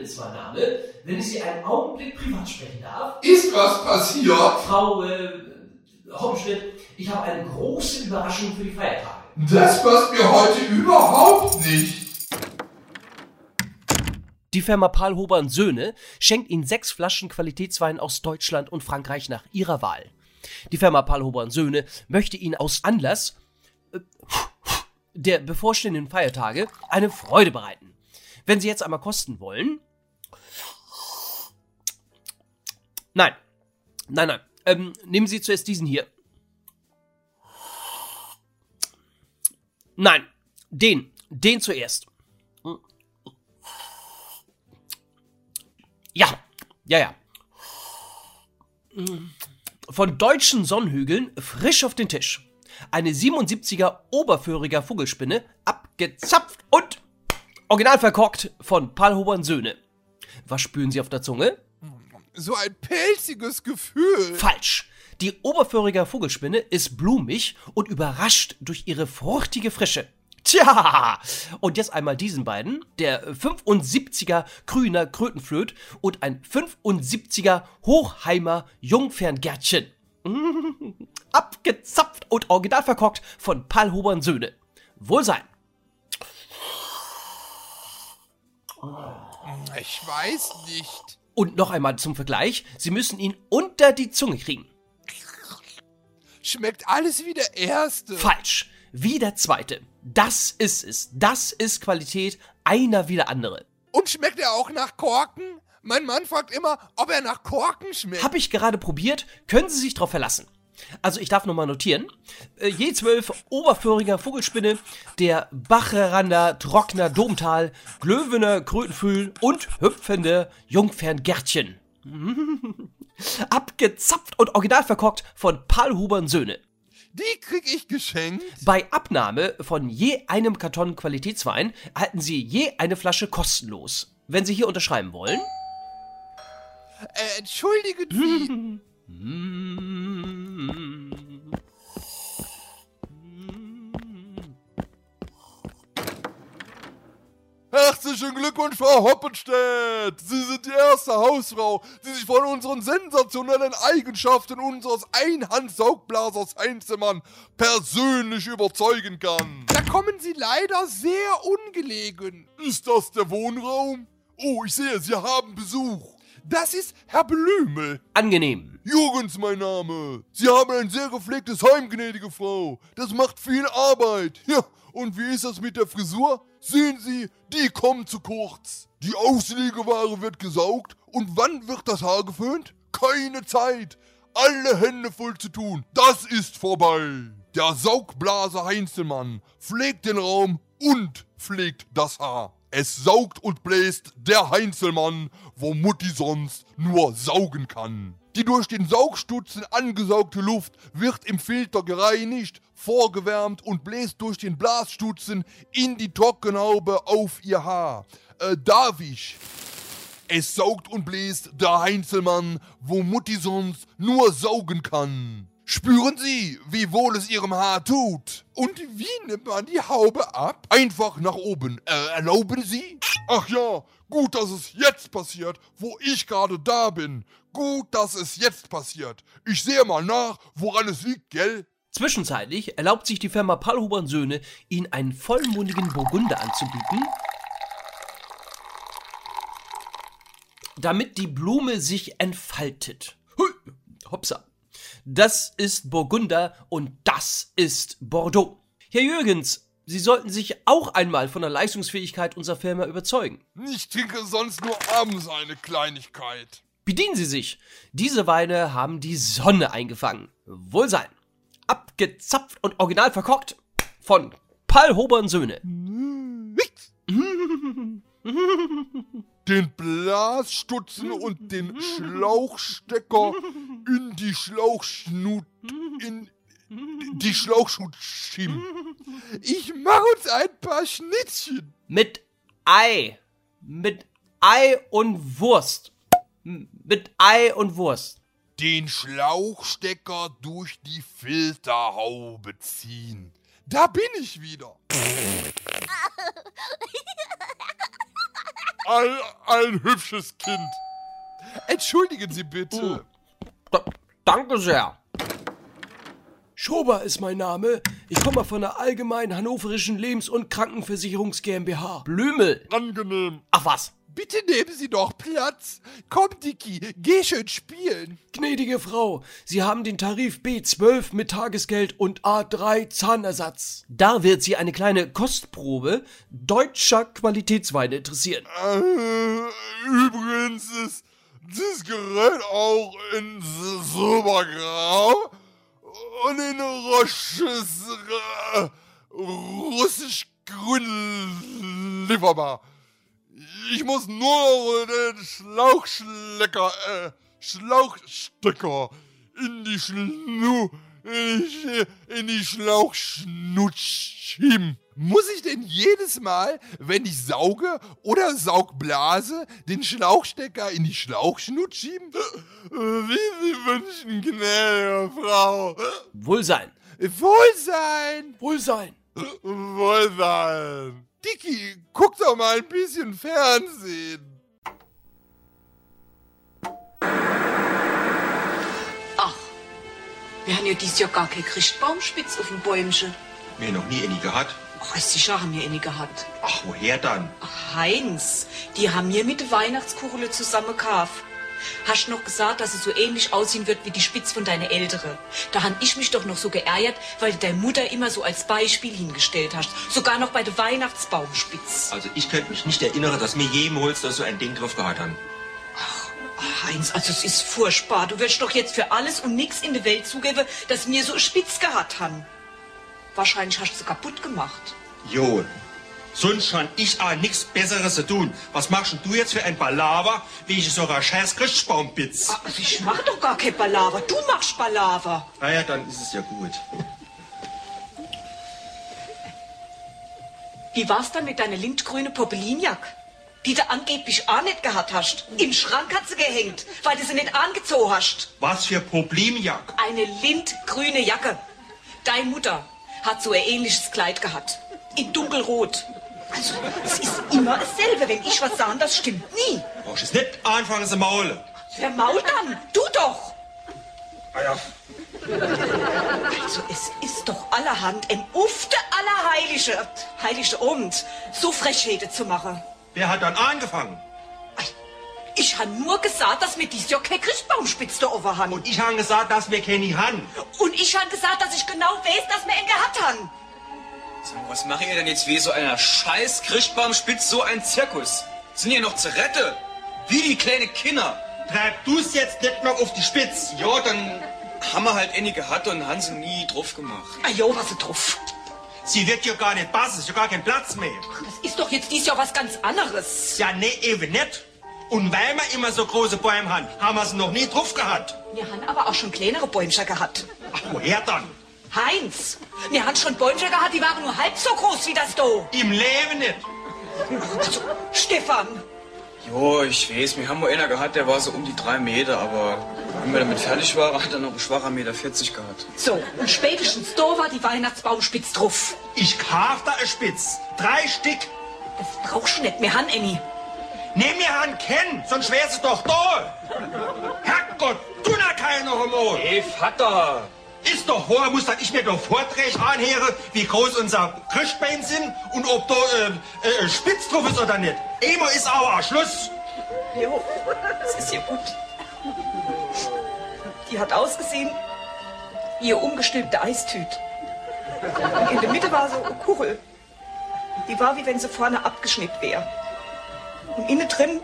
ist mein Name. Wenn ich Sie einen Augenblick privat sprechen darf. Ist was passiert? Frau äh, Homschnitt, ich habe eine große Überraschung für die Feiertage. Das passt mir heute überhaupt nicht. Die Firma Palhober und Söhne schenkt Ihnen sechs Flaschen Qualitätswein aus Deutschland und Frankreich nach Ihrer Wahl. Die Firma Palhober und Söhne möchte Ihnen aus Anlass äh, der bevorstehenden Feiertage eine Freude bereiten. Wenn Sie jetzt einmal kosten wollen. Nein. Nein, nein. Ähm, nehmen Sie zuerst diesen hier. Nein. Den. Den zuerst. Ja. Ja, ja. Von deutschen Sonnenhügeln frisch auf den Tisch. Eine 77er oberföhriger Vogelspinne, abgezapft und original verkorkt von Palhober Söhne. Was spüren Sie auf der Zunge? So ein pelziges Gefühl. Falsch. Die oberföhrige Vogelspinne ist blumig und überrascht durch ihre fruchtige Frische. Tja, und jetzt einmal diesen beiden, der 75er grüner Krötenflöt und ein 75er Hochheimer Jungferngärtchen. Abgezapft und original verkockt von Palhuber und Söhne. Wohlsein. Ich weiß nicht. Und noch einmal zum Vergleich, Sie müssen ihn unter die Zunge kriegen. Schmeckt alles wie der erste. Falsch. Wie der zweite. Das ist es. Das ist Qualität. Einer wie der andere. Und schmeckt er auch nach Korken? Mein Mann fragt immer, ob er nach Korken schmeckt. Hab ich gerade probiert. Können Sie sich drauf verlassen. Also ich darf nochmal notieren. Äh, je zwölf oberföhriger Vogelspinne, der Bacherander Trockner Domtal, Glöwener Krötenfühl und hüpfende Jungferngärtchen. Abgezapft und original verkockt von Palhuber und Söhne. Die krieg ich geschenkt. Bei Abnahme von je einem Karton Qualitätswein erhalten Sie je eine Flasche kostenlos. Wenn Sie hier unterschreiben wollen. Äh, entschuldigen Sie. Herzlichen Glückwunsch, Frau Hoppenstedt! Sie sind die erste Hausfrau, die sich von unseren sensationellen Eigenschaften unseres Einhandsaugblasers Heinzemann persönlich überzeugen kann. Da kommen Sie leider sehr ungelegen. Ist das der Wohnraum? Oh, ich sehe, Sie haben Besuch. Das ist Herr Blümel. Angenehm. Jürgens mein Name. Sie haben ein sehr gepflegtes Heim, gnädige Frau. Das macht viel Arbeit. Ja, und wie ist das mit der Frisur? Sehen Sie, die kommt zu kurz. Die Auslegeware wird gesaugt und wann wird das Haar geföhnt? Keine Zeit. Alle Hände voll zu tun. Das ist vorbei. Der Saugblaser Heinzelmann pflegt den Raum und pflegt das Haar. Es saugt und bläst der Heinzelmann, wo Mutti sonst nur saugen kann. Die durch den Saugstutzen angesaugte Luft wird im Filter gereinigt, vorgewärmt und bläst durch den Blasstutzen in die Trockenhaube auf ihr Haar. Äh, darf ich? Es saugt und bläst der Heinzelmann, wo Mutti sonst nur saugen kann. Spüren Sie, wie wohl es Ihrem Haar tut. Und wie nimmt man die Haube ab? Einfach nach oben. Äh, erlauben Sie? Ach ja, gut, dass es jetzt passiert, wo ich gerade da bin. Gut, dass es jetzt passiert. Ich sehe mal nach, woran es liegt, gell? Zwischenzeitlich erlaubt sich die Firma Palhuber und Söhne, Ihnen einen vollmundigen Burgunder anzubieten, damit die Blume sich entfaltet. Hui, hopsa. Das ist Burgunder und das ist Bordeaux. Herr Jürgens, Sie sollten sich auch einmal von der Leistungsfähigkeit unserer Firma überzeugen. Ich trinke sonst nur abends eine Kleinigkeit. Bedienen Sie sich. Diese Weine haben die Sonne eingefangen. Wohlsein. Abgezapft und original verkockt von Paul Hober und Söhne. Den Blasstutzen und den Schlauchstecker in die Schlauchschnut in die Schlauchschnut schieben. Ich mach uns ein paar Schnittchen. Mit Ei. Mit Ei und Wurst. Mit Ei und Wurst. Den Schlauchstecker durch die Filterhaube ziehen. Da bin ich wieder. ein, ein hübsches Kind. Entschuldigen Sie bitte. Da, danke sehr. Schober ist mein Name. Ich komme von der Allgemeinen Hannoverischen Lebens- und Krankenversicherungs GmbH. Blümel. Angenehm. Ach was. Bitte nehmen Sie doch Platz. Komm, Dicky, geh schön spielen. Gnädige Frau, Sie haben den Tarif B12 mit Tagesgeld und A3 Zahnersatz. Da wird Sie eine kleine Kostprobe deutscher Qualitätsweine interessieren. Äh, übrigens ist dieses Gerät auch in Silbergrau und in Roches äh, russisch-grün lieferbar. Ich muss nur den Schlauchschlecker, äh, Schlauchstecker in die Schnu, in die, in die Schlauchschnutz schieben. Muss ich denn jedes Mal, wenn ich sauge oder Saugblase, den Schlauchstecker in die Schlauchschnut schieben? Wie Sie wünschen, gnädige Frau. Wohlsein. Wohlsein. Wohlsein. Wohlsein. Dicky, guck doch mal ein bisschen Fernsehen. Ach, wir haben ja dieses Jahr gar kein Christbaumspitz auf dem Bäumchen. Wir noch nie eine gehabt. Ach, sicher haben wir eine gehabt. Ach, woher dann? Ach, Heinz, die haben mir mit der Weihnachtskuchle zusammen gekauft. Hast noch gesagt, dass es so ähnlich aussehen wird wie die Spitz von deiner Ältere. Da han ich mich doch noch so geärgert, weil du deine Mutter immer so als Beispiel hingestellt hast. Sogar noch bei der Weihnachtsbaumspitz. Also ich könnte mich nicht erinnern, dass mir jemals da so ein Ding drauf gehabt haben. Ach, Heinz, also es ist furchtbar. Du wirst doch jetzt für alles und nichts in der Welt zugeben, dass mir so spitz gehabt han. Wahrscheinlich hast du sie kaputt gemacht. Jo, sonst schon ich auch nichts Besseres zu tun. Was machst denn du jetzt für ein Palaver, wie ich so ein scheiß Christbaumbitz? Ah, ich mach doch gar kein Palaver. Du machst Palaver. Naja, dann ist es ja gut. Wie war's dann mit deiner lindgrüne Popelinjacke? Die du angeblich auch nicht gehabt hast. Im Schrank hat sie gehängt, weil du sie nicht angezogen hast. Was für Problemjack. Eine lindgrüne Jacke. Deine Mutter hat so ein ähnliches Kleid gehabt. In dunkelrot. Also, es ist immer dasselbe. Wenn ich was sage, das stimmt nie. Brauchst es nicht anfangen zu maulen. Wer mault dann? Du doch. Ah ja, Also, es ist doch allerhand ein Ufte allerheilige, heilige Abend, so Frechheite zu machen. wer hat dann angefangen? Ich habe nur gesagt, dass mir dies Jahr kein Christbaumspitz da oben haben. Und ich habe gesagt, dass wir keine haben. Und ich habe gesagt, dass ich genau weiß, dass wir ihn gehabt haben. Sag mal, Was macht ihr denn jetzt wie so einer scheiß Christbaumspitz so ein Zirkus? Sind ihr noch zur Rette? Wie die kleine Kinder. Treib du's jetzt nicht noch auf die Spitze. Ja, dann haben wir halt eine gehabt und haben sie nie drauf gemacht. Ah jo, was ist drauf. Sie wird ja gar nicht passen, ist ja gar kein Platz mehr. Das ist doch jetzt dies Jahr was ganz anderes. Ja, nee, eben nicht. Und weil wir immer so große Bäume haben, haben wir sie noch nie drauf gehabt. Wir haben aber auch schon kleinere Bäumchen gehabt. Ach, woher dann? Heinz, wir haben schon Bäumchen gehabt, die waren nur halb so groß wie das da. Im Leben nicht. Also, Stefan, Jo, ich weiß, wir haben mal einer gehabt, der war so um die drei Meter, aber wenn wir damit fertig waren, hat er noch ein schwacher Meter 40 gehabt. so, und spätestens da war die Weihnachtsbaumspitz drauf. Ich kauf da eine Spitz. Drei Stück. Das brauchst du nicht mehr, Han, Annie. Nimm mir an kennen, sonst wär's doch da. Herrgott, tu na keiner noch einmal. Ey, Vater! Ist doch wahr, muss dann ich mir doch Vorträge anhören, wie groß unser Christbein sind und ob da äh, äh, Spitz drauf ist oder nicht. Immer ist aber auch Schluss. Jo, das ist ja gut. Die hat ausgesehen wie ihr umgestülpte Eistüt. Und in der Mitte war so eine Kuchel. Die war wie wenn sie vorne abgeschnitten wäre. Und innen drin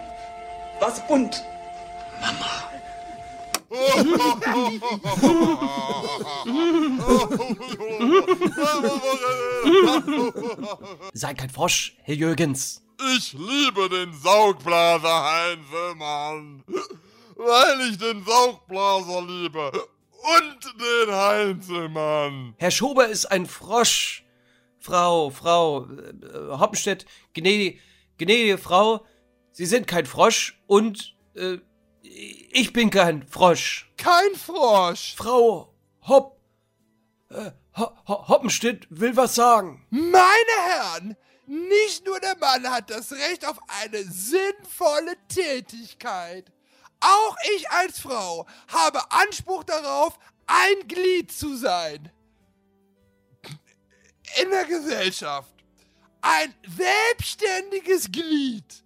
war sie bunt. Sei kein Frosch, Herr Jürgens. Ich liebe den Saugblaser Heinzelmann. Weil ich den Saugblaser liebe. Und den Heinzelmann. Herr Schober ist ein Frosch. Frau, Frau, äh, Hoppenstedt, gnädige, gnädige Frau, Sie sind kein Frosch und äh, ich bin kein Frosch. Kein Frosch. Frau Hopp, äh, Ho Ho Hoppenstedt will was sagen. Meine Herren, Nicht nur der Mann hat das Recht auf eine sinnvolle Tätigkeit. Auch ich als Frau habe Anspruch darauf, ein Glied zu sein. In der Gesellschaft. Ein selbstständiges Glied,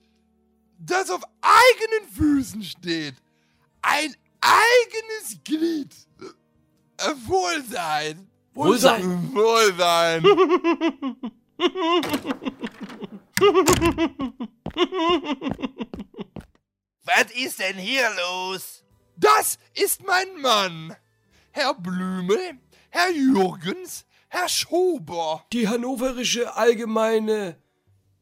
das auf eigenen Füßen steht. Ein eigenes Glied. Äh, Wohlsein. Wohlsein. Wohlsein. Was ist denn hier los? Das ist mein Mann. Herr Blümel, Herr Jürgens, Herr Schober. Die hannoverische allgemeine,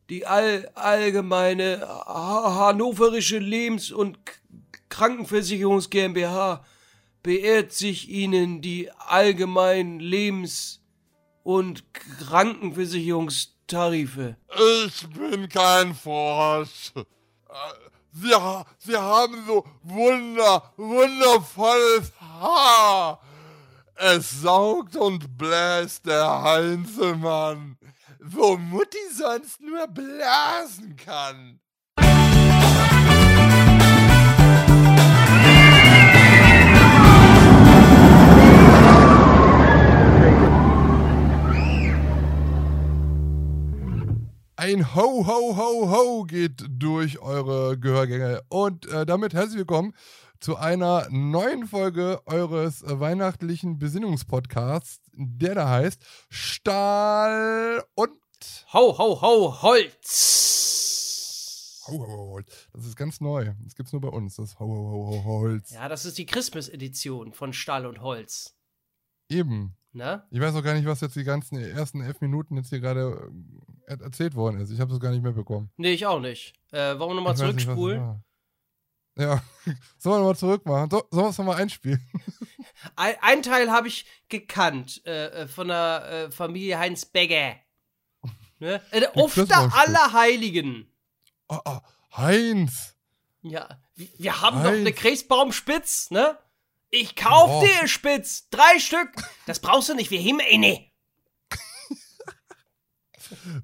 die all, allgemeine ha hannoverische Lebens- und Krankenversicherungs GmbH beehrt sich Ihnen die allgemeinen Lebens- und Krankenversicherungstarife. Ich bin kein Frosch. Sie, Sie haben so wunder, wundervolles Haar. Es saugt und bläst der Heinzelmann, wo Mutti sonst nur blasen kann. Ein Ho, Ho, Ho, Ho geht durch eure Gehörgänge. Und äh, damit herzlich willkommen zu einer neuen Folge eures äh, weihnachtlichen Besinnungspodcasts, der da heißt Stahl und Ho, ho, ho, Holz. Ho, Ho, Ho, Holz. Das ist ganz neu. Das gibt's nur bei uns, das Ho, Ho, Ho, Holz. Ja, das ist die Christmas-Edition von Stahl und Holz. Eben. Ne? Ich weiß auch gar nicht, was jetzt die ganzen ersten elf Minuten jetzt hier gerade äh, er- erzählt worden ist. Ich habe das gar nicht mehr bekommen. Nee, ich auch nicht. Äh, wollen wir nochmal zurückspulen? Ja, sollen wir nochmal zurück machen? So, sollen wir es nochmal einspielen? Ein, ein Teil habe ich gekannt äh, äh, von der äh, Familie Heinz Begge. Ne? Äh, der Oster Christbaumstück. aller Heiligen. Oh, oh, Heinz! Ja, wir, haben doch Heinz. eine Christbaumspitz, ne? Ich kauf Oh. dir Spitz. Drei Stück. Das brauchst du nicht. Wir heben eine.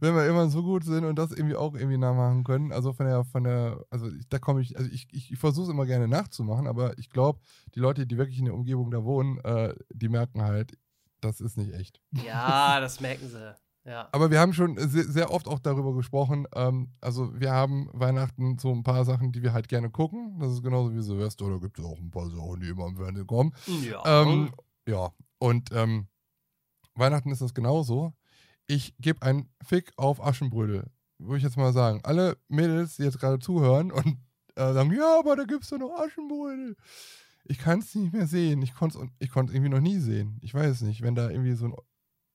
Wenn wir immer so gut sind und das irgendwie auch irgendwie nachmachen können, also von der, von der, also ich, da komme ich, also ich, ich, ich versuche es immer gerne nachzumachen, aber ich glaube, die Leute, die wirklich in der Umgebung da wohnen, äh, die merken halt, das ist nicht echt. Ja, das merken sie. Ja. Aber wir haben schon sehr, sehr oft auch darüber gesprochen. Ähm, also wir haben Weihnachten so ein paar Sachen, die wir halt gerne gucken. Das ist genauso wie Silvester, da gibt es auch ein paar Sachen, die immer im Fernsehen kommen. Ja. Ähm, ja, und ähm, Weihnachten ist das genauso. Ich gebe einen Fick auf Aschenbrödel. Würde ich jetzt mal sagen. Alle Mädels, die jetzt gerade zuhören und äh, sagen, ja, aber da gibt es doch noch Aschenbrödel. Ich kann es nicht mehr sehen. Ich konnte es ich konnt's irgendwie noch nie sehen. Ich weiß nicht, wenn da irgendwie so ein,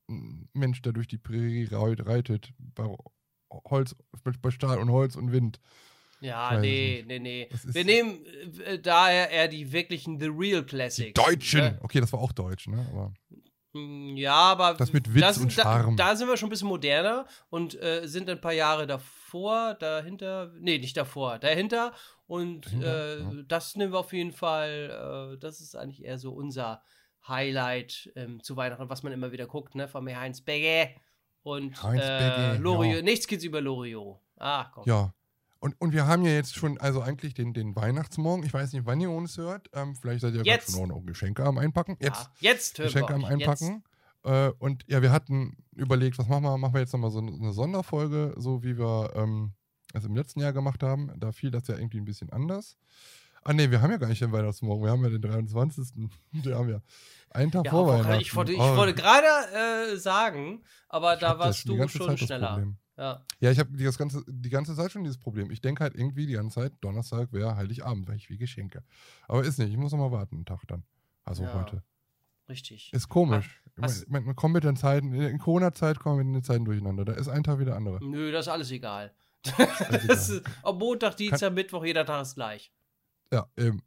ein Mensch da durch die Prärie reit- reitet, bei Holz, bei Stahl und Holz und Wind. Ja, nee, nee, nee. Ist- Wir nehmen äh, daher eher die wirklichen The Real Classics. Deutschen! Ne? Okay, das war auch Deutsch, ne? Aber Ja, aber. Das mit Witz das- und da, Charme. Da sind wir schon ein bisschen moderner und äh, sind ein paar Jahre davor, dahinter. Nee, nicht davor, dahinter. Und Dahinter, äh, ja. das nehmen wir auf jeden Fall. Äh, das ist eigentlich eher so unser Highlight ähm, zu Weihnachten, was man immer wieder guckt, ne? Von mir Heinz Begge und Heinz äh, Begge, Loriot. ja. Nichts geht's über Loriot. Ach komm. Ja. Und, und wir haben ja jetzt schon, also eigentlich den, den Weihnachtsmorgen. Ich weiß nicht, wann ihr uns hört. Ähm, vielleicht seid ihr gerade Jetzt. schon auch noch Geschenke am Einpacken. Jetzt Ja, jetzt Geschenke am. Einpacken. Äh, und ja, wir hatten überlegt, was machen wir? Machen wir jetzt nochmal so eine, Sonderfolge, so wie wir ähm, es im letzten Jahr gemacht haben. Da fiel das ja irgendwie ein bisschen anders. Ah, nee, wir haben ja gar nicht den Weihnachtsmorgen. Wir haben ja den 23. Wir haben ja einen Tag Ja, vor Weihnachten. ich wollte, ich Oh, wollte gerade äh, sagen, aber ich da warst du schon schneller. Problem. Ja. Ja, ich habe das ganze, die ganze Zeit schon dieses Problem. Ich denke halt irgendwie die ganze Zeit, Donnerstag wäre Heiligabend, weil ich wie Geschenke. Aber ist nicht, ich muss noch mal warten, einen Tag dann. Also Ja. heute. Richtig. Ist komisch. Ich Hast- mein, man, kommt mit den Zeiten, in Corona-Zeit kommen wir mit den Zeiten durcheinander. Da ist ein Tag wie der andere. Nö, das ist alles egal. egal. das ist, am Montag, Dienstag, Mittwoch, jeder Tag ist gleich. Ja, eben.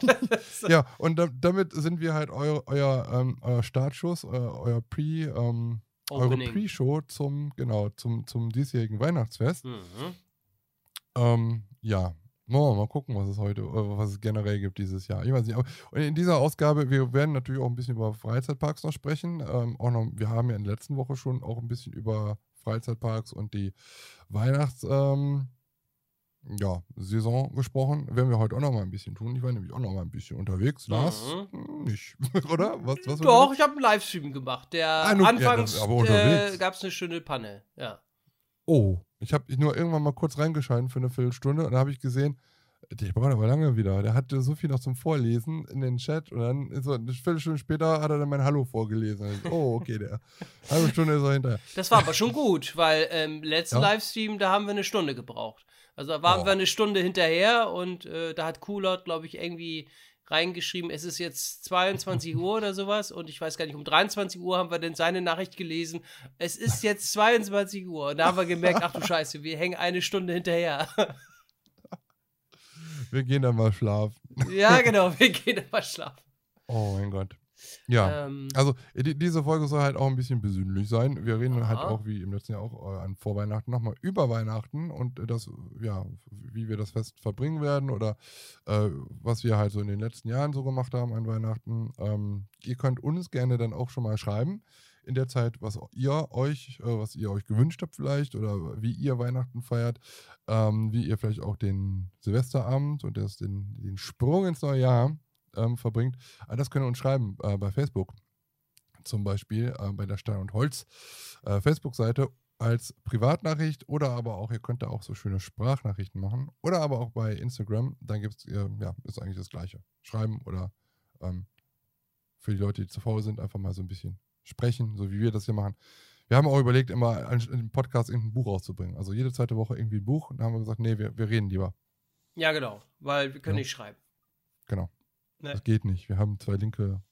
ja, und da, damit sind wir halt euer, euer, ähm, euer Startschuss, euer, euer Pre, ähm, eure Opening. Pre-Show zum, genau, zum, zum diesjährigen Weihnachtsfest. Mhm. Ähm, ja, wollen wir mal gucken, was es heute, äh, was es generell gibt dieses Jahr. Ich weiß nicht, aber und in dieser Ausgabe, wir werden natürlich auch ein bisschen über Freizeitparks noch sprechen. Ähm, auch noch, wir haben ja in der letzten Woche schon auch ein bisschen über Freizeitparks und die Weihnachts, ähm, ja, Saison gesprochen. Werden wir heute auch noch mal ein bisschen tun. Ich war nämlich auch noch mal ein bisschen unterwegs. Lars, hm, nicht, oder? Was, was Doch, ich habe einen Livestream gemacht. Der Ah, nu- ja, anfangs äh, gab es eine schöne Panne. Ja. Oh, ich habe nur irgendwann mal kurz reingeschalten für eine Viertelstunde und da habe ich gesehen, der braucht aber lange wieder. Der hatte so viel noch zum Vorlesen in den Chat und dann ist er, eine Viertelstunde später hat er dann mein Hallo vorgelesen. Ich, oh, okay, der halbe Stunde ist er hinterher. Das war aber schon gut, weil ähm, letzten Ja. Livestream, da haben wir eine Stunde gebraucht. Also da waren Oh. wir eine Stunde hinterher und äh, da hat Kulot, glaube ich, irgendwie reingeschrieben, es ist jetzt 22 Uhr oder sowas und ich weiß gar nicht, um 23 Uhr haben wir denn seine Nachricht gelesen, es ist jetzt 22 Uhr und da haben wir gemerkt, ach du Scheiße, wir hängen eine Stunde hinterher. Wir gehen dann mal schlafen. ja, genau, wir gehen immer schlafen. Oh mein Gott. Ja, Ähm, also die, diese Folge soll halt auch ein bisschen besinnlich sein. Wir reden halt Aha. auch wie im letzten Jahr auch äh, an Vorweihnachten nochmal über Weihnachten und äh, das, ja, wie wir das Fest verbringen werden oder äh, was wir halt so in den letzten Jahren so gemacht haben an Weihnachten. Ähm, ihr könnt uns gerne dann auch schon mal schreiben in der Zeit, was ihr euch, äh, was ihr euch gewünscht habt vielleicht oder wie ihr Weihnachten feiert, ähm, wie ihr vielleicht auch den Silvesterabend und das, den, den Sprung ins neue Jahr ähm, verbringt. All das könnt ihr uns schreiben äh, bei Facebook. Zum Beispiel äh, bei der Stein und Holz äh, Facebook-Seite als Privatnachricht oder aber auch, ihr könnt da auch so schöne Sprachnachrichten machen oder aber auch bei Instagram. Dann gibt es, äh, ja, ist eigentlich das Gleiche. Schreiben oder ähm, für die Leute, die zu faul sind, einfach mal so ein bisschen sprechen, so wie wir das hier machen. Wir haben auch überlegt, immer im Podcast irgendein Buch rauszubringen. Also jede zweite Woche irgendwie ein Buch und dann haben wir gesagt, nee, wir, wir reden lieber. ja, genau, weil wir können Ja. nicht schreiben. Genau. Ne. Das geht nicht. Wir haben zwei linke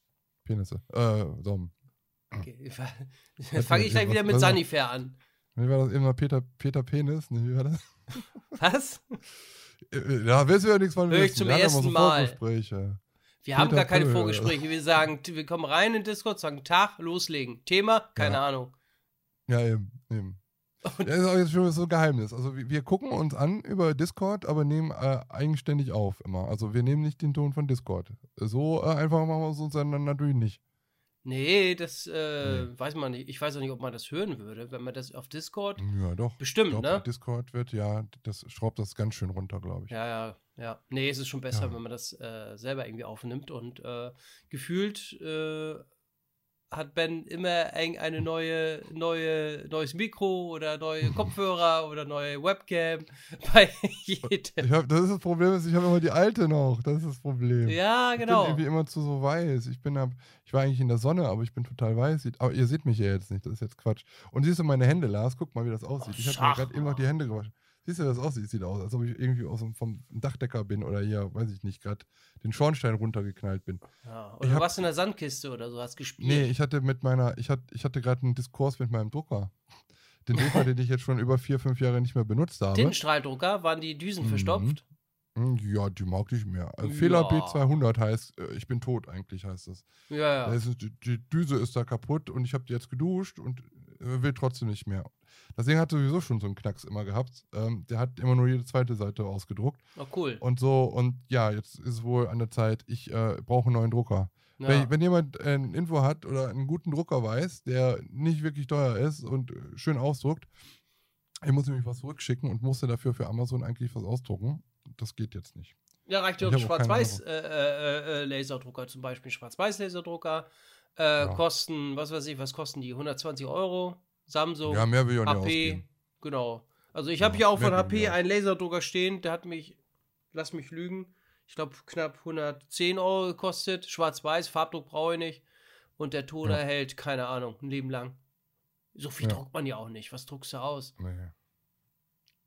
Penisse. Äh, so. Okay. Fange ich gleich wieder mit Sanifair an. Wie war das mal Peter, Peter Penis? Nee, wie war das? Was? Äh, Da willst du ja nichts von Hör ich wissen. zum Wir haben ja ersten immer so Mal. Vorgespräche. Wir haben Peter gar keine Pöll. Vorgespräche. Wir sagen, wir kommen rein in Discord, sagen Tag, loslegen. Thema, keine Ja. Ahnung. Ja, eben. eben. Das ist auch jetzt schon so ein Geheimnis. Also wir, wir gucken uns an über Discord, aber nehmen äh, eigenständig auf immer. Also wir nehmen nicht den Ton von Discord. So äh, einfach machen wir es uns dann natürlich nicht. Nee, das äh, weiß man nicht. Ich weiß auch nicht, ob man das hören würde, wenn man das auf Discord. Ja, doch. Bestimmt, Doch, ne? Discord wird, ja, das schraubt das ganz schön runter, glaube ich. Ja, ja, ja. Nee, es ist schon besser, Ja. wenn man das äh, selber irgendwie aufnimmt. Und äh, gefühlt äh, hat Ben immer eng eine neue, neue, neues Mikro oder neue Kopfhörer oder neue Webcam bei jedem. Ich hab, das ist das Problem, ist, ich habe immer die alte noch. Das ist das Problem. Ja, Ich bin genau. irgendwie immer zu so weiß. Ich bin ab, ich war eigentlich in der Sonne, aber ich bin total weiß. Aber ihr seht mich ja jetzt nicht, das ist jetzt Quatsch. Und siehst du meine Hände, Lars? Guck mal, wie das aussieht. ich habe mir gerade eben noch die Hände gewaschen. Siehst du, das aussieht? Sieht aus, als ob ich irgendwie aus dem, vom Dachdecker bin oder hier, weiß ich nicht, gerade den Schornstein runtergeknallt bin. Ja, Ich oder du warst in der Sandkiste oder so, hast gespielt. Nee, ich hatte mit meiner, ich hatte, ich hatte gerade einen Diskurs mit meinem Drucker. Den Drucker, den ich jetzt schon über vier, fünf Jahre nicht mehr benutzt habe. Tintenstrahldrucker, waren die Düsen Mhm. verstopft? Hm, Ja, die mag ich mehr. Also Ja. Fehler B200 heißt, äh, ich bin tot eigentlich, heißt das. Ja, Da ja. ist, die, die Düse ist da kaputt und ich habe die jetzt geduscht und äh, will trotzdem nicht mehr. Das Ding hat sowieso schon so einen Knacks immer gehabt. Ähm, der hat immer nur jede zweite Seite ausgedruckt. Oh, cool. Und so, und ja, jetzt ist wohl an der Zeit, ich äh, brauche einen neuen Drucker. Ja. Wenn, wenn jemand äh, eine Info hat oder einen guten Drucker weiß, der nicht wirklich teuer ist und äh, schön ausdruckt, ich muss nämlich was zurückschicken und musste dafür für Amazon eigentlich was ausdrucken. Das geht jetzt nicht. Ja, reicht ja auch hab auch keine Schwarz-Weiß-Laserdrucker zum Beispiel. Schwarz-Weiß-Laserdrucker äh, Ja. kosten, was weiß ich, was kosten die? 120 Euro. Samsung, ja, mehr will ich auch nicht HP. ausgeben. Genau. Also ich habe Ja, hier auch von HP einen Laserdrucker stehen, der hat mich, lass mich lügen, ich glaube knapp 110 Euro gekostet. Schwarz-Weiß, Farbdruck brauche ich nicht. Und der Toner Ja. hält, keine Ahnung, ein Leben lang. So viel Ja. druckt man ja auch nicht. Was druckst du aus? Nee.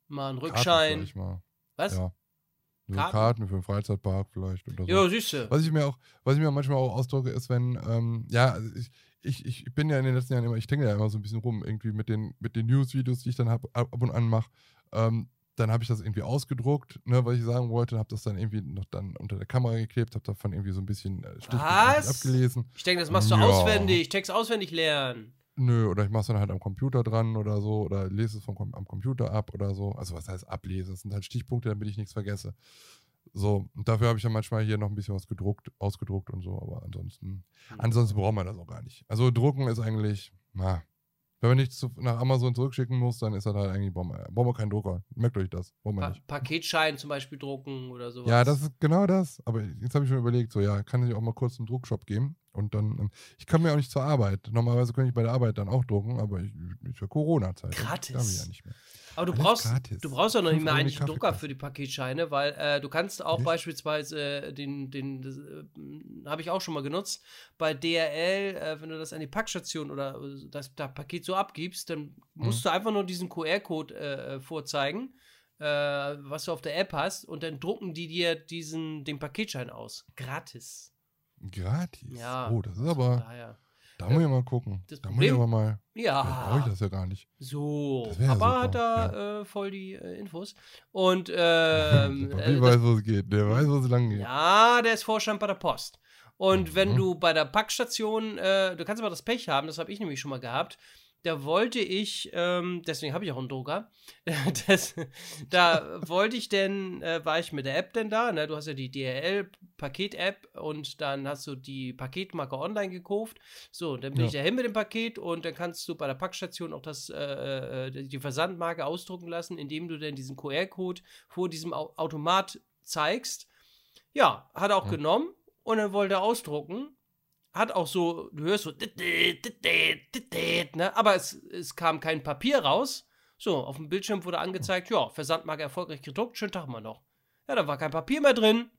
Mal einen Karten Rückschein. vielleicht mal. Was? Ja. So Karten? Karten? für den Freizeitpark vielleicht oder so. Ja, siehste. Was ich mir auch, was ich mir manchmal auch ausdrücke, ist, wenn, ähm, ja, also ich, ich, ich bin ja in den letzten Jahren immer, ich denke ja immer so ein bisschen rum, irgendwie mit den, mit den News-Videos, die ich dann hab, ab und an mache. Ähm, dann habe ich das irgendwie ausgedruckt, ne, was ich sagen wollte, habe das dann irgendwie noch dann unter der Kamera geklebt, habe davon irgendwie so ein bisschen äh, Was? abgelesen. Ich denke, das machst du Ja. auswendig. Text auswendig lernen. Nö, oder ich mache es dann halt am Computer dran oder so, oder lese es vom, am Computer ab oder so. Also was heißt ablesen? Das sind halt Stichpunkte, damit ich nichts vergesse. So, dafür habe ich dann manchmal hier noch ein bisschen was gedruckt, ausgedruckt und so, aber ansonsten, ansonsten braucht man das auch gar nicht. Also drucken ist eigentlich, na, Wenn man nichts nach Amazon zurückschicken muss, dann ist das halt eigentlich Bombe. Brauchen wir keinen Drucker. Merkt euch das. Brauchen wir Pa nicht. Paketschein zum Beispiel drucken oder sowas. Ja, das ist genau das. Aber jetzt habe ich mir überlegt, so ja, kann ich auch mal kurz zum Druckshop gehen und dann. ähm, Ich kann mir auch nicht zur Arbeit. Normalerweise könnte ich bei der Arbeit dann auch drucken, aber ich, ich für Corona-Zeit. Gratis. Ich ja nicht mehr. Aber du Alles brauchst, gratis. du brauchst auch noch nicht mehr eigentlich einen Drucker für die Paketscheine, weil äh, du kannst auch Nicht? beispielsweise äh, den, den, das, äh, habe ich auch schon mal genutzt, bei DRL, äh, wenn du das an die Packstation oder äh, das, das Paket so abgibst, dann musst du einfach nur diesen QR-Code äh, vorzeigen, was du auf der App hast, und dann drucken die dir diesen, den Paketschein aus. Gratis. Gratis. Ja. Oh, das ist aber. Daher. Da muss ich mal gucken. das Da muss ich aber mal. Vielleicht brauche ich Ja. das ja gar nicht. So, ja Papa super, hat da äh, voll die äh, Infos. Und ähm, Der äh, weiß, wo es geht. Der weiß, wo es lang geht. Ja, der ist Vorstand bei der Post. Und wenn Mhm. du bei der Packstation, äh, du kannst aber das Pech haben, das habe ich nämlich schon mal gehabt. Da wollte ich, ähm, deswegen habe ich auch einen Drucker. das, da wollte ich denn, äh, war ich mit der App denn da, ne? Du hast ja die DRL-Paket-App und dann hast du die Paketmarke online gekauft. So, dann bin Ja. ich dahin mit dem Paket und dann kannst du bei der Packstation auch das, äh, äh, die Versandmarke ausdrucken lassen, indem du dann diesen QR-Code vor diesem Au Automat zeigst. Ja, hat er auch Ja. genommen und dann wollte er ausdrucken. Hat auch so, du hörst so, ne? aber es, es kam kein Papier raus. So, auf dem Bildschirm wurde angezeigt, ja, Versandmarke erfolgreich gedruckt, schönen Tag mal noch. Ja, da war kein Papier mehr drin.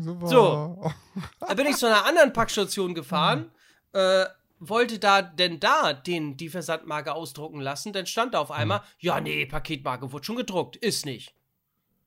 Super. So. Da bin ich zu einer anderen Packstation gefahren, äh, wollte da denn da den, die Versandmarke ausdrucken lassen, dann stand da auf einmal, ja, nee, Paketmarke wurde schon gedruckt, ist nicht.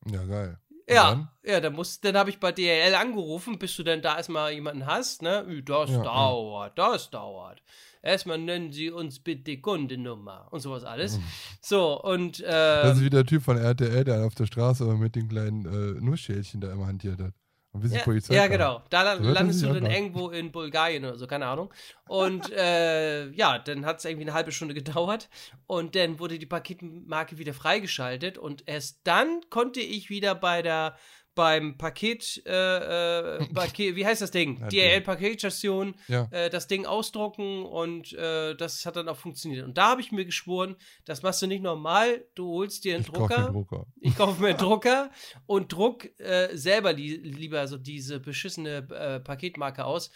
Ja, geil. Ja, dann? ja, dann muss, dann habe ich bei DHL angerufen, bis du denn da erstmal jemanden hast, ne? Das Ja, ja. dauert, das dauert. Erstmal nennen Sie uns bitte Kundennummer und sowas alles. So, und Das ist äh, wie der Typ von RTL, der auf der Straße mit den kleinen äh, Nussschälchen da immer hantiert hat. Und bis die ja, Polizei ja, kam. genau. Da das landest du an, dann irgendwo in Bulgarien oder so, keine Ahnung. Und äh, ja, dann hat es irgendwie eine halbe Stunde gedauert und dann wurde die Paketmarke wieder freigeschaltet und erst dann konnte ich wieder bei der beim Paket, äh, äh, Paket wie heißt das Ding? DRL-Paketstation, Ja. äh, das Ding ausdrucken und äh, das hat dann auch funktioniert. Und da habe ich mir geschworen, das machst du nicht normal, du holst dir einen Ich Drucker. mir Drucker. Ich kaufe mir einen Drucker und druck äh, selber li lieber so diese beschissene äh, Paketmarke aus,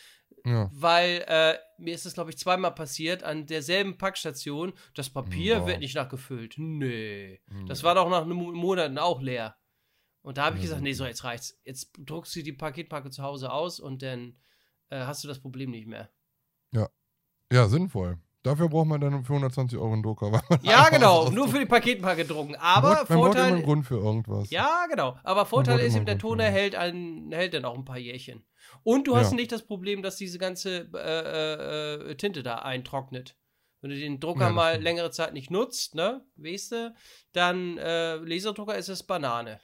Ja. weil äh, mir ist das, glaube ich, zweimal passiert an derselben Packstation. Das Papier Boah. wird nicht nachgefüllt. Nee. Das Nee. war doch nach einem Mo- Monaten auch leer. Und da habe ich Ja, gesagt, nee, so jetzt reicht's. Jetzt druckst du die Paketmarke zu Hause aus und dann äh, hast du das Problem nicht mehr. Ja, sinnvoll. Dafür braucht man dann für 120 Euro einen Drucker. man Ja, genau. Nur für die Paketmarke drucken. Man Aber man braucht immer einen Vorteil. Grund für irgendwas. Ja, genau. Aber Vorteil ist eben, der Toner sein. hält, ein, hält dann auch ein paar Jährchen. Und du hast Ja. nicht das Problem, dass diese ganze äh, äh, Tinte da eintrocknet. Wenn du den Drucker Ja, mal längere Zeit nicht nutzt, ne, weißt du, dann äh, Laserdrucker ist es Banane.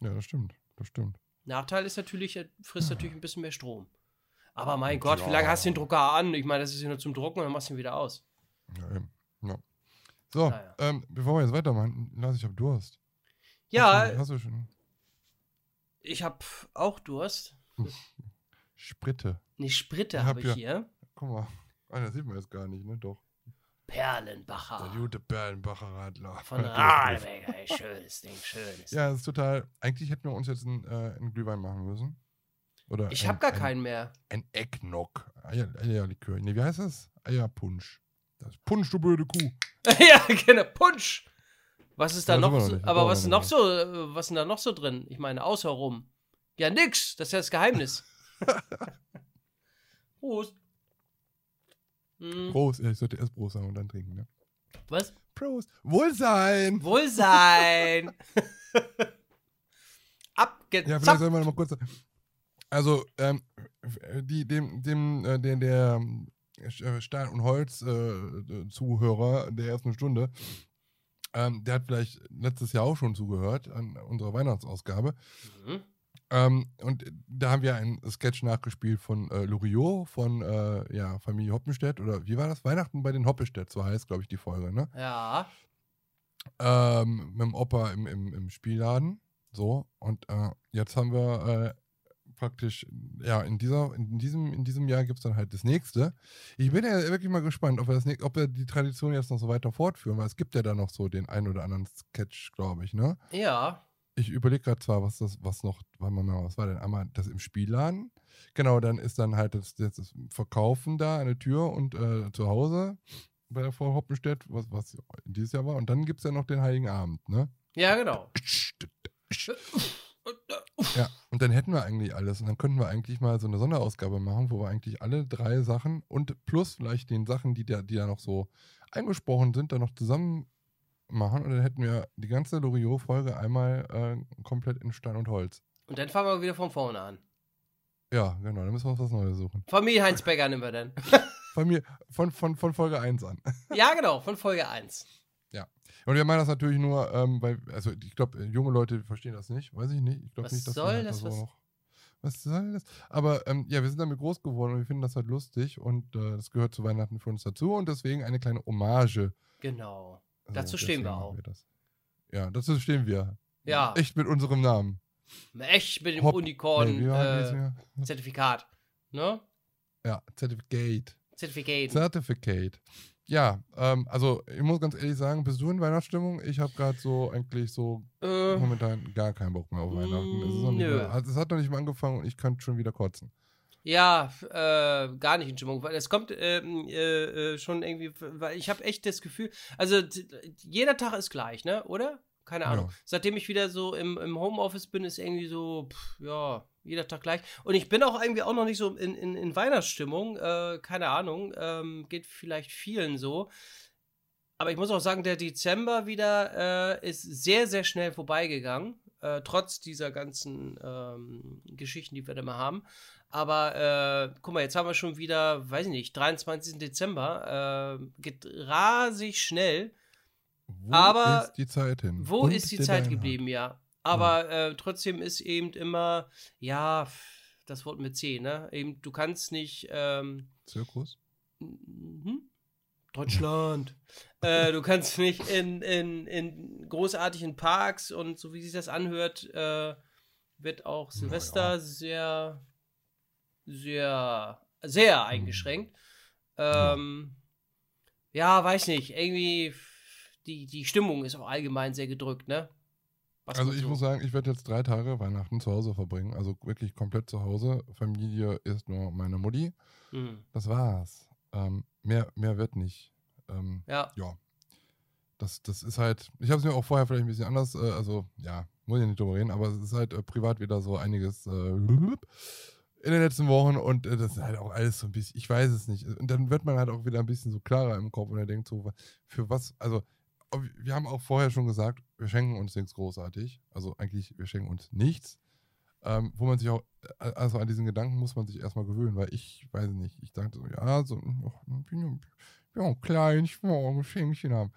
Ja, das stimmt. Das stimmt. Nachteil ist natürlich, er frisst natürlich ein bisschen mehr Strom. Aber mein Gott, wie Ja. lange hast du den Drucker an? Ich meine, das ist ja nur zum Drucken und dann machst du ihn wieder aus. Ja, eben. Ja. So, Naja. ähm, bevor wir jetzt weitermachen, Lars, ich hab Durst. Ja, Hast du, schon ich habe auch Durst. Spritte? Eine Spritte habe hab ich ja- hier. Guck mal. Ah, das sieht man jetzt gar nicht, ne? Doch. Perlenbacher. Der gute Perlenbacher Radler. Von Der Rahlbecker, ey, schönes Ding, schönes. Ja, das ist total. Eigentlich hätten wir uns jetzt einen, äh, einen Glühwein machen müssen. Oder ich habe gar ein, keinen mehr. Ein Eggnog. Eier, Eierlikör. Ne, wie heißt das? Eierpunsch. Das ist Punsch, du blöde Kuh. ja, genau, Punsch. Was ist da Ja, noch so, aber was ist noch noch so, äh, was ist da noch so drin? Ich meine, außer rum. Ja, nix, das ist ja das Geheimnis. Prost. Hm, Prost. Ich sollte erst Prost sagen und dann trinken, ne? was? Prost. Wohlsein. Wohlsein. Ja, vielleicht Abgezapft. sollen wir noch mal kurz. Also, ähm, die, dem, dem, äh, der, der äh, Stahl- und Holz-Zuhörer der ersten Stunde, ähm, der hat vielleicht letztes Jahr auch schon zugehört an unserer Weihnachtsausgabe. Mhm. Ähm, und da haben wir einen Sketch nachgespielt von äh, Loriot, von äh, ja, Familie Hoppenstedt. Oder wie war das? Weihnachten bei den Hoppestedt, so heißt, glaube ich, die Folge, ne? Ja. ähm, mit dem Opa im, im, im Spielladen. So, und äh, jetzt haben wir äh, praktisch, ja, in, dieser, in, diesem, in diesem Jahr gibt es dann halt das nächste. Ich bin ja wirklich mal gespannt, ob wir, das, ob wir die Tradition jetzt noch so weiter fortführen, weil es gibt ja da noch so den ein oder anderen Sketch, glaube ich, ne? Ja. Ich überlege gerade zwar, was das, was noch, warte mal, was war denn einmal das im Spielladen? Genau, dann ist dann halt das, das, Verkaufen da an der Tür und äh, zu Hause bei der Frau Hoppenstedt, was, was dieses Jahr war. Und dann gibt es ja noch den Heiligen Abend, ne? Ja, genau. Ja, und dann hätten wir eigentlich alles. Und dann könnten wir eigentlich mal so eine Sonderausgabe machen, wo wir eigentlich alle drei Sachen und plus vielleicht den Sachen, die da, die da noch so eingesprochen sind, dann noch zusammen machen. Und dann hätten wir die ganze Loriot-Folge einmal äh, komplett in Stein und Holz. Und dann fangen wir wieder von vorne an. Ja, genau, dann müssen wir uns was Neues suchen. Familie Heinz Becker nehmen wir dann. Von mir, von, von, von Folge 1 an. ja, genau, von Folge 1. Und wir meinen das natürlich nur, ähm, weil, also ich glaube, junge Leute verstehen das nicht, weiß ich nicht. Ich glaube Was nicht, dass soll halt das, so was- noch. Was soll das? Aber ähm, ja, wir sind damit groß geworden und wir finden das halt lustig und äh, das gehört zu Weihnachten für uns dazu und deswegen eine kleine Hommage. Genau. So, Dazu stehen wir auch. machen das. Ja, dazu stehen wir. Ja. Echt mit unserem Namen. Echt mit dem Hopp- Unicorn Nee, äh. Ne? Ja, Certificate. Zertifikat. Certificate. Ja, ähm, also ich muss ganz ehrlich sagen, bist du in Weihnachtsstimmung? Ich habe gerade so eigentlich so Äh, momentan gar keinen Bock mehr auf Weihnachten. Es, ist nö. also es hat noch nicht mal angefangen und ich könnte schon wieder kotzen. Ja, äh, gar nicht in Stimmung, weil es kommt ähm, äh, äh, schon irgendwie, weil ich habe echt das Gefühl, also jeder Tag ist gleich, ne, oder? Keine Ahnung. Ja. Seitdem ich wieder so im, im Homeoffice bin, ist irgendwie so, pff, ja, jeder Tag gleich. Und ich bin auch irgendwie auch noch nicht so in, in, in Weihnachtsstimmung, äh, keine Ahnung, ähm, geht vielleicht vielen so. Aber ich muss auch sagen, der Dezember wieder äh, ist sehr, sehr schnell vorbeigegangen, äh, trotz dieser ganzen ähm, Geschichten, die wir da mal haben. Aber äh, guck mal, jetzt haben wir schon wieder, weiß ich nicht, 23. Dezember, äh, geht rasig schnell. Wo Aber ist die Zeit hin? Wo Und ist die Zeit geblieben, ja. Aber äh, trotzdem ist eben immer, ja, das Wort mit C, ne? Eben, du kannst nicht, ähm, Zirkus? Mhm. Deutschland. äh, du kannst nicht in, in, in großartigen Parks und so wie sich das anhört, äh, wird auch Silvester sehr, sehr, sehr eingeschränkt. Ähm, ja, weiß nicht. Irgendwie, die, die Stimmung ist auch allgemein sehr gedrückt, ne? Was Also ich so- muss sagen, ich werde jetzt drei Tage Weihnachten zu Hause verbringen. Also wirklich komplett zu Hause. Familie ist nur meine Mutti. Hm. Das war's. Ähm, mehr, mehr wird nicht. Ähm, Ja. ja. Das, das ist halt, ich habe es mir auch vorher vielleicht ein bisschen anders, äh, also ja, muss ich nicht drüber reden, aber es ist halt äh, privat wieder so einiges äh, in den letzten Wochen und äh, das ist halt auch alles so ein bisschen, ich weiß es nicht. Und dann wird man halt auch wieder ein bisschen so klarer im Kopf und er denkt so, für was, also wir haben auch vorher schon gesagt, wir schenken uns nichts großartig. Also eigentlich, wir schenken uns nichts. Ähm, wo man sich auch, äh, also an diesen Gedanken muss man sich erstmal gewöhnen, weil ich weiß nicht, ich dachte so, ja, so, ach, ich bin ja- klein, ich ein Geschenkchen haben.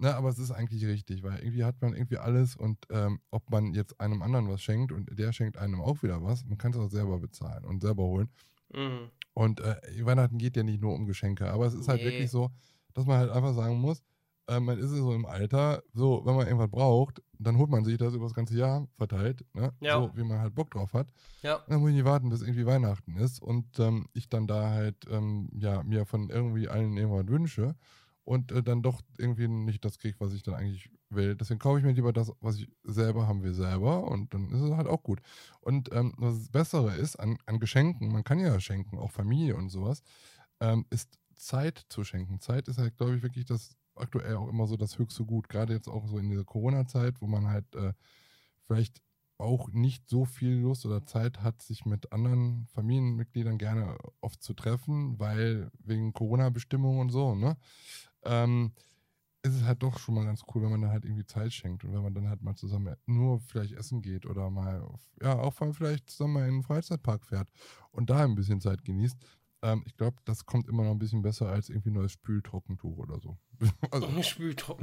Ne, aber es ist eigentlich richtig, weil irgendwie hat man irgendwie alles und ähm, ob man jetzt einem anderen was schenkt und der schenkt einem auch wieder was, man kann es auch selber bezahlen und selber holen. Mhm. Und äh, Weihnachten geht ja nicht nur um Geschenke, aber es ist halt Nee. wirklich so, dass man halt einfach sagen muss, äh, man ist so im Alter, so, wenn man irgendwas braucht, dann holt man sich das über das ganze Jahr verteilt, ne? Ja. so wie man halt Bock drauf hat. Ja. Dann muss ich nicht warten, bis irgendwie Weihnachten ist und ähm, ich dann da halt ähm, ja, mir von irgendwie allen irgendwas wünsche und äh, dann doch irgendwie nicht das kriege, was ich dann eigentlich will. Deswegen kaufe ich mir lieber das, was ich selber haben will, selber und dann ist es halt auch gut. Und ähm, was das Bessere ist an, an Geschenken, man kann ja schenken, auch Familie und sowas, ähm, ist Zeit zu schenken. Zeit ist halt, glaube ich, wirklich das aktuell auch immer so das höchste Gut. Gerade jetzt auch so in dieser Corona-Zeit, wo man halt äh, vielleicht auch nicht so viel Lust oder Zeit hat, sich mit anderen Familienmitgliedern gerne oft zu treffen, weil wegen Corona-Bestimmungen und so, ne? Ähm, ist es halt doch schon mal ganz cool, wenn man dann halt irgendwie Zeit schenkt und wenn man dann halt mal zusammen nur vielleicht essen geht oder mal, auf, ja, auch mal vielleicht zusammen mal in einen Freizeitpark fährt und da ein bisschen Zeit genießt. Ähm, ich glaube, das kommt immer noch ein bisschen besser als irgendwie neues Spültrockentuch oder so. also, Ein Spültuch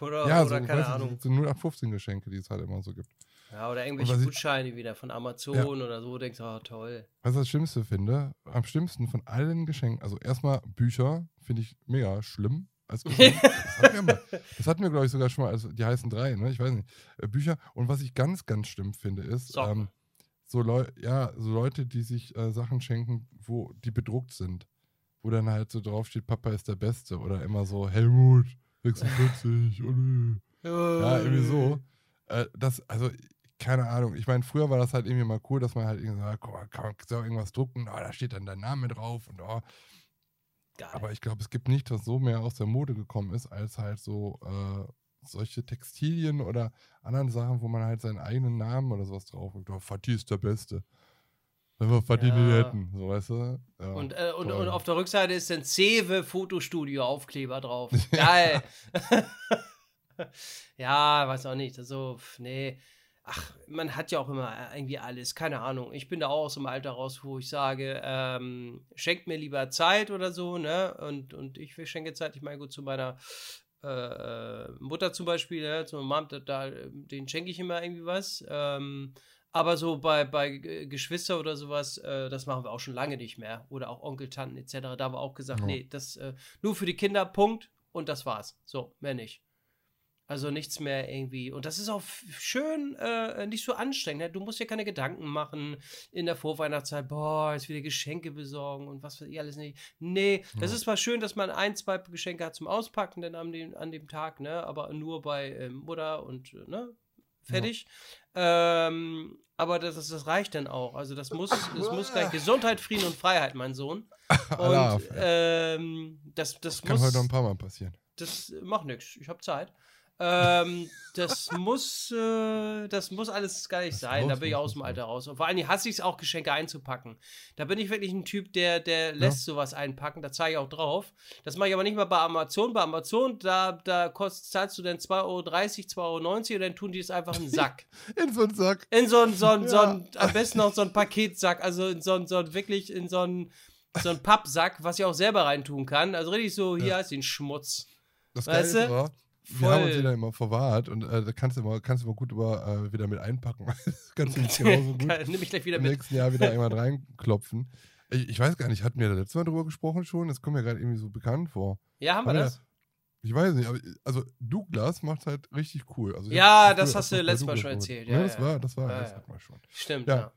oder, ja, oder so, keine Ahnung. so 0815 Geschenke, die es halt immer so gibt. Ja, oder irgendwelche ich- Gutscheine wieder von Amazon oder so, denkst du, oh, toll. Was ich das Schlimmste finde, am schlimmsten von allen Geschenken, also erstmal Bücher, finde ich mega schlimm als Geschenk. das hatten wir, hatten glaube ich, sogar schon mal, also die heißen drei, ne? Ich weiß nicht. Äh, Bücher. Und was ich ganz, ganz schlimm finde, ist Socken. ähm, so Leute, ja, so Leute, die sich äh, Sachen schenken, wo die bedruckt sind. Wo dann halt so draufsteht, Papa ist der Beste. Oder immer so, Helmut, 46, oh nee. Ja, irgendwie so. Äh, das, also, keine Ahnung. Ich meine, früher war das halt irgendwie mal cool, dass man halt irgendwie sagt, guck mal, kann man soll irgendwas drucken, oh, da steht dann dein Name drauf und oh. Geil. Aber ich glaube, es gibt nicht, was so mehr aus der Mode gekommen ist, als halt so äh, solche Textilien oder anderen Sachen, wo man halt seinen eigenen Namen oder sowas drauf oh, Fatih ist der Beste. Wenn wir Fatih Ja. hätten, so weißt du? Ja, Und, äh, und, und auf der Rückseite ist ein Cewe Fotostudio Aufkleber drauf. Geil. ja, weiß auch nicht. Also, nee. Ach, man hat ja auch immer irgendwie alles. Keine Ahnung. Ich bin da auch aus dem Alter raus, wo ich sage, ähm, schenkt mir lieber Zeit oder so, ne? Und, und ich schenke Zeit. Ich meine, gut, zu meiner äh, Mutter zum Beispiel, ne? zu meiner Mom, da, da, den schenke ich immer irgendwie was. Ähm, aber so bei, bei G- Geschwister oder sowas, äh, das machen wir auch schon lange nicht mehr. Oder auch Onkel, Tanten etc. Da haben wir auch gesagt, Ja. nee, das äh, nur für die Kinder, Punkt. Und das war's. So, mehr nicht. Also nichts mehr irgendwie. Und das ist auch schön, äh, nicht so anstrengend. Ne? Du musst dir keine Gedanken machen in der Vorweihnachtszeit, boah, jetzt wieder Geschenke besorgen und was weiß ich alles nicht. Nee, das Ja. ist zwar schön, dass man ein, zwei Geschenke hat zum Auspacken dann an dem, an dem Tag, ne? Aber nur bei ähm, Mutter und, äh, ne? Fertig. Ähm, aber das, das, das reicht dann auch. Also das muss, das muss gleich Gesundheit, Frieden und Freiheit, mein Sohn. Und ähm, das, das Kann muss heute noch ein paar Mal passieren. das macht nichts. Ich habe Zeit. Ähm, das muss, äh, das muss alles gar nicht sein. Da bin ich aus dem Alter raus. Und vor allem hasse ich es auch, Geschenke einzupacken. Da bin ich wirklich ein Typ, der, der lässt sowas einpacken. Da zeige ich auch drauf. Das mache ich aber nicht mal bei Amazon. Bei Amazon, da, da kostet, zahlst du dann 2,30 Euro, 2,90 Euro und dann tun die es einfach in den Sack. In so einen Sack. In so einen, so einen, so Ja. einen am besten noch so einen Paketsack. Also in so einen, so einen wirklich in so einen, so einen Pappsack, was ich auch selber reintun kann. Also richtig so, hier Ja. ist den Schmutz. Das Weißt Geile du? Aber, wir haben uns Voll. wieder immer verwahrt und äh, da kannst du immer, kannst du immer gut über, äh, wieder mit einpacken. kannst du nicht genauso gut Nimm ich gleich wieder im mit. nächsten Jahr wieder einmal reinklopfen. Ich, ich weiß gar nicht, hatten wir da letztes Mal drüber gesprochen schon? Das kommt mir gerade irgendwie so bekannt vor. Ja, haben wir Haben wir- das? Ich weiß nicht, aber also Douglas macht halt richtig cool. Also Ja, das früher hast du letztes Mal schon erzählt, Ja, ja, das war, das war, Ja, das ja. wir schon. Stimmt, Ja. ja.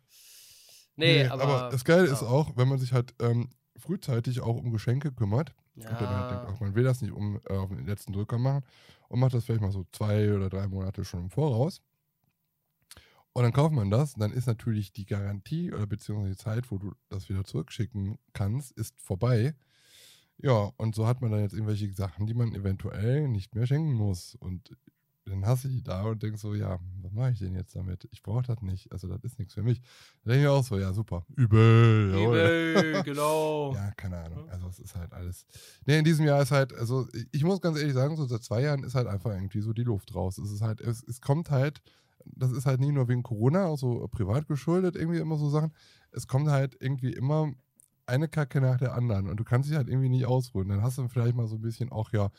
Nee, aber. das Geile ist ja. auch, wenn man sich halt ähm, frühzeitig auch um Geschenke kümmert und dann Ja. denkt, ach, man will das nicht um äh, auf den letzten Drücker machen und macht das vielleicht mal so zwei oder drei Monate schon im Voraus. Und dann kauft man das, dann ist natürlich die Garantie oder beziehungsweise die Zeit, wo du das wieder zurückschicken kannst, ist vorbei. Ja, und so hat man dann jetzt irgendwelche Sachen, die man eventuell nicht mehr schenken muss. Und dann hast du die da und denkst so, ja, was mache ich denn jetzt damit? Ich brauche das nicht. Also das ist nichts für mich. Da denke ich auch so, ja, super. Übel. Übel, genau. Ja, keine Ahnung. Also es ist halt alles. Nee, in diesem Jahr ist halt, also ich- ich muss ganz ehrlich sagen, so seit zwei Jahren ist halt einfach irgendwie so die Luft raus. Es ist halt, es, es kommt halt, das ist halt nicht nur wegen Corona, auch so privat geschuldet, irgendwie immer so Sachen. Es kommt halt irgendwie immer eine Kacke nach der anderen und du kannst dich halt irgendwie nicht ausruhen. Dann hast du vielleicht mal so ein bisschen auch, ja,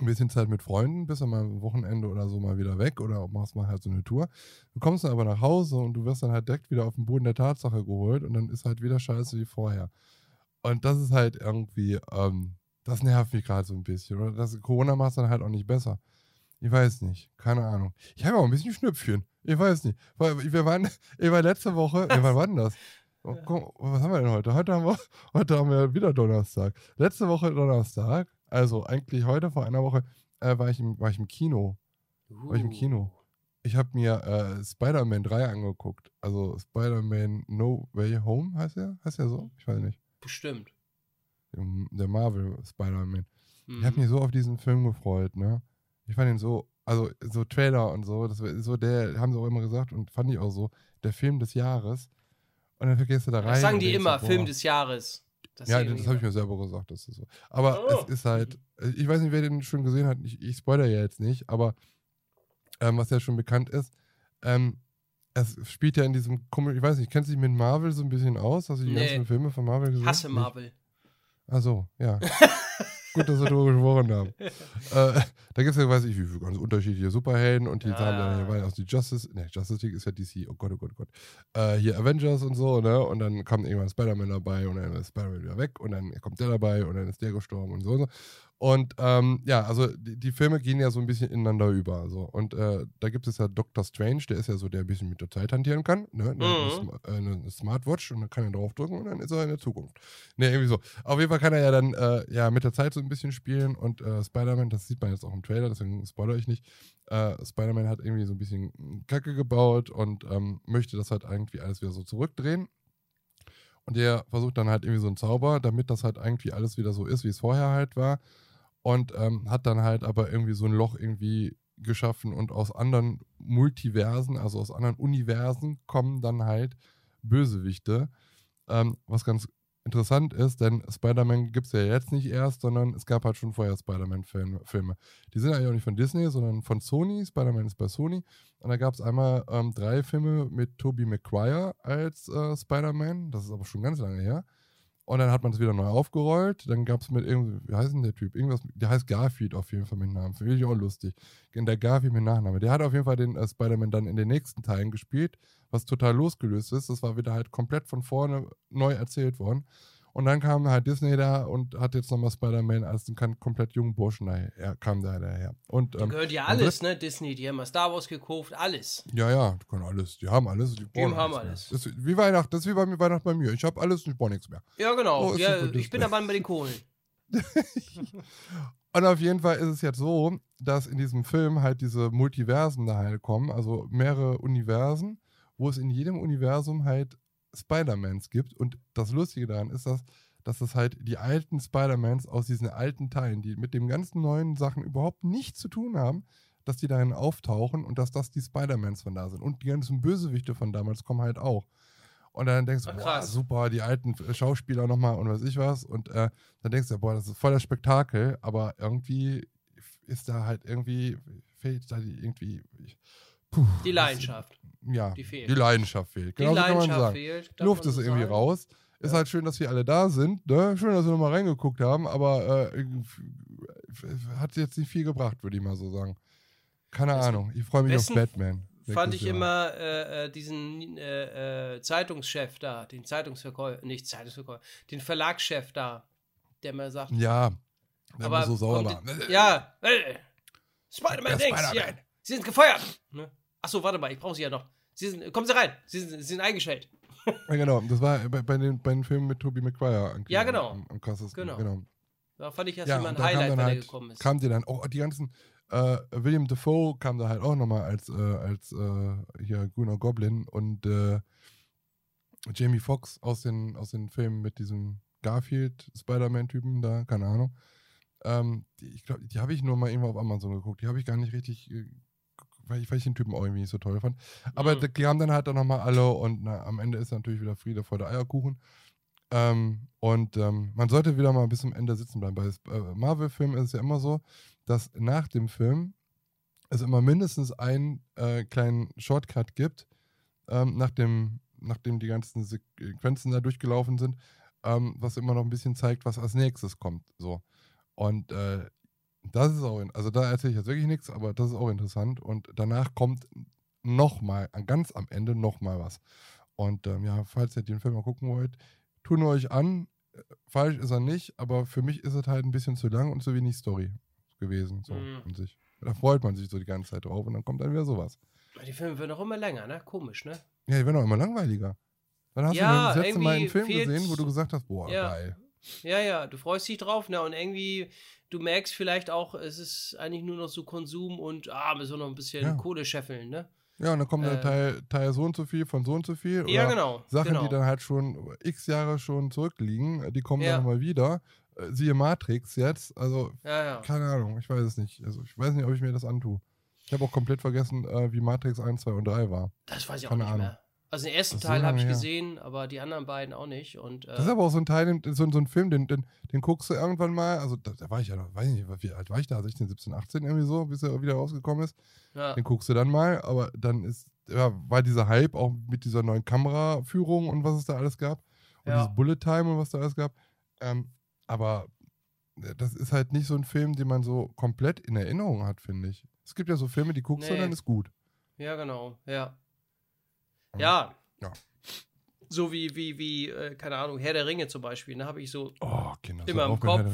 ein bisschen Zeit mit Freunden, bist dann mal am Wochenende oder so mal wieder weg oder machst mal halt so eine Tour. Du kommst dann aber nach Hause und du wirst dann halt direkt wieder auf den Boden der Tatsache geholt und dann ist halt wieder scheiße wie vorher. Und das ist halt irgendwie, ähm, das nervt mich gerade so ein bisschen. Oder das Corona macht es dann halt auch nicht besser. Ich weiß nicht, keine Ahnung. Ich habe auch ein bisschen Schnüpfchen. Ich weiß nicht. Weil Wir waren, ich war letzte Woche, wann war denn das? Oh, guck, was haben wir denn heute? Heute haben wir, heute haben wir wieder Donnerstag. Letzte Woche Donnerstag, also eigentlich heute vor einer Woche, äh, war, ich im, war ich im Kino. War ich im Kino. Ich habe mir äh, Spider-Man 3 angeguckt. Also Spider-Man No Way Home heißt er? Heißt er so? Ich weiß nicht. Bestimmt. Der Marvel Spider-Man. Ich habe Mhm. mich so auf diesen Film gefreut, ne? Ich fand ihn so, also so Trailer und so, das so der, haben sie auch immer gesagt und fand ich auch so, der Film des Jahres. Und dann vergisst du da rein. Das sagen die immer, Film des Jahres. Das ja, das habe ich mir selber gesagt, das ist so. Aber Oh. es ist halt, ich weiß nicht, wer den schon gesehen hat, ich, ich spoiler ja jetzt nicht, aber ähm, was ja schon bekannt ist, ähm, es spielt ja in diesem, komischen- ich weiß nicht, kennst du dich mit Marvel so ein bisschen aus? Hast du die Nee. ganzen Filme von Marvel gesehen? Hasse Nicht? Marvel. Ach so, ja. Gut, dass wir darüber gesprochen haben. äh, da gibt es ja, weiß ich, wie viele ganz unterschiedliche Superhelden und die Ja. haben dann jeweils aus die Justice, ne, Justice League ist ja DC, oh Gott, oh Gott, oh Gott. Äh, hier Avengers und so, ne? Und dann kommt irgendwann Spider-Man dabei und dann ist Spider-Man wieder weg und dann kommt der dabei und dann ist der gestorben und so und so. Und ähm, ja, also die, die Filme gehen ja so ein bisschen ineinander über. So. Und äh, da gibt es ja Dr. Strange, der ist ja so, der ein bisschen mit der Zeit hantieren kann. Ne? Mhm. Eine, äh, eine Smartwatch und dann kann er draufdrücken und dann ist er in der Zukunft. Ne, irgendwie so. Auf jeden Fall kann er ja dann äh, ja mit der Zeit so ein bisschen spielen und äh, Spider-Man, das sieht man jetzt auch im Trailer, deswegen spoilere ich nicht. Äh, Spider-Man hat irgendwie so ein bisschen Kacke gebaut und ähm, möchte das halt irgendwie alles wieder so zurückdrehen. Und der versucht dann halt irgendwie so einen Zauber, damit das halt irgendwie alles wieder so ist, wie es vorher halt war. Und ähm, hat dann halt aber irgendwie so ein Loch irgendwie geschaffen und aus anderen Multiversen, also aus anderen Universen, kommen dann halt Bösewichte. Ähm, was ganz interessant ist, denn Spider-Man gibt es ja jetzt nicht erst, sondern es gab halt schon vorher Spider-Man-Filme. Die sind eigentlich auch nicht von Disney, sondern von Sony. Spider-Man ist bei Sony. Und da gab es einmal ähm, drei Filme mit Tobey Maguire als äh, Spider-Man. Das ist aber schon ganz lange her. Und dann hat man es wieder neu aufgerollt. Dann gab es mit irgendwie, wie heißt denn der Typ? Irgendwas, der heißt Garfield auf jeden Fall mit Namen. Finde ich auch lustig. Der Garfield mit Nachname. Der hat auf jeden Fall den äh, Spider-Man dann in den nächsten Teilen gespielt, was total losgelöst ist. Das war wieder halt komplett von vorne neu erzählt worden. Und dann kam halt Disney da und hat jetzt nochmal Spider-Man als einen komplett jungen Burschen daher, kam da daher. Und, Die ähm, gehört ja alles, ne? Disney, die haben mal Star Wars gekauft, alles. ja, ja, die können alles. Die haben alles. Die, brauchen haben alles. Das ist wie Weihnachten, das ist wie bei mir Weihnachten bei mir. Ich habe alles und ich brauche nichts mehr. Ja, genau. Oh, ist ja, ich bin Mann mit den Kohlen. Und auf jeden Fall ist es jetzt so, dass in diesem Film halt diese Multiversen da halt kommen, also mehrere Universen, wo es in jedem Universum halt Spider-Mans gibt. Und das Lustige daran ist, dass, dass es halt die alten Spider-Mans aus diesen alten Teilen, die mit den ganzen neuen Sachen überhaupt nichts zu tun haben, dass die darin auftauchen und dass das die Spider-Mans von da sind. Und die ganzen Bösewichte von damals kommen halt auch. Und dann denkst du, boah, super, die alten Schauspieler nochmal und weiß ich was. Und äh, dann denkst du, boah, das ist voll das Spektakel, aber irgendwie ist da halt irgendwie, fehlt da die irgendwie. Puh, Die Leidenschaft. Ja, die fehlt. die Leidenschaft fehlt. Die Genau so kann man Leidenschaft sagen. fehlt. Die Luft ist irgendwie raus. Ist halt schön, dass wir alle da sind. Ne? Schön, dass wir nochmal reingeguckt haben, aber äh, hat jetzt nicht viel gebracht, würde ich mal so sagen. Keine Ahnung. Ich freue mich auf Batman. Fand ich Jahr. immer äh, äh, diesen äh, äh, Zeitungschef da, den Zeitungsverkäufer, nicht Zeitungsverkäufer, den Verlagschef da, der mir sagt, Ja, wenn aber man so sauer war. die- Ja, äh, Spider-Man Der Dings, ja. Spider-Man. Sie sind gefeuert. Ne? Achso, warte mal, ich brauche Sie ja noch. Sie sind, kommen Sie rein, Sie sind, Sie sind eingestellt. Ja, genau. Das war bei, bei, den, bei den Filmen mit Tobey Maguire. Ja, genau. Am, am krassesten. Genau. genau. Da fand ich erst Ja, immer ein Highlight, wenn er halt, gekommen ist. kam die dann, oh, die ganzen, äh, William Defoe kam da halt auch nochmal als, äh, als äh, hier grüner Goblin und äh, Jamie Foxx aus den, aus den Filmen mit diesem Garfield-Spider-Man-Typen da, keine Ahnung. Ähm, die, ich glaube, die habe ich nur mal irgendwo auf Amazon geguckt. Die habe ich gar nicht richtig, äh, weil ich, weil ich den Typen auch irgendwie nicht so toll fand. Aber Mhm. die, haben dann halt dann nochmal alle und na, am Ende ist natürlich wieder Friede vor der Eierkuchen. Ähm, und ähm, man sollte wieder mal bis zum Ende sitzen bleiben. Bei äh, Marvel-Filmen ist es ja immer so, dass nach dem Film es immer mindestens einen äh, kleinen Shortcut gibt, ähm, nachdem, nachdem die ganzen Sequenzen da durchgelaufen sind, ähm, was immer noch ein bisschen zeigt, was als nächstes kommt. So. Und äh, das ist auch, also da erzähle ich jetzt wirklich nichts, aber das ist auch interessant. Und danach kommt nochmal, ganz am Ende nochmal was. Und ähm, ja, falls ihr den Film mal gucken wollt, tun euch an. Äh, Falsch ist er nicht, aber für mich ist es halt ein bisschen zu lang und zu wenig Story gewesen, so Mhm. an sich. Da freut man sich so die ganze Zeit drauf und dann kommt dann wieder sowas. Die Filme werden auch immer länger, ne? Komisch, ne? Ja, die werden auch immer langweiliger. Dann hast Ja, du das letzte Mal einen Film gesehen, wo du gesagt hast, boah, Ja. geil. Ja, ja, du freust dich drauf, ne? Und irgendwie, du merkst vielleicht auch, es ist eigentlich nur noch so Konsum und ah, müssen wir noch ein bisschen Ja. Kohle scheffeln, ne? Ja, und dann kommt Äh, dann Teil, Teil so und so viel von so und so viel. Ja, oder genau, Sachen, genau. die dann halt schon x Jahre schon zurückliegen, die kommen Ja. dann nochmal wieder. Äh, Siehe Matrix jetzt. Also, Ja, ja. keine Ahnung, ich weiß es nicht. Also, ich weiß nicht, ob ich mir das antue. Ich habe auch komplett vergessen, äh, wie Matrix 1, 2 und 3 war. Das weiß ich auch Keine nicht Ahnung. mehr. Also den ersten Teil habe ich her. gesehen, aber die anderen beiden auch nicht. Und, äh, Das ist aber auch so ein Teil, so, so ein Film, den, den, den guckst du irgendwann mal, also da, da war ich ja noch, weiß ich nicht, wie alt war ich da, 16, 17, 18 irgendwie so, bis er wieder rausgekommen ist. ja. Den guckst du dann mal, aber dann ist, ja, war dieser Hype auch mit dieser neuen Kameraführung und was es da alles gab. Und Ja. dieses Bullet Time und was da alles gab. Ähm, aber äh, das ist halt nicht so ein Film, den man so komplett in Erinnerung hat, finde ich. Es gibt ja so Filme, die guckst du und Nee. dann ist gut. ja, genau, ja. Ja. Ja. Ja. So wie, wie, wie, äh, keine Ahnung, Herr der Ringe zum Beispiel, da habe ich so Oh, Kinder. Immer hör im Kopf.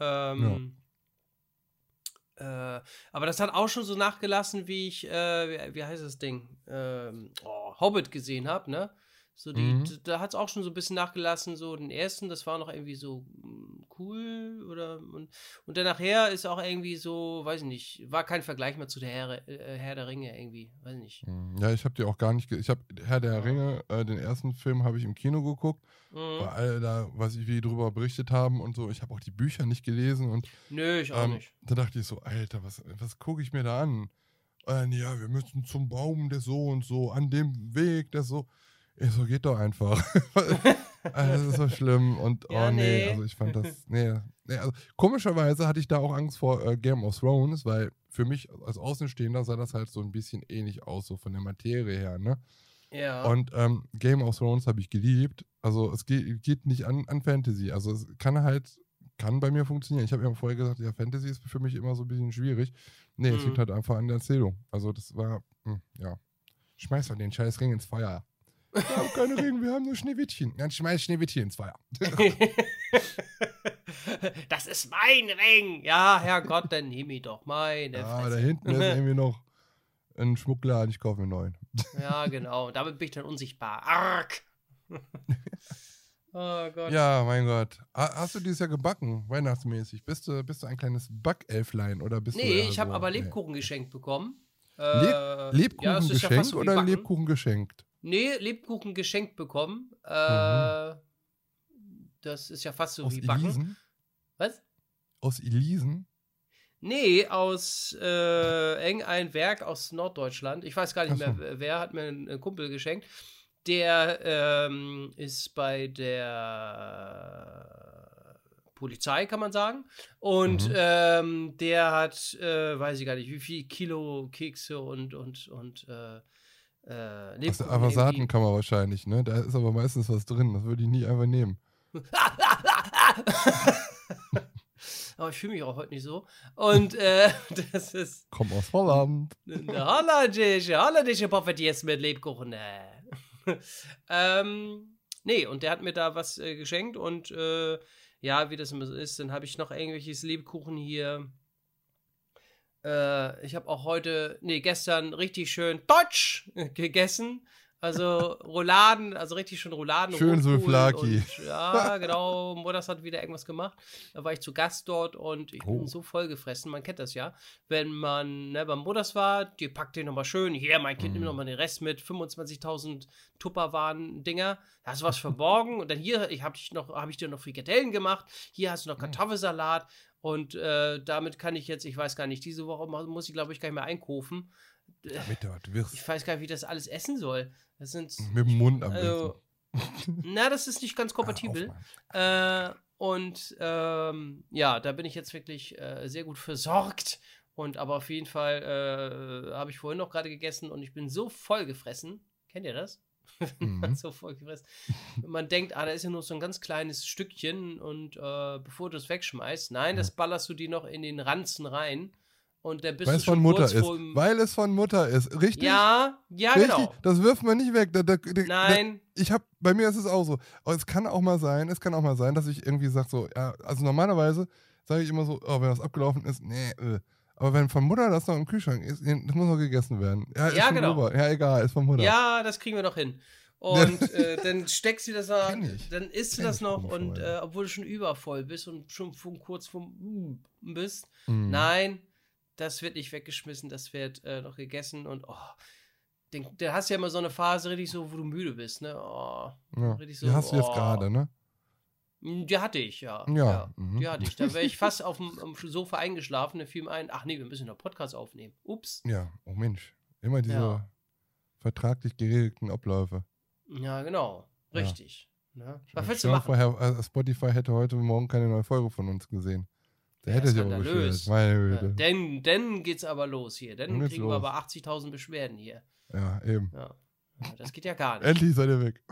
Ähm, Äh, aber das hat auch schon so nachgelassen, wie ich, äh, wie, wie heißt das Ding? Ähm, oh, Hobbit gesehen habe, ne? So die, Mhm. da hat es auch schon so ein bisschen nachgelassen, so den ersten, das war noch irgendwie so mm, cool oder und, und dann nachher ist auch irgendwie so, weiß ich nicht, war kein Vergleich mehr zu der Herr, äh, Herr der Ringe irgendwie, weiß ich nicht. Hm, Ja, ich habe die auch gar nicht. Ich habe Herr der Ringe, äh, den ersten Film habe ich im Kino geguckt, Mhm. weil alle da, was ich wie drüber berichtet haben und so. Ich habe auch die Bücher nicht gelesen und Nö, ich auch ähm, nicht. da dachte ich so, Alter, was, was gucke ich mir da an? Äh, ja, wir müssen zum Baum der so und so, an dem Weg der so. So, geht doch einfach. Das ist so schlimm und Ja, oh nee, nee. also ich fand das, nee, nee also komischerweise hatte ich da auch Angst vor äh, Game of Thrones, weil für mich als Außenstehender sah das halt so ein bisschen ähnlich aus, so von der Materie her, ne? Ja. Und ähm, Game of Thrones habe ich geliebt. Also es geht, geht nicht an, an Fantasy. Also es kann halt, kann bei mir funktionieren. Ich habe ja vorher gesagt, ja, Fantasy ist für mich immer so ein bisschen schwierig. Nee, es Mhm. liegt halt einfach an der Erzählung. Also das war, hm, ja. Schmeiß doch den scheiß Ring ins Feuer. Wir haben keine Ring, wir haben nur Schneewittchen. Dann schmeiß Schneewittchen ins Feuer. das ist mein Ring. Ja, Herrgott, dann nimm ihn doch. Meine Ja, Fresse. da hinten ist irgendwie noch ein Schmuckladen, ich kaufe mir einen neuen. Ja, genau. Damit bin ich dann unsichtbar. Arg. oh Gott. Ja, mein Gott. Ha- Hast du dieses Jahr gebacken, weihnachtsmäßig? Bist du, bist du ein kleines Backelflein oder bist du Nee, ich habe so, aber nee. Lebkuchen geschenkt bekommen. Leb Äh, Lebkuchen ja, ja geschenkt wie oder Backen. Lebkuchen geschenkt? Nee, Lebkuchen geschenkt bekommen. Äh, Das ist ja fast so Mhm. Aus wie Backen. Elisen? Was? Aus Elisen? Nee, aus äh, irgendein Werk aus Norddeutschland. Ich weiß gar nicht Ach so. mehr, wer- hat mir einen, einen Kumpel geschenkt. Der ähm, ist bei der Polizei, kann man sagen. Und Mhm. ähm, der hat, äh, weiß ich gar nicht, wie viel Kilo Kekse und, und, und äh, äh, Aus der Avassatenkammer wahrscheinlich, ne? Da ist aber meistens was drin. Das würde ich nie einfach nehmen. Aber ich fühle mich auch heute nicht so. Und äh, das ist Komm aus Holland. eine holländische, holländische mit Lebkuchen. Äh. ähm, nee, und der hat mir da was äh, geschenkt und äh, ja, wie das immer so ist, dann habe ich noch irgendwelches Lebkuchen hier. Äh, ich habe auch heute, nee, gestern richtig schön Deutsch gegessen. Also Rouladen, also richtig schön Rouladen. Schön Souvlaki. und- Ja, genau. Mutters hat wieder irgendwas gemacht. Da war ich zu Gast dort und ich Oh. bin so vollgefressen. Man kennt das ja. Wenn man ne, beim Mutters war, die packt den nochmal schön. Hier, mein Kind, Mhm. nimm nochmal den Rest mit. 25.000 Tupperwaren-Dinger. Da hast du was verborgen. Und dann hier, ich habe noch, hab ich dir noch Frikadellen gemacht. Hier hast du noch Kartoffelsalat. Und äh, damit kann ich jetzt, ich weiß gar nicht, diese Woche mu- muss ich, glaube ich, gar nicht mehr einkaufen. Damit du was wirst. Ich weiß gar nicht, wie das alles essen soll. Das sind. Mit dem Mund am Also, na, das ist nicht ganz kompatibel. Äh, und ähm, ja, da bin ich jetzt wirklich äh, sehr gut versorgt. Und aber auf jeden Fall äh, habe ich vorhin noch gerade gegessen und ich bin so voll gefressen. Kennt ihr das? Mhm. so voll gefressen. Man denkt, ah, da ist ja nur so ein ganz kleines Stückchen und äh, bevor du es wegschmeißt, nein, das ballerst du dir noch in den Ranzen rein. Und dann bist Weil du es von Mutter ist. Weil es von Mutter ist. Richtig? Ja, ja, Richtig? genau. Das wirft man nicht weg. Da, da, da, Nein. Ich hab, bei mir ist es auch so. Aber es kann auch mal sein, es kann auch mal sein, dass ich irgendwie sage so, ja, also normalerweise sage ich immer so, oh, wenn das abgelaufen ist, nee, äh. Aber wenn von Mutter das noch im Kühlschrank ist, das muss noch gegessen werden. Ja, ist Ja, genau. Ober. Ja, egal, ist von Mutter. Ja, das kriegen wir noch hin. Und äh, dann steckst du das ich. dann isst du das noch und äh, obwohl du schon übervoll bist und schon kurz vom mm, bist. Mhm. Nein, das wird nicht weggeschmissen, das wird äh, noch gegessen und oh, den, der hast ja immer so eine Phase richtig so, wo du müde bist, ne? Oh, Ja. richtig so, Die hast du jetzt oh. gerade, ne? Mm, Die hatte ich, ja. Ja, mhm. Die hatte ich. Da wäre ich fast auf dem Sofa eingeschlafen, da fiel mir ein, ach nee, wir müssen noch Podcast aufnehmen. Ups. Ja, oh Mensch. Immer diese Ja. vertraglich geregelten Abläufe. Ja, genau. Ja. Richtig. Ne? Was willst du machen? vor, Herr- äh, Spotify hätte heute Morgen keine neue Folge von uns gesehen. Der Ja, hätte sich aber beschwert. Meine Ja, denn, denn geht's aber los hier. Dann kriegen wir los. aber 80.000 Beschwerden hier. Ja, eben. Ja. Ja, Das geht ja gar nicht. Endlich seid ihr weg.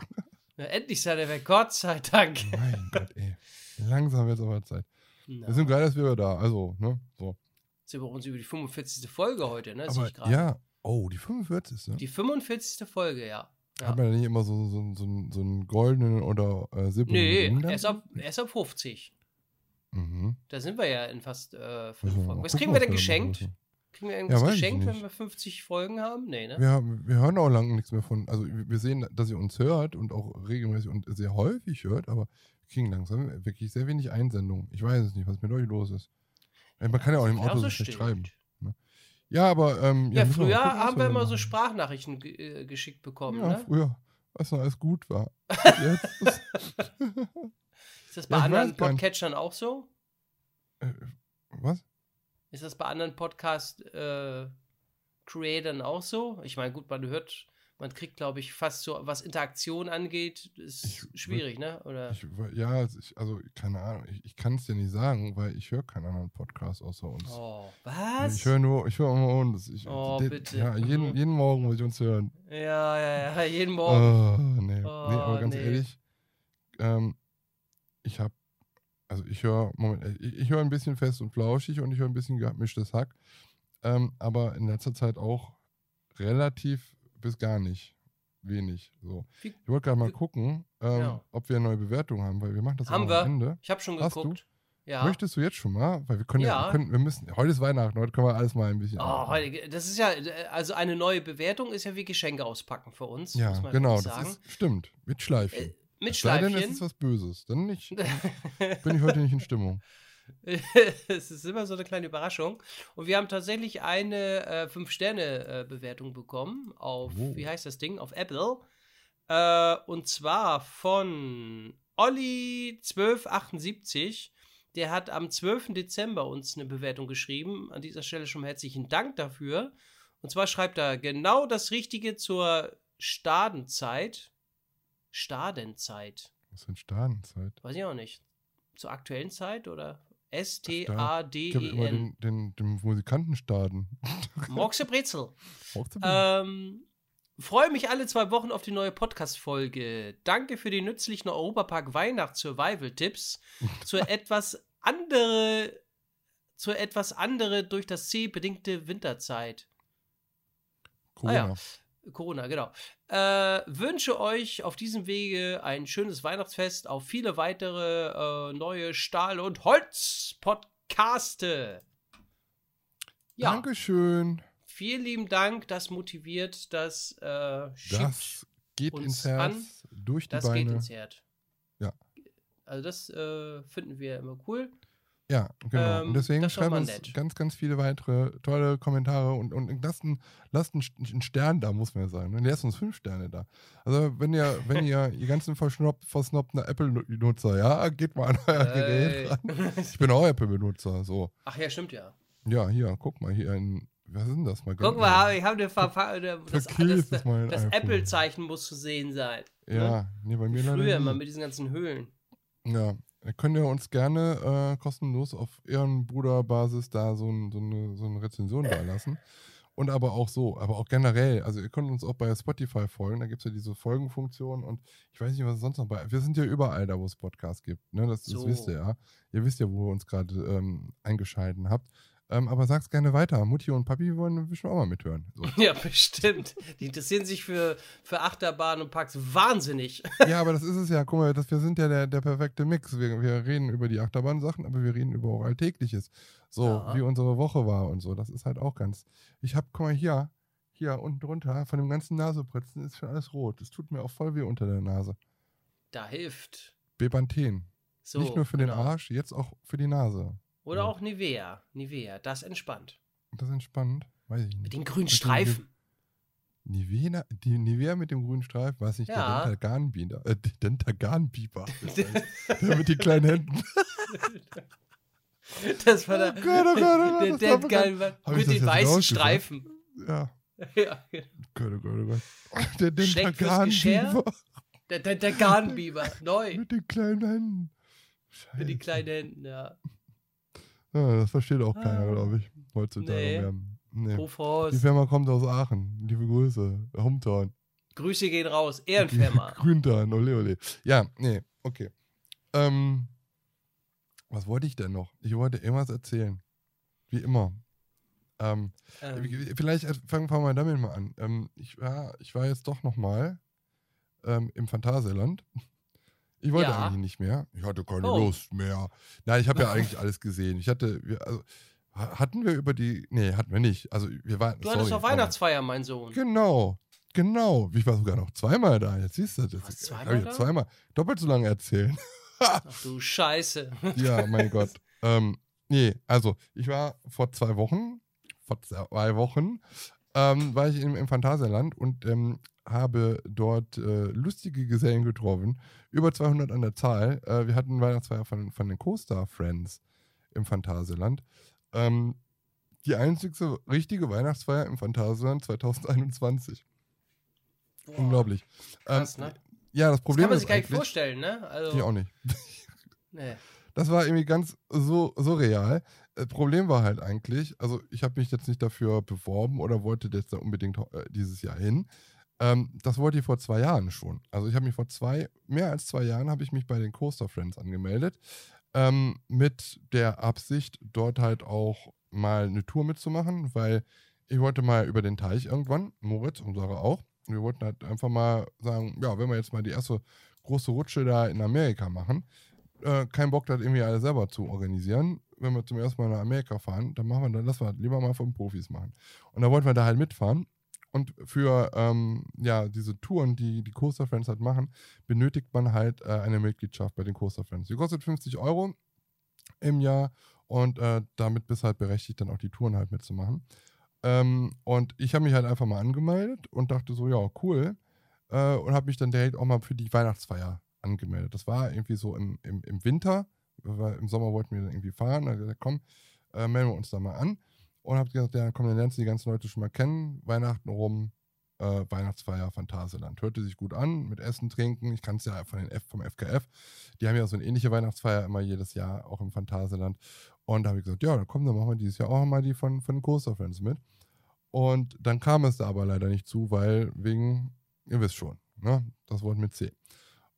Ja, endlich seid ihr weg. Gott sei Dank. Mein Gott, ey. Langsam wird es aber Zeit. Na, Wir sind geil, dass wir da. Also, ne? So. sind wir uns über die 45. Folge heute, ne? Aber ja. Oh, die 45. Ne? Die 45. Folge, ja. ja. Hat man da nicht immer so, so, so, so einen goldenen oder äh, silbernen Nee, erst ab, erst ab 50. Mhm. Da sind wir ja in fast äh, fünf Folgen. Was kriegen wir denn geschenkt? Kriegen wir irgendwas Ja, geschenkt, wenn wir 50 Folgen haben? Nee, ne? Wir, haben- wir hören auch lange nichts mehr von. Also wir wir sehen, dass ihr uns hört und auch regelmäßig und sehr häufig hört, aber wir kriegen langsam wirklich sehr wenig Einsendungen. Ich weiß es nicht, was mit euch los ist. Äh, Man kann ja auch im Auto so schlecht schreiben. Ne? Ja, aber ähm, Ja, wir mal früher gucken, was haben wir immer so. Sprachnachrichten ge äh, geschickt bekommen, Ja, ne? früher, als noch alles gut war. Jetzt ist, Ist das bei Ja, anderen. Podcatchern auch so? äh, was? Ist das bei anderen Podcast-Creatern auch so? Ich meine, gut, man hört, man kriegt, glaube ich, fast so, was Interaktion angeht, ist Ich schwierig, ne? Oder? Ich, ja, also ich, also keine Ahnung, ich, ich kann es dir nicht sagen, weil ich höre keinen anderen Podcast außer uns. Oh, was? Ich höre nur, ich höre immer uns. Ich, Oh, de- bitte. Ja, jeden, jeden Morgen muss ich uns hören. ja, ja, ja, jeden Morgen. Oh, nee. nee, aber Oh, ganz nee. ehrlich, ähm, ich habe, also ich höre, Moment, äh, ich, ich höre ein bisschen fest und flauschig und ich höre ein bisschen gemischtes Hack, ähm, aber in letzter Zeit auch relativ bis gar nicht. Wenig. So. Ich wollte gerade mal gucken, ähm, Ja. ob wir eine neue Bewertung haben, weil wir machen das Haben immer am wir. Ende. Ich habe schon Hast du? geguckt. Ja. Möchtest du jetzt schon mal? Weil wir können ja, Ja. wir, können, wir müssen, heute ist Weihnachten, heute können wir alles mal ein bisschen. Oh, heute, das ist ja, also eine neue Bewertung ist ja wie Geschenke auspacken für uns. ja, muss man genau, das sagen. ist, stimmt. Mit Schleifchen. Äh, mit Es sei denn, es Schleifchen. ist was Böses. Dann nicht. bin ich heute nicht in Stimmung. es ist immer so eine kleine Überraschung. Und wir haben tatsächlich eine äh, 5-Sterne-Bewertung bekommen auf, Oh. wie heißt das Ding? Auf Apple. Äh, und zwar von Olli1278. Der hat am 12. Dezember uns eine Bewertung geschrieben. An dieser Stelle schon herzlichen Dank dafür. Und zwar schreibt er genau das Richtige zur Stadenzeit. Stadenzeit. Was ist denn Stadenzeit? Weiß ich auch nicht. Zur aktuellen Zeit oder? Ich habe immer S-T-A-D-E-N. den, den, den Musikantenstaden. Moxe Brezel. Brauchst du Ähm, freue mich alle zwei Wochen auf die neue Podcast-Folge. Danke für die nützlichen Europapark Weihnachts-Survival-Tipps zur etwas andere, zur etwas andere durch das C bedingte Winterzeit. Corona. ah ja. Corona, genau. Äh, wünsche euch auf diesem Wege ein schönes Weihnachtsfest, auf viele weitere äh, neue Stahl- und Holz-Podcaste. Ja, Dankeschön. vielen lieben Dank. Das motiviert, das äh, Das geht uns ins Herz, an. durch die das Beine. geht ins Herz. Ja. Also das äh, finden wir immer cool. Ja, genau. Ähm, und deswegen das schreiben mal uns nett. ganz, ganz viele weitere tolle Kommentare und, und lasst, einen, lasst einen, Stern da, muss man ja sagen. Und lasst uns fünf Sterne da. Also, wenn ihr, wenn ihr, ihr ganzen versnobten Apple-Nutzer, ja, geht mal an euer. Gerät ran. Ich bin auch Apple-Benutzer, so. Ach ja, stimmt ja. Ja, hier, guck mal, hier ein, was ist denn das? Mal Guck mal, ich habe eine Verfahren. Das, das, das iPhone. Apple-Zeichen muss zu sehen sein. ne? Ja, nee, bei mir leider Früher immer mit diesen ganzen Höhlen. Ja, könnt ihr uns gerne äh, kostenlos auf Ehrenbruderbasis da so, ein, so, eine, so eine Rezension da lassen. Und aber auch so, aber auch generell. Also ihr könnt uns auch bei Spotify folgen, da gibt es ja diese Folgenfunktion und ich weiß nicht, was sonst noch bei. Wir sind ja überall da, wo es Podcasts gibt. Ne? Das, das So. wisst ihr ja. Ihr wisst ja, wo ihr uns gerade ähm, eingeschalten habt. Ähm, aber sag's gerne weiter. Mutti und Papi wollen bestimmt auch mal mithören. So. Ja, bestimmt. Die interessieren sich für, für Achterbahnen und Parks wahnsinnig. Ja, aber das ist es ja. Guck mal, das, wir sind ja der, der perfekte Mix. Wir, wir reden über die Achterbahn-Sachen, aber wir reden über auch Alltägliches. So, Ja. wie unsere Woche war und so. Das ist halt auch ganz. Ich hab, guck mal, hier, hier unten drunter, von dem ganzen Nasepritzen ist schon alles rot. Es tut mir auch voll weh unter der Nase. Da hilft. Bepanthen. So, Nicht nur für den genau. Arsch, jetzt auch für die Nase. Oder Ja. auch Nivea. Nivea, das entspannt. Das entspannt. Weiß ich nicht. Mit den grünen den- Streifen. Nivea, die Nivea mit dem grünen Streifen, weiß nicht, Ja. der Dentaganbiber. Äh, Dentaganbiber. der mit den kleinen Händen. Das war der, Oh Gott, oh Gott, oh Gott, der, ich mit den weißen? Streifen. Ja. Ja, Gott, oh Gott, oh Gott. Der? Dentaganbiber der, Garnbiber, neu. mit den kleinen Händen. Mit den Scheiße. kleinen Händen, ja. Ja, das versteht auch keiner, Ah. glaube ich, heutzutage Nee. mehr. Nee. Die Firma kommt aus Aachen. Liebe Grüße. Hometown. Grüße gehen raus. Ehrenfirma. Grüntan, ole ole. Ja, nee, okay. Ähm, was wollte ich denn noch? Ich wollte irgendwas erzählen. Wie immer. Ähm, ähm, Vielleicht fangen wir damit mal an. Ähm, ich, war, ich war jetzt doch noch mal ähm, im Phantasialand. Ich wollte Ja. eigentlich nicht mehr. Ich hatte keine Oh. Lust mehr. Nein, ich habe ja eigentlich alles gesehen. Ich hatte, also, ha- hatten wir über die, nee, hatten wir nicht. Also wir waren, Du hattest sorry, doch Weihnachtsfeier, mein Sohn. Genau, genau. Ich war sogar noch zweimal da. Jetzt siehst du, das ist- zweimal ich da? zweimal doppelt so lange erzählen. Ach du Scheiße. Ja, mein Gott. Ähm, nee, also ich war vor zwei Wochen, vor zwei Wochen, ähm, war ich im, im Phantasialand und ähm, habe dort äh, lustige Gesellen getroffen. Über 200 an der Zahl. Äh, wir hatten Weihnachtsfeier von, von den Co-Star Friends im Phantasialand. Ähm, die einzigste richtige Weihnachtsfeier im Phantasialand 2021. Unglaublich. Krass, ähm, ne? Ja, das Das Problem kann man sich gar nicht vorstellen, ne? Also, Ich auch nicht. Nee. Das war irgendwie ganz so surreal. Das Problem war halt eigentlich, also ich habe mich jetzt nicht dafür beworben oder wollte jetzt da unbedingt äh, dieses Jahr hin. Ähm, das wollte ich vor zwei Jahren schon. Also ich habe mich vor zwei, mehr als zwei Jahren habe ich mich bei den Coaster Friends angemeldet. Ähm, mit der Absicht, dort halt auch mal eine Tour mitzumachen, weil ich wollte mal über den Teich irgendwann, Moritz und Sarah auch. Wir wollten halt einfach mal sagen, ja, wenn wir jetzt mal die erste große Rutsche da in Amerika machen, äh, keinen Bock, das irgendwie alles selber zu organisieren. Wenn wir zum ersten Mal nach Amerika fahren, dann machen wir, dann lassen wir lieber mal von Profis machen. Und da wollten wir da halt mitfahren. Und für ähm, ja, diese Touren, die die Coaster Friends halt machen, benötigt man halt äh, eine Mitgliedschaft bei den Coaster Friends. Die kostet 50 Euro im Jahr und äh, damit bist halt berechtigt, dann auch die Touren halt mitzumachen. Ähm, und ich habe mich halt einfach mal angemeldet und dachte so, ja, cool. Äh, und habe mich dann direkt auch mal für die Weihnachtsfeier angemeldet. Das war irgendwie so im, im, im Winter, weil im Sommer wollten wir dann irgendwie fahren. Da gesagt, komm, äh, melden wir uns da mal an. Und habe gesagt, ja, komm, dann lernst du die ganzen Leute schon mal kennen. Weihnachten rum, äh, Weihnachtsfeier, Phantasialand. Hörte sich gut an, mit Essen, Trinken. Ich kann es ja von den F, vom FKF. Die haben ja so eine ähnliche Weihnachtsfeier immer jedes Jahr, auch im Phantasialand. Und da habe ich gesagt, ja, dann komm, dann machen wir dieses Jahr auch mal die von, von Coaster Friends mit. Und dann kam es da aber leider nicht zu, weil wegen, ihr wisst schon, ne? das Wort mit C.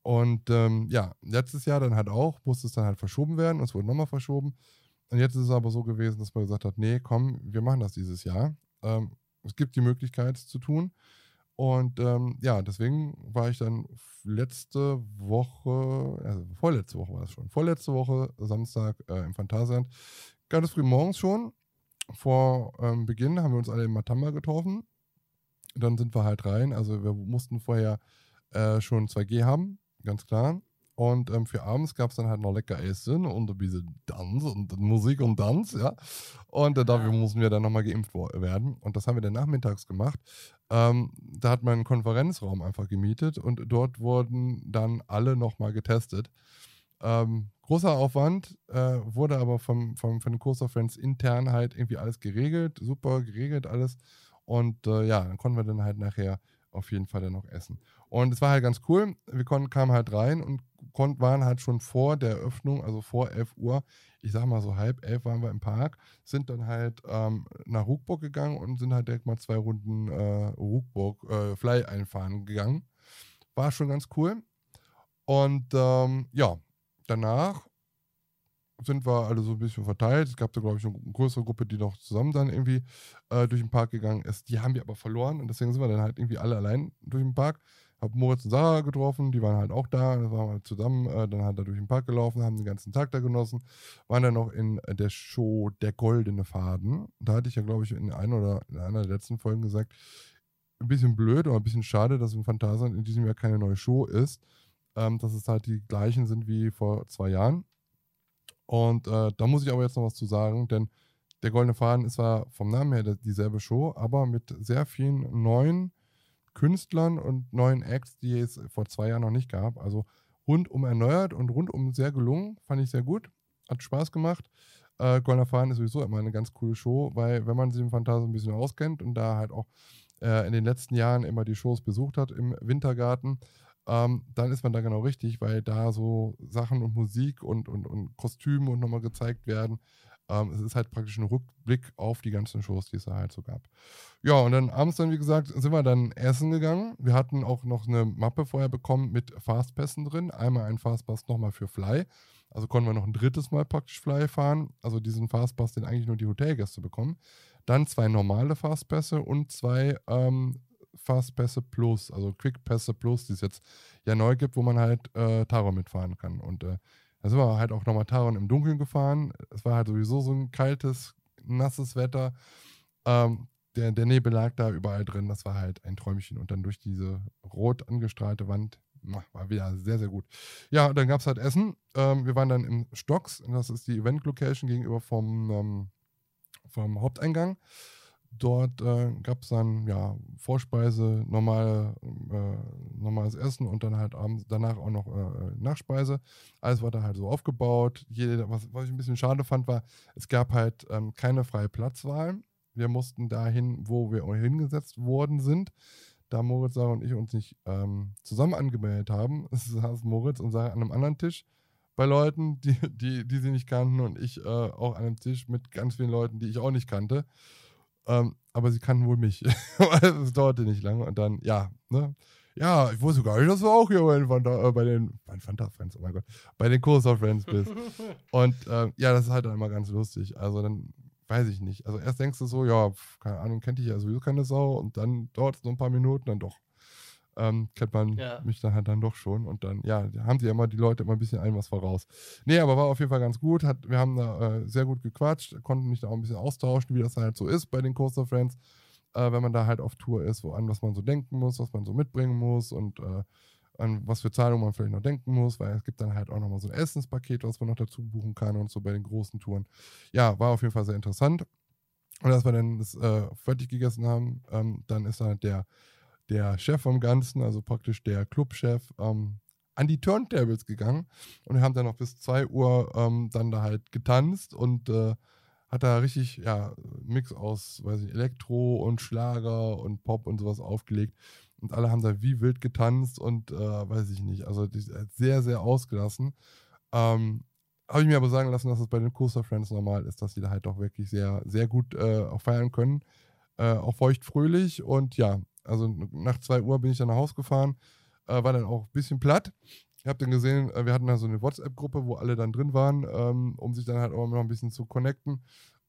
Und ähm, ja, letztes Jahr dann halt auch, musste es dann halt verschoben werden und es wurde nochmal verschoben. Und jetzt ist es aber so gewesen, dass man gesagt hat, nee, komm, wir machen das dieses Jahr. Ähm, es gibt die Möglichkeit, es zu tun. Und ähm, ja, deswegen war ich dann letzte Woche, also vorletzte Woche war das schon, vorletzte Woche, Samstag äh, im Phantasialand, ganz früh morgens schon. Vor ähm, Beginn haben wir uns alle im Matamba getroffen. Dann sind wir halt rein. Also wir mussten vorher äh, schon 2G haben, ganz klar. Und ähm, für abends gab es dann halt noch lecker Essen und ein bisschen Tanz und Musik und Tanz, ja. Und äh, dafür mussten wir dann nochmal geimpft werden. Und das haben wir dann nachmittags gemacht. Ähm, da hat man einen Konferenzraum einfach gemietet und dort wurden dann alle nochmal getestet. Ähm, großer Aufwand, äh, wurde aber vom, vom, von den Coaster Friends intern halt irgendwie alles geregelt, super geregelt alles. Und äh, ja, dann konnten wir dann halt nachher auf jeden Fall dann noch essen. Und es war halt ganz cool. Wir konnten, kamen halt rein und konnten, waren halt schon vor der Eröffnung, also vor 11 Uhr, ich sag mal so halb elf waren wir im Park, sind dann halt ähm, nach Ruckburg gegangen und sind halt direkt mal zwei Runden äh, Ruckburg äh, Fly einfahren gegangen. War schon ganz cool. Und ähm, ja, danach sind wir alle so ein bisschen verteilt. Es gab da, glaube ich, eine größere Gruppe, die noch zusammen dann irgendwie äh, durch den Park gegangen ist. Die haben wir aber verloren und deswegen sind wir dann halt irgendwie alle allein durch den Park. Hab Moritz und Sarah getroffen, die waren halt auch da, dann waren wir halt zusammen, äh, dann halt da durch den Park gelaufen, haben den ganzen Tag da genossen, waren dann noch in der Show Der Goldene Faden. Da hatte ich ja, glaube ich, in einer oder in einer der letzten Folgen gesagt, ein bisschen blöd oder ein bisschen schade, dass im Phantasialand in diesem Jahr keine neue Show ist, ähm, dass es halt die gleichen sind wie vor zwei Jahren. Und äh, da muss ich aber jetzt noch was zu sagen, denn der Goldene Faden ist zwar vom Namen her dieselbe Show, aber mit sehr vielen neuen Künstlern und neuen Acts, die es vor zwei Jahren noch nicht gab. Also rundum erneuert und rundum sehr gelungen. Fand ich sehr gut. Hat Spaß gemacht. Äh, Goldener Faden ist sowieso immer eine ganz coole Show, weil wenn man sich im Phantasien ein bisschen auskennt und da halt auch äh, in den letzten Jahren immer die Shows besucht hat im Wintergarten, ähm, dann ist man da genau richtig, weil da so Sachen und Musik und, und, und Kostüme und nochmal gezeigt werden. Ähm, es ist halt praktisch ein Rückblick auf die ganzen Shows, die es da halt so gab. Ja, und dann abends dann, wie gesagt, sind wir dann essen gegangen. Wir hatten auch noch eine Mappe vorher bekommen mit Fastpässen drin. Einmal ein Fastpass nochmal für Fly. Also konnten wir noch ein drittes Mal praktisch Fly fahren. Also diesen Fastpass, den eigentlich nur die Hotelgäste bekommen. Dann zwei normale Fastpässe und zwei ähm, Fast Pässe Plus, also Quick Pässe Plus, die es jetzt ja neu gibt, wo man halt äh, Taron mitfahren kann. Und äh, da sind wir halt auch nochmal Taron im Dunkeln gefahren. Es war halt sowieso so ein kaltes, nasses Wetter. Ähm, der, der Nebel lag da überall drin. Das war halt ein Träumchen. Und dann durch diese rot angestrahlte Wand war wieder sehr, sehr gut. Ja, dann gab es halt Essen. Ähm, wir waren dann im Stocks. Das ist die Event-Location gegenüber vom, ähm, vom Haupteingang. Dort äh, gab es dann ja Vorspeise, normale, äh, normales Essen und dann halt abends danach auch noch äh, Nachspeise. Alles war da halt so aufgebaut. Jede, was, was ich ein bisschen schade fand, war, es gab halt ähm, keine freie Platzwahl. Wir mussten dahin, wo wir hingesetzt worden sind. Da Moritz, Sarah und ich uns nicht ähm, zusammen angemeldet haben, saß Moritz und Sarah an einem anderen Tisch bei Leuten, die, die, die sie nicht kannten und ich äh, auch an einem Tisch mit ganz vielen Leuten, die ich auch nicht kannte. Ähm, aber sie kannten wohl mich. es dauerte nicht lange und dann, ja, ne? Ja, ich wusste gar nicht, dass du auch hier bei den Fanta, äh, bei den Fanta Friends, oh mein Gott, bei den Kurser Friends bist. und äh, ja, das ist halt dann immer ganz lustig. Also dann weiß ich nicht. Also erst denkst du so, ja, pf, keine Ahnung, kennt dich ja sowieso keine Sau und dann dauert es nur ein paar Minuten, dann doch. Ähm, kennt man Ja. mich dann halt dann doch schon und dann, ja, haben sie ja immer die Leute immer ein bisschen ein was voraus. Nee, aber war auf jeden Fall ganz gut. Hat, wir haben da äh, sehr gut gequatscht, konnten mich da auch ein bisschen austauschen, wie das halt so ist bei den Coaster Friends, äh, wenn man da halt auf Tour ist, wo an was man so denken muss, was man so mitbringen muss und äh, an was für Zahlungen man vielleicht noch denken muss, weil es gibt dann halt auch nochmal so ein Essenspaket, was man noch dazu buchen kann und so bei den großen Touren. Ja, war auf jeden Fall sehr interessant. Und als wir dann das äh, fertig gegessen haben, ähm, dann ist halt der, der Chef vom Ganzen, also praktisch der Clubchef, ähm, an die Turntables gegangen und wir haben dann noch bis 2 Uhr ähm, dann da halt getanzt und äh, hat da richtig, ja, Mix aus, weiß ich, Elektro und Schlager und Pop und sowas aufgelegt. Und alle haben da wie wild getanzt und äh, weiß ich nicht. Also die, sehr, sehr ausgelassen. Ähm, Habe ich mir aber sagen lassen, dass es bei den Coaster Friends normal ist, dass sie da halt auch wirklich sehr, sehr gut äh, auch feiern können. Äh, auch feucht-fröhlich. Und ja, also nach 2 Uhr bin ich dann nach Hause gefahren. Äh, war dann auch ein bisschen platt. Ich habe dann gesehen, äh, wir hatten da so eine WhatsApp-Gruppe, wo alle dann drin waren, ähm, um sich dann halt auch noch ein bisschen zu connecten.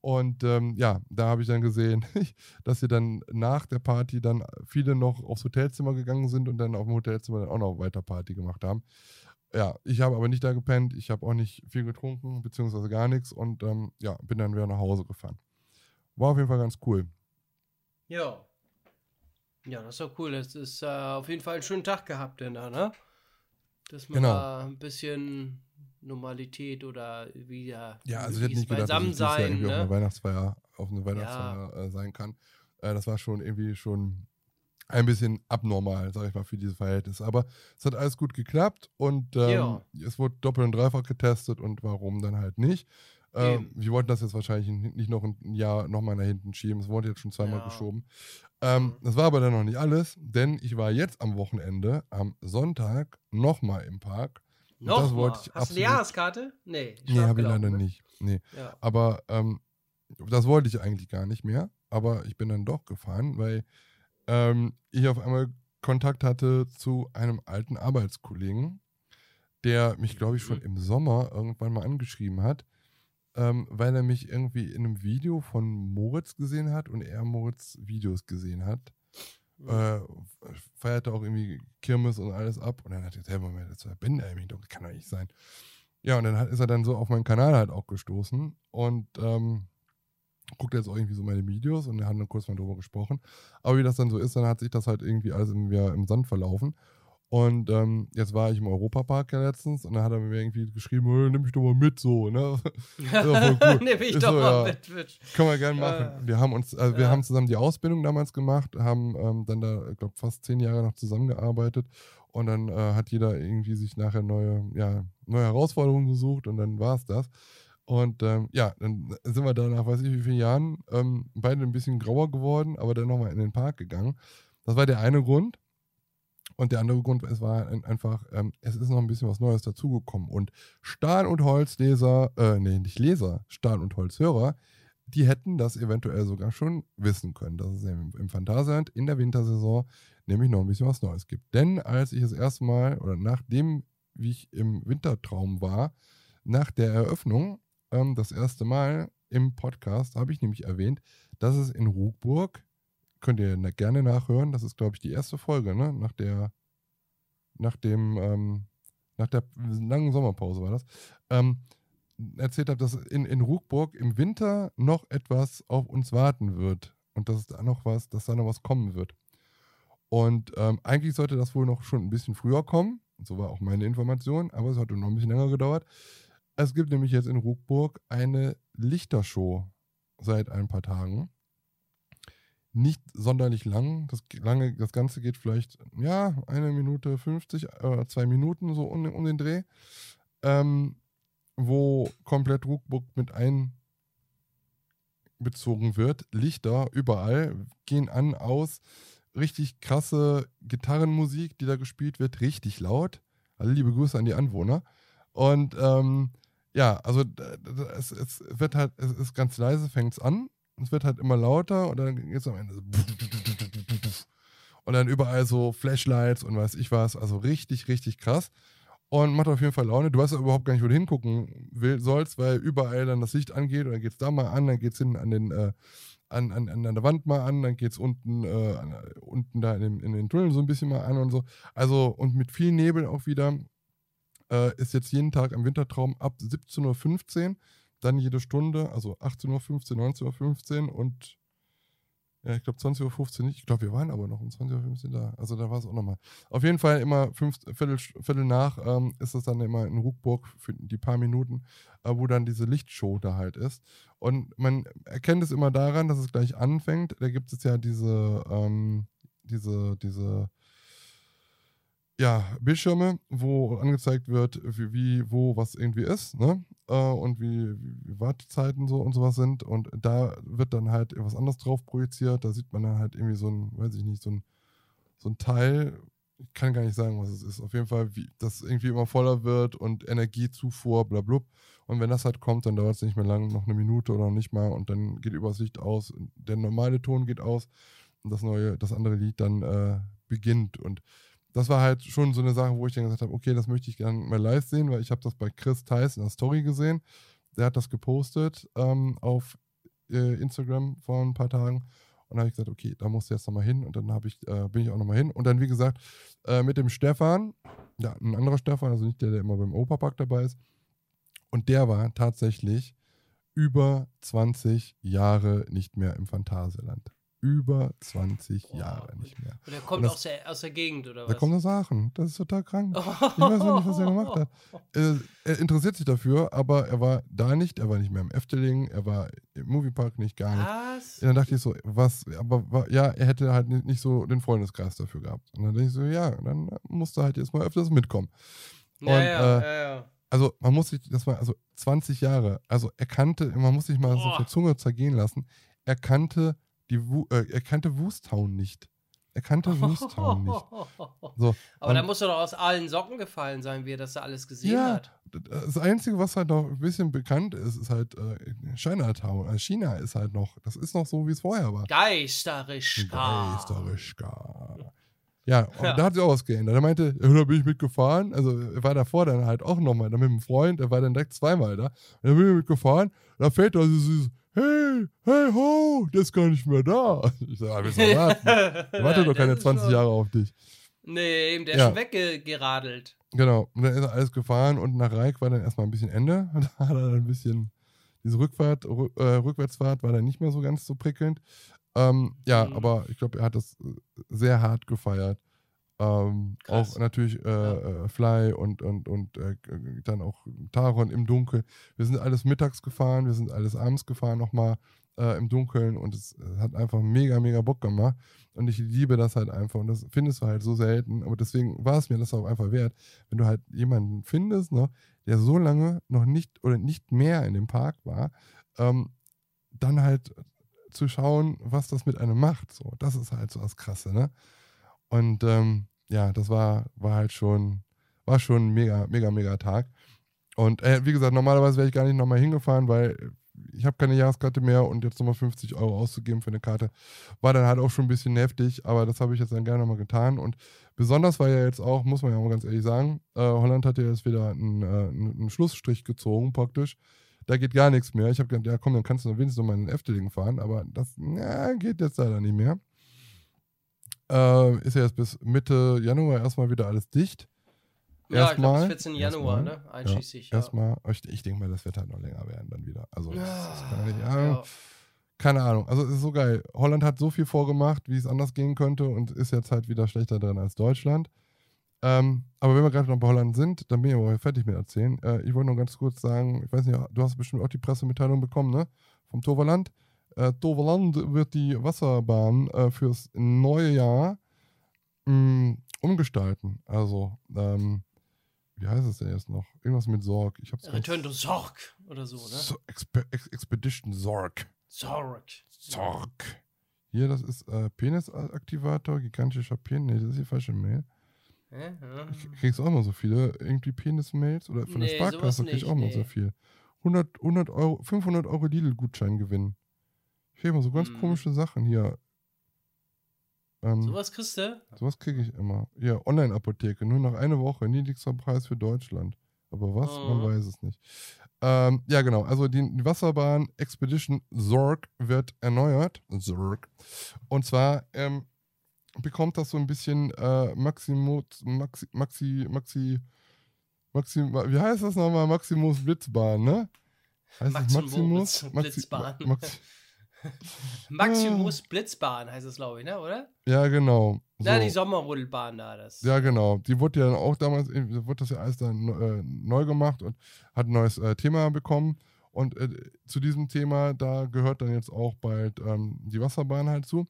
Und ähm, ja, da habe ich dann gesehen, dass sie dann nach der Party dann viele noch aufs Hotelzimmer gegangen sind und dann auf dem Hotelzimmer dann auch noch weiter Party gemacht haben. Ja, ich habe aber nicht da gepennt, ich habe auch nicht viel getrunken, beziehungsweise gar nichts und ähm, ja, bin dann wieder nach Hause gefahren. War auf jeden Fall ganz cool. Ja. Ja, das ist doch cool. Das ist äh, auf jeden Fall einen schönen Tag gehabt, denn da, ne? Dass man Genau. da ein bisschen Normalität oder wieder Ja, also ich hätte nicht gedacht, dass ich Jahr sein, irgendwie auf eine ne? Weihnachtsfeier, auf eine Weihnachtsfeier äh, sein kann. Äh, das war schon irgendwie schon ein bisschen abnormal, sag ich mal, für diese Verhältnisse. Aber es hat alles gut geklappt und ähm, Ja. es wurde doppelt und dreifach getestet und warum dann halt nicht. Ähm, wir wollten das jetzt wahrscheinlich nicht noch ein Jahr nochmal nach hinten schieben. Es wurde jetzt schon zweimal Ja. geschoben. Ähm, das war aber dann noch nicht alles, denn ich war jetzt am Wochenende, am Sonntag, nochmal im Park. Noch das mal. wollte ich Hast du eine Jahreskarte? Nee. Nee, habe ich leider ne? nicht. Nee. Ja. Aber ähm, das wollte ich eigentlich gar nicht mehr. Aber ich bin dann doch gefahren, weil ähm, ich auf einmal Kontakt hatte zu einem alten Arbeitskollegen, der mich, glaube ich, schon im Sommer irgendwann mal angeschrieben hat, ähm, weil er mich irgendwie in einem Video von Moritz gesehen hat und er Moritz Videos gesehen hat. Äh, feierte auch irgendwie Kirmes und alles ab. Und dann hat er gesagt, hey, Moment, das war Benjamin, doch, das kann doch nicht sein. Ja, und dann hat, ist er dann so auf meinen Kanal halt auch gestoßen und ähm, guckt jetzt auch irgendwie so meine Videos und wir haben dann kurz mal drüber gesprochen. Aber wie das dann so ist, dann hat sich das halt irgendwie alles im, ja, im Sand verlaufen. Und ähm, jetzt war ich im Europapark ja letztens und dann hat er mir irgendwie geschrieben, "Hey, nimm mich doch mal mit so, ne? Cool. Nimm mich doch so, mal ja. mit, Twitch. Können wir gerne machen. Äh, wir haben uns, also wir ja. haben zusammen die Ausbildung damals gemacht, haben ähm, dann da, ich glaube, fast zehn Jahre noch zusammengearbeitet und dann äh, hat jeder irgendwie sich nachher neue, ja, neue Herausforderungen gesucht und dann war es das. Und ähm, ja, dann sind wir da nach weiß ich wie vielen Jahren ähm, beide ein bisschen grauer geworden, aber dann nochmal in den Park gegangen. Das war der eine Grund. Und der andere Grund, es war ein- einfach, ähm, es ist noch ein bisschen was Neues dazugekommen. Und Stahl- und Holzleser, äh, nee, nicht Leser, Stahl- und Holzhörer, die hätten das eventuell sogar schon wissen können, dass es im, im Phantasialand in der Wintersaison nämlich noch ein bisschen was Neues gibt. Denn als ich das erste Mal, oder nachdem, wie ich im Wintertraum war, nach der Eröffnung, ähm, das erste Mal im Podcast, habe ich nämlich erwähnt, dass es in Ruckburg könnt ihr gerne nachhören. Das ist, glaube ich, die erste Folge, ne? Nach der, nach dem, ähm, nach der langen Sommerpause war das. Ähm, erzählt habe, dass in, in Ruckburg im Winter noch etwas auf uns warten wird. Und dass da noch was, dass da noch was kommen wird. Und ähm, eigentlich sollte das wohl noch schon ein bisschen früher kommen. So war auch meine Information, aber es hat noch ein bisschen länger gedauert. Es gibt nämlich jetzt in Ruckburg eine Lichtershow seit ein paar Tagen. Nicht sonderlich lang. Das, lange, das Ganze geht vielleicht, ja, eine Minute 50, äh, zwei Minuten so um, um den Dreh. Ähm, wo komplett Ruckburg mit einbezogen wird. Lichter überall gehen an, aus. Richtig krasse Gitarrenmusik, die da gespielt wird, richtig laut. Also liebe Grüße an die Anwohner. Und ähm, ja, also es, es wird halt, es ist ganz leise, fängt es an. Es wird halt immer lauter und dann geht es am Ende so und dann überall so Flashlights und weiß ich was. Also richtig, richtig krass. Und macht auf jeden Fall Laune. Du weißt ja überhaupt gar nicht, wo du hingucken will, sollst, weil überall dann das Licht angeht und dann geht es da mal an, dann geht es hin an den, äh, an, an, an der Wand mal an, dann geht es unten, äh, unten da in, dem, in den Tunneln so ein bisschen mal an und so. Also, und mit viel Nebel auch wieder, äh, ist jetzt jeden Tag im Wintertraum ab 17.15 Uhr, dann jede Stunde, also 18.15 Uhr, 19.15 Uhr und ja, ich glaube 20.15 Uhr nicht. Ich glaube, wir waren aber noch um 20.15 Uhr da. Also da war es auch nochmal. Auf jeden Fall immer fünf, Viertel, Viertel nach ähm, ist es dann immer in Ruckburg für die paar Minuten, äh, wo dann diese Lichtshow da halt ist. Und man erkennt es immer daran, dass es gleich anfängt. Da gibt es ja diese, ähm, diese, diese ja, Bildschirme, wo angezeigt wird, wie, wie wo was irgendwie ist, ne? Äh, und wie, wie Wartezeiten so und sowas sind. Und da wird dann halt etwas anderes drauf projiziert. Da sieht man dann halt irgendwie so ein, weiß ich nicht, so ein, so ein Teil. Ich kann gar nicht sagen, was es ist. Auf jeden Fall, wie das irgendwie immer voller wird und Energiezufuhr, bla blub. Und wenn das halt kommt, dann dauert es nicht mehr lang, noch eine Minute oder nicht mal. Und dann geht übers Licht aus. Der normale Ton geht aus und das neue, das andere Lied dann äh, beginnt. Und das war halt schon so eine Sache, wo ich dann gesagt habe, okay, das möchte ich gerne mal live sehen, weil ich habe das bei Chris Theis in der Story gesehen. Der hat das gepostet ähm, auf äh, Instagram vor ein paar Tagen. Und habe ich gesagt, okay, da musst du jetzt nochmal hin. Und dann ich, äh, bin ich auch nochmal hin. Und dann, wie gesagt, äh, mit dem Stefan, ja, ein anderer Stefan, also nicht der, der immer beim Opa-Park dabei ist. Und der war tatsächlich über 20 Jahre nicht mehr im Phantasialand. Über 20 Jahre nicht mehr. Und er kommt Und das- aus, der, aus der Gegend, oder was? kommt aus Aachen. Das ist total krank. Ich weiß auch nicht, was er gemacht hat. Äh, er interessiert sich dafür, aber er war da nicht. Er war nicht mehr im Efteling. Er war im Moviepark nicht, gar nicht. Was? Und dann dachte ich so, was, aber ja, er hätte halt nicht, nicht so den Freundeskreis dafür gehabt. Und dann dachte ich so, ja, dann musste halt jetzt mal öfters mitkommen. Ja, Und, ja, äh, ja, ja. Also man muss sich, das war also 20 Jahre, also er kannte, man muss sich mal so auf der Zunge zergehen lassen, er kannte die, äh, er kannte Woostown nicht. Er kannte Woostown nicht. So, Aber da muss er doch aus allen Socken gefallen sein, wie er das da alles gesehen ja, hat. das Einzige, was halt noch ein bisschen bekannt ist, ist halt äh, Chinatown. Also China ist halt noch, das ist noch so, wie es vorher war. Geisterischka. Geisterischka. Ja, und Ja. da hat sich auch was geändert. Er meinte, ja, da bin ich mitgefahren. Also er war davor dann halt auch nochmal da mit einem Freund. Er war dann direkt zweimal da. Und dann bin ich mitgefahren. Da fällt da süß, hey, hey, ho, der ist gar nicht mehr da. Ich sag, ah, willst du warten? Er wartet doch keine ist 20 schon- Jahre auf dich. Nee, eben, der ist Ja. schon weggeradelt. Genau. Und dann ist er alles gefahren und nach Reik war dann erstmal ein bisschen Ende. Und da hat er dann ein bisschen, diese Rückfahrt, Rü- äh, Rückwärtsfahrt war dann nicht mehr so ganz so prickelnd. Ähm, ja, Mhm. aber ich glaube, er hat das äh, sehr hart gefeiert. Ähm, auch natürlich äh, äh, Fly und, und, und äh, dann auch Taron im Dunkeln. Wir sind alles mittags gefahren, wir sind alles abends gefahren nochmal äh, im Dunkeln und es äh, hat einfach mega, mega Bock gemacht. Und ich liebe das halt einfach und das findest du halt so selten. Aber deswegen war es mir das auch einfach wert, wenn du halt jemanden findest, ne, der so lange noch nicht oder nicht mehr in dem Park war, ähm, dann halt zu schauen, was das mit einem macht. So, das ist halt so das Krasse, ne? Und ähm, ja, das war, war halt schon, war schon ein mega, mega, mega Tag. Und äh, wie gesagt, normalerweise wäre ich gar nicht nochmal hingefahren, weil ich habe keine Jahreskarte mehr und jetzt nochmal 50 Euro auszugeben für eine Karte, war dann halt auch schon ein bisschen heftig, aber das habe ich jetzt dann gerne nochmal getan. Und besonders war ja jetzt auch, muss man ja mal ganz ehrlich sagen, äh, Holland hat ja jetzt wieder einen, äh, einen Schlussstrich gezogen praktisch. Da geht gar nichts mehr. Ich habe gedacht, ja komm, dann kannst du wenigstens noch mal in den Efteling fahren, aber das ja, geht jetzt leider nicht mehr. Äh, ist ja jetzt bis Mitte Januar erstmal wieder alles dicht. Ja, ich glaube, Erstmal- bis 14. Januar, erstmal, ne? Einschließlich. Ja, Erstmal, ich, ich denke mal, das wird halt noch länger werden dann wieder. Also, das, das kann nicht, ja, ja. keine Ahnung. Also, es ist so geil. Holland hat so viel vorgemacht, wie es anders gehen könnte und ist jetzt halt wieder schlechter drin als Deutschland. Ähm, aber wenn wir gerade noch bei Holland sind, dann bin ich aber fertig mit erzählen. Äh, ich wollte nur ganz kurz sagen, ich weiß nicht, du hast bestimmt auch die Pressemitteilung bekommen, ne? Vom Toverland. Äh, Toverland wird die Wasserbahn äh, fürs neue Jahr mh, umgestalten. Also, ähm, wie heißt es denn jetzt noch? Irgendwas mit Sorg. Ich hab's Return to Sorg oder so, ne? so, Expe Ex Expedition Sorg. Sorg. Sorg. Hier, das ist äh, Penisaktivator, gigantischer Penis. Nee, das ist die falsche Mail. Hä? Ja. Ich kriegst auch immer so viele irgendwie Penis-Mails oder von Nee, der Sparkasse krieg ich auch mal nee. so viel. 100, 100 Euro, 500 Euro Lidl-Gutschein gewinnen. Ich krieg immer so ganz Mhm. komische Sachen hier. Ähm, Sowas kriegst du? sowas kriege ich immer. Ja, Online-Apotheke, nur noch eine Woche, niedrigster Preis für Deutschland. Aber was? Man Mhm. weiß es nicht. Ähm, ja, genau. Also die, die Wasserbahn Expedition Zorg wird erneuert. Zorg. Und zwar ähm, bekommt das so ein bisschen äh, Maximus, Maxi, Maxi, Maxi, Maxi, wie heißt das nochmal? Maximus Blitzbahn, ne? Heißt Maximus Maxi- Blitzbahn. Maxi, Maximus Blitzbahn heißt es, glaube ich, ne? Oder? ja, genau. Na, So. die Sommerrodelbahn da. Das. Ja, genau. Die wurde ja dann auch damals, wurde das ja alles dann äh, neu gemacht und hat ein neues äh, Thema bekommen. Und äh, zu diesem Thema, da gehört dann jetzt auch bald ähm, die Wasserbahn halt zu.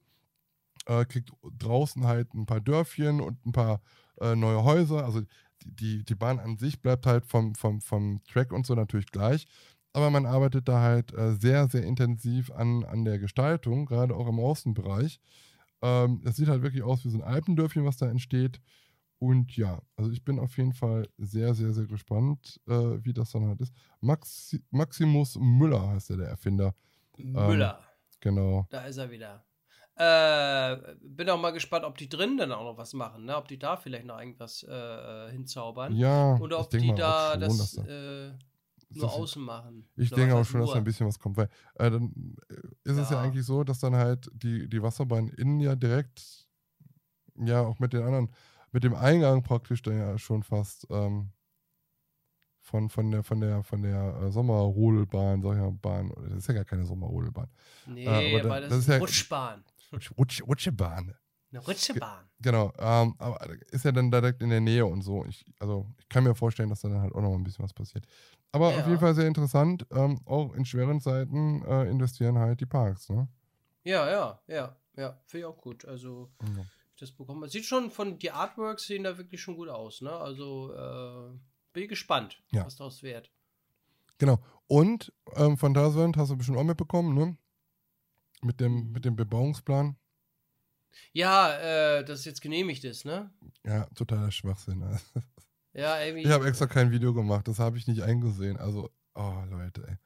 Äh, kriegt draußen halt ein paar Dörfchen und ein paar äh, neue Häuser. Also die, die, die Bahn an sich bleibt halt vom, vom, vom Track und so natürlich gleich. Aber man arbeitet da halt äh, sehr, sehr intensiv an, an der Gestaltung, gerade auch im Außenbereich. Ähm, es sieht halt wirklich aus wie so ein Alpendörfchen, was da entsteht. Und ja, also ich bin auf jeden Fall sehr, sehr, sehr gespannt, äh, wie das dann halt ist. Maxi Maximus Müller heißt ja der Erfinder. Müller. Genau. Da ist er wieder. Äh, bin auch mal gespannt, ob die drin dann auch noch was machen, ne? Ob die da vielleicht noch irgendwas äh, hinzaubern. Ja, Oder ob die da schon, das nur das- außen machen. Ich denke auch schon, dass da nur? ein bisschen was kommt, weil äh, dann äh, ist es ja Ja. eigentlich so, dass dann halt die, die Wasserbahn innen ja direkt, ja, auch mit den anderen, mit dem Eingang praktisch dann ja schon fast ähm, von, von der, von der, von der äh, Sommerrodelbahn, mal, Bahn, das ist ja gar keine Sommerrodelbahn. Nee, Äh, aber weil da- das, das ist ja- Rutschbahn. Rutsch, Rutschebahn. Eine Rutschebahn. Genau, ähm, aber ist ja dann direkt in der Nähe und so. Ich, also ich kann mir vorstellen, dass da dann halt auch noch ein bisschen was passiert. Aber auf Ja. jeden Fall sehr interessant. Ähm, auch in schweren Zeiten äh, investieren halt die Parks, ne? Ja, ja, ja, ja. Finde ich auch gut. Also, Ja. ich das bekommen. Es sieht schon von, die Artworks sehen da wirklich schon gut aus, ne? Also, äh, bin ich gespannt, Ja. was daraus wird. Genau. Und ähm, Phantasialand hast du bestimmt auch mitbekommen, ne? Mit dem, mit dem Bebauungsplan. Ja, äh, dass es jetzt genehmigt ist, ne? Ja, totaler Schwachsinn. Ja, irgendwie. Ich habe extra kein Video gemacht, das habe ich nicht eingesehen. Also, oh Leute, ey.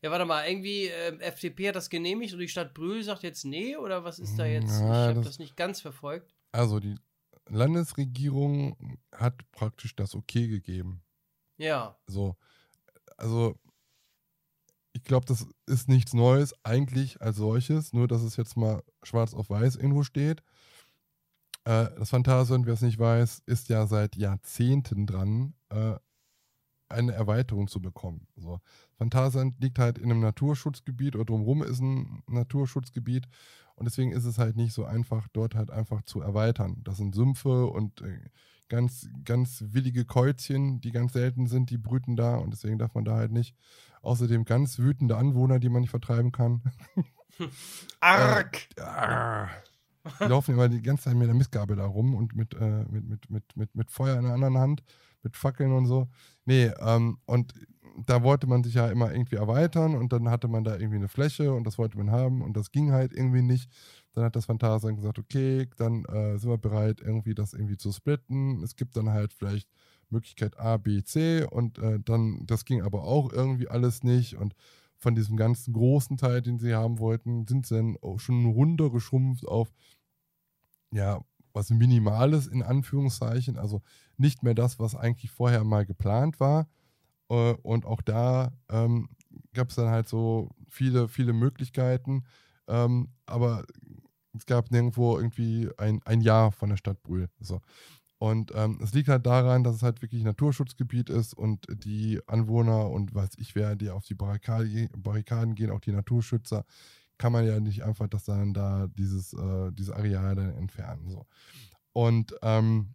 Ja, warte mal, irgendwie ähm, FDP hat das genehmigt und die Stadt Brühl sagt jetzt nee oder was ist da jetzt? Ja, ich habe das- das nicht ganz verfolgt. Also, die Landesregierung hat praktisch das Okay gegeben. Ja, So, also ich glaube, das ist nichts Neues eigentlich als solches, nur dass es jetzt mal schwarz auf weiß irgendwo steht. Äh, das Phantasialand, wer es nicht weiß, ist ja seit Jahrzehnten dran, äh, eine Erweiterung zu bekommen. So. Phantasialand liegt halt in einem Naturschutzgebiet oder drumherum ist ein Naturschutzgebiet und deswegen ist es halt nicht so einfach, dort halt einfach zu erweitern. Das sind Sümpfe und äh, ganz, ganz willige Käuzchen, die ganz selten sind, die brüten da und deswegen darf man da halt nicht. Außerdem ganz wütende Anwohner, die man nicht vertreiben kann. Arg! Äh, ah. Die laufen immer die ganze Zeit mit der Mistgabel da rum und mit, äh, mit, mit, mit, mit, mit Feuer in der anderen Hand, mit Fackeln und so. Nee, ähm, und da wollte man sich ja immer irgendwie erweitern und dann hatte man da irgendwie eine Fläche und das wollte man haben und das ging halt irgendwie nicht. Dann hat das Phantasialand gesagt, okay, dann äh, sind wir bereit, irgendwie das irgendwie zu splitten. Es gibt dann halt vielleicht Möglichkeit A, B, C und äh, dann, das ging aber auch irgendwie alles nicht und von diesem ganzen großen Teil, den sie haben wollten, sind sie dann auch schon runtergeschrumpft auf, ja, was Minimales in Anführungszeichen, also nicht mehr das, was eigentlich vorher mal geplant war. Äh, Und auch da ähm, gab es dann halt so viele, viele Möglichkeiten. Ähm, aber es gab nirgendwo irgendwie ein, ein Jahr von der Stadt Brühl. So. Und ähm, es liegt halt daran, dass es halt wirklich Naturschutzgebiet ist und die Anwohner und weiß ich wer, die auf die Barrikade, Barrikaden gehen, auch die Naturschützer, kann man ja nicht einfach das dann da dieses, äh, dieses Areal dann entfernen. So. Und ähm,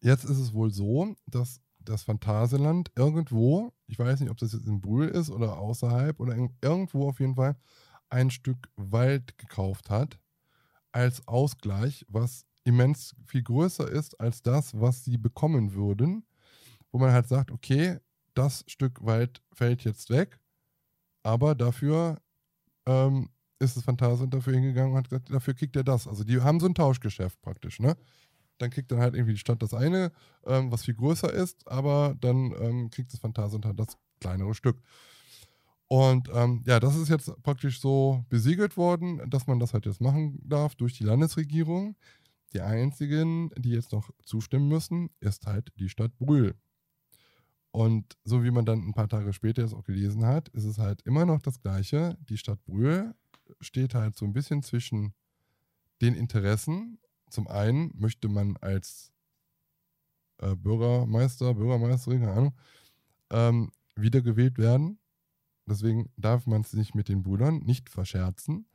jetzt ist es wohl so, dass das Phantasialand irgendwo, ich weiß nicht, ob das jetzt in Brühl ist oder außerhalb oder in, irgendwo auf jeden Fall, ein Stück Wald gekauft hat als Ausgleich, was immens viel größer ist als das, was sie bekommen würden, wo man halt sagt, okay, das Stück Wald fällt jetzt weg, aber dafür ähm, ist das Phantasialand dafür hingegangen und hat gesagt, dafür kriegt er das. Also die haben so ein Tauschgeschäft praktisch, ne? Dann kriegt dann halt irgendwie die Stadt das eine, ähm, was viel größer ist, aber dann ähm, kriegt das Phantasialand halt das kleinere Stück. Und ähm, ja, das ist jetzt praktisch so besiegelt worden, dass man das halt jetzt machen darf durch die Landesregierung. Die einzigen, die jetzt noch zustimmen müssen, ist halt die Stadt Brühl. Und so wie man dann ein paar Tage später es auch gelesen hat, ist es halt immer noch das Gleiche. Die Stadt Brühl steht halt so ein bisschen zwischen den Interessen. Zum einen möchte man als äh, Bürgermeister, Bürgermeisterin, keine Ahnung, ähm, wiedergewählt werden. Deswegen darf man es nicht mit den Brüdern nicht verscherzen.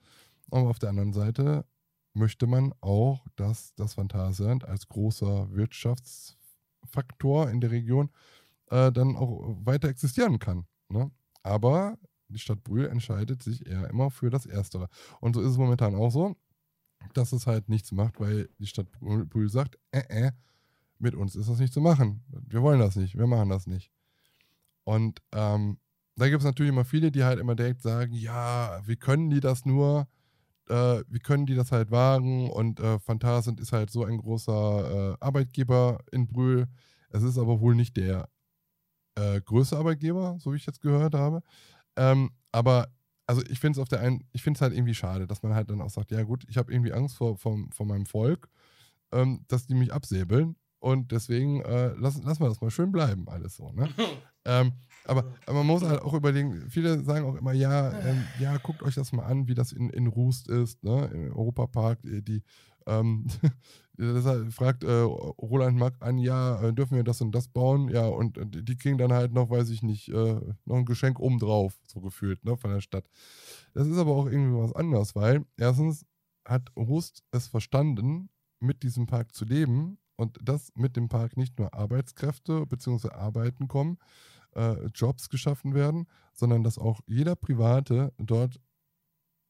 Aber auf der anderen Seite möchte man auch, dass das Phantasialand als großer Wirtschaftsfaktor in der Region äh, dann auch weiter existieren kann. Ne? Aber die Stadt Brühl entscheidet sich eher immer für das Erstere. Und so ist es momentan auch so, dass es halt nichts macht, weil die Stadt Brühl sagt, äh, äh, mit uns ist das nicht zu machen. Wir wollen das nicht, wir machen das nicht. Und ähm, da gibt es natürlich immer viele, die halt immer direkt sagen, ja, wie können die das nur? Äh, wie können die das halt wagen? Und äh, Phantasend ist halt so ein großer äh, Arbeitgeber in Brühl. Es ist aber wohl nicht der äh, Arbeitgeber, so wie ich jetzt gehört habe. Ähm, aber also ich finde es auf der einen, ich finde es halt irgendwie schade, dass man halt dann auch sagt, ja gut, ich habe irgendwie Angst vor, vor, vor meinem Volk, ähm, dass die mich absäbeln und deswegen äh, lassen, lassen wir das mal schön bleiben, alles so. Ne? ähm, aber, aber, man muss halt auch überlegen, viele sagen auch immer, ja, ähm, ja, guckt euch das mal an, wie das in, in Rust ist, ne? im Europapark, die ähm, deshalb fragt äh, Roland Mack an, ja, äh, dürfen wir das und das bauen? Ja, und die kriegen dann halt noch, weiß ich nicht, äh, noch ein Geschenk obendrauf, so gefühlt, ne, von der Stadt. Das ist aber auch irgendwie was anderes, weil erstens hat Rust es verstanden, mit diesem Park zu leben und dass mit dem Park nicht nur Arbeitskräfte bzw. Arbeiten kommen, äh, Jobs geschaffen werden, sondern dass auch jeder Private dort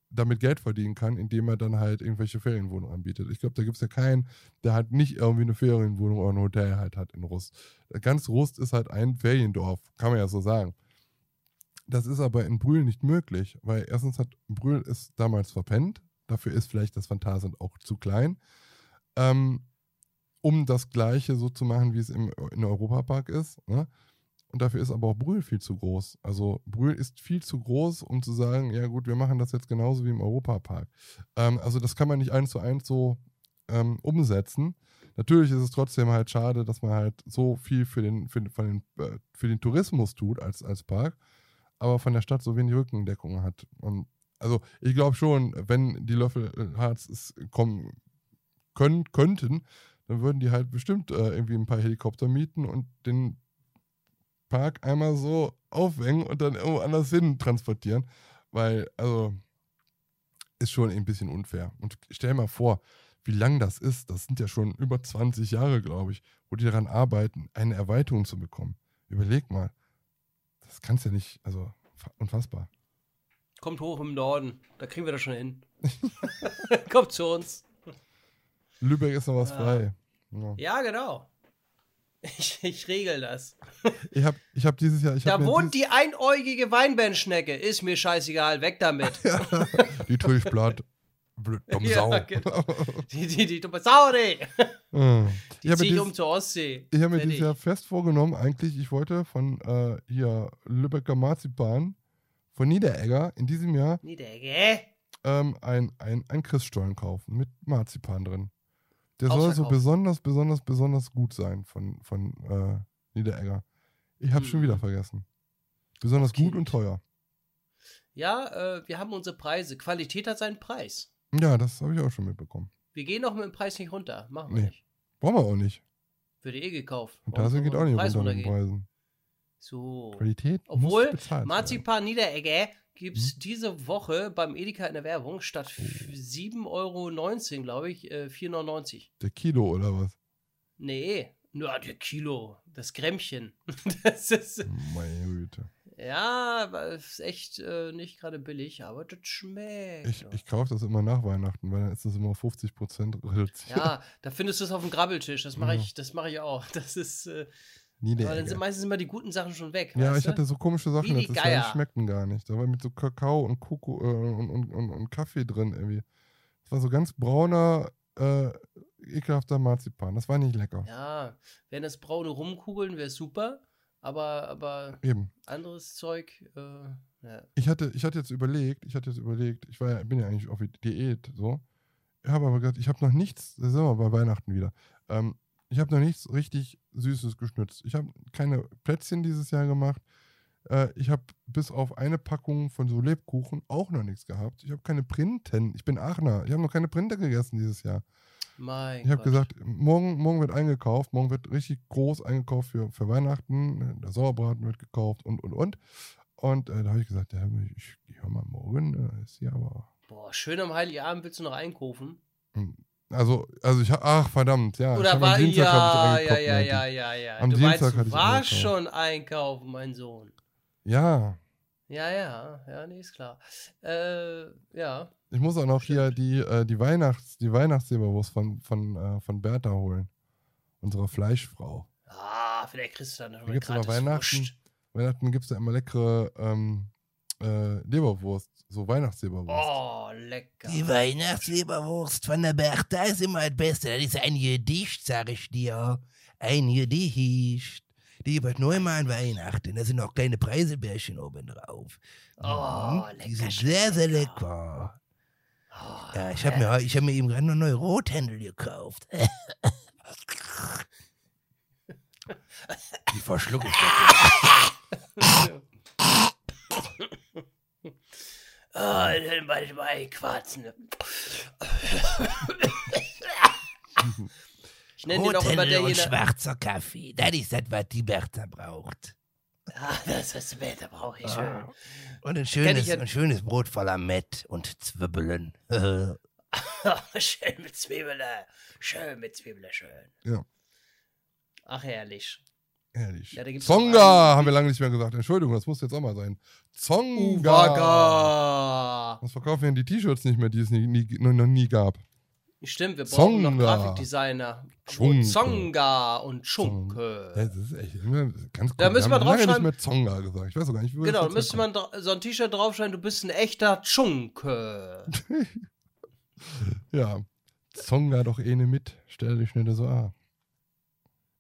damit Geld verdienen kann, indem er dann halt irgendwelche Ferienwohnungen anbietet. Ich glaube, da gibt es ja keinen, der halt nicht irgendwie eine Ferienwohnung oder ein Hotel halt hat in Rust. Ganz Rust ist halt ein Feriendorf, kann man ja so sagen. Das ist aber in Brühl nicht möglich, weil erstens hat Brühl es damals verpennt, dafür ist vielleicht das Phantasialand auch zu klein, ähm, um das Gleiche so zu machen, wie es im, in Europapark ist. Ne? Und dafür ist aber auch Brühl viel zu groß. Also Brühl ist viel zu groß, um zu sagen, ja gut, wir machen das jetzt genauso wie im Europapark. Ähm, also das kann man nicht eins zu eins so ähm, umsetzen. Natürlich ist es trotzdem halt schade, dass man halt so viel für den, für, den, äh, für den Tourismus tut als, als Park, aber von der Stadt so wenig Rückendeckung hat. Und also ich glaube schon, wenn die Löffelharz es kommen können, könnten, dann würden die halt bestimmt äh, irgendwie ein paar Helikopter mieten und den Park einmal so aufhängen und dann irgendwo anders hin transportieren. Weil, also, ist schon ein bisschen unfair. Und stell mal vor, wie lang das ist. Das sind ja schon über 20 Jahre, glaube ich, wo die daran arbeiten, eine Erweiterung zu bekommen. Überleg mal. Das kannst ja nicht, also unfassbar. Kommt hoch im Norden, da kriegen wir das schon hin. Kommt zu uns. Lübeck ist noch was ja. frei. Ja. ja, genau. Ich, ich regel das. Ich habe ich hab dieses Jahr. Da wohnt die einäugige Weinbärenschnecke. Ist mir scheißegal, weg damit. ja, die tue ich blatt. Blöd, dumme Sau. Ja, genau. die, die, die dumme Sau, ey. Ah. Die ziehe ich um zur Ostsee. Ich habe mir dieses Jahr fest vorgenommen, eigentlich, ich wollte von äh, hier Lübecker Marzipan, von Niederegger in diesem Jahr Niederegger? Ähm, ein, ein, ein Christstollen kaufen mit Marzipan drin. Der soll so besonders, besonders, besonders gut sein von, von äh, Niederegger. Ich habe hm. schon wieder mhm. vergessen. Besonders gut und teuer. Ja, äh, wir haben unsere Preise. Qualität hat seinen Preis. Ja, das habe ich auch schon mitbekommen. Wir gehen doch mit dem Preis nicht runter. Machen wir Nee. nicht. Brauchen wir auch nicht. Wird eh gekauft. Und da geht auch nicht Preis runter mit den? Preisen. So. Qualität Obwohl, muss bezahlt. Marzipan Niederegge gibt es Hm? diese Woche beim Edeka in der Werbung statt Oh. 7,19 Euro, glaube ich, äh, 4,99. Der Kilo oder was? Nee, nur der Kilo, das Grämmchen. Das ist, Meine Güte. ja, ist echt äh, nicht gerade billig, aber das schmeckt. Ich, ich kaufe das immer nach Weihnachten, weil dann ist das immer auf 50% reduziert. ja, da findest du es auf dem Grabbeltisch. Das mache Ja. ich, das mache ich auch. Das ist, äh, Niederegge. aber dann sind meistens immer die guten Sachen schon weg. Ja, ich du? hatte so komische Sachen die Geier. die schmeckten gar nicht. Da war mit so Kakao und Koko äh, und, und, und, und Kaffee drin irgendwie. Das war so ganz brauner, äh, ekelhafter Marzipan. Das war nicht lecker. Ja, wären das braune Rumkugeln, wäre super. Aber, aber Eben. anderes Zeug, äh, ja. Ich hatte, ich hatte jetzt überlegt, ich hatte jetzt überlegt, ich war ja, bin ja eigentlich auf Diät, so. Ich habe aber gesagt, ich habe noch nichts, da sind wir bei Weihnachten wieder. Ähm, ich habe noch nichts richtig Süßes geschnitzt. Ich habe keine Plätzchen dieses Jahr gemacht. Äh, ich habe bis auf eine Packung von so Lebkuchen auch noch nichts gehabt. Ich habe keine Printen. Ich bin Aachener. Ich habe noch keine Printer gegessen dieses Jahr. Mein Ich habe gesagt, morgen, morgen wird eingekauft. Morgen wird richtig groß eingekauft für, für Weihnachten. Der Sauerbraten wird gekauft und, und, und. Und äh, da habe ich gesagt, ja, ich gehe mal morgen. Äh, ist ja aber. Boah, schön am Heiligabend willst du noch einkaufen? Also, also ich habe, ach verdammt, ja. Oder war am Dienstag ja, ich ja, ja, ja, ja, ja. Am du Dienstag meinst, hatte ich eingekauft. schon einkaufen, mein Sohn. Ja, Ja, ja, ja, nee, ist klar. Äh, ja. ich muss auch noch hier die, äh, die Weihnachts, die Weihnachtsleberwurst von, von, äh, von Bertha holen. Unserer Fleischfrau. Ah, vielleicht kriegst du dann noch Da eine gibt es immer gratis Weihnachten. Weihnachten gibt es ja immer leckere ähm, äh, Leberwurst. So Weihnachtsleberwurst. Oh, lecker. Die Weihnachtsleberwurst von der Bertha ist immer das Beste. Das ist ein Gedicht, sag ich dir. Ein Gedicht. Die wird nur immer an Weihnachten. Da sind auch kleine Preisebärchen oben drauf. Oh, Mhm. lecker. Die sind sehr, sehr lecker. Oh, Ja, ich habe mir, ich hab mir eben gerade noch neue Rothändel gekauft. Die verschlucke ich doch. Ah, dann mal mal quatschen. Ich nenne den auch immer Rothändel und schwarzer Kaffee. Das ist das, was die Bertha braucht. Ah, das ist später brauche ich schön. Und ein schönes, ein schönes Brot voller Mett und Zwiebeln. schön mit Zwiebeln. Schön mit Zwiebeln, schön. Ja. Ach, herrlich. Ehrlich. Ja, da noch Zonga haben wir lange nicht mehr gesagt. Entschuldigung, das muss jetzt auch mal sein. Zonga. Was verkaufen wir denn die T-Shirts nicht mehr, die es nie, nie, noch, noch nie gab? Stimmt, wir brauchen noch Zonga. Grafikdesigner. Schunke. Zonga und Schunke. Das ist echt immer ganz Da cool. müssen wir haben lange nicht draufschreiben- mehr Zonga gesagt. Ich weiß auch gar nicht, wie wir Genau, da müsste man so ein T-Shirt draufschreiben, du bist ein echter Schunke. Ja. Zonga doch eh ne mit. Stell dich nicht so an.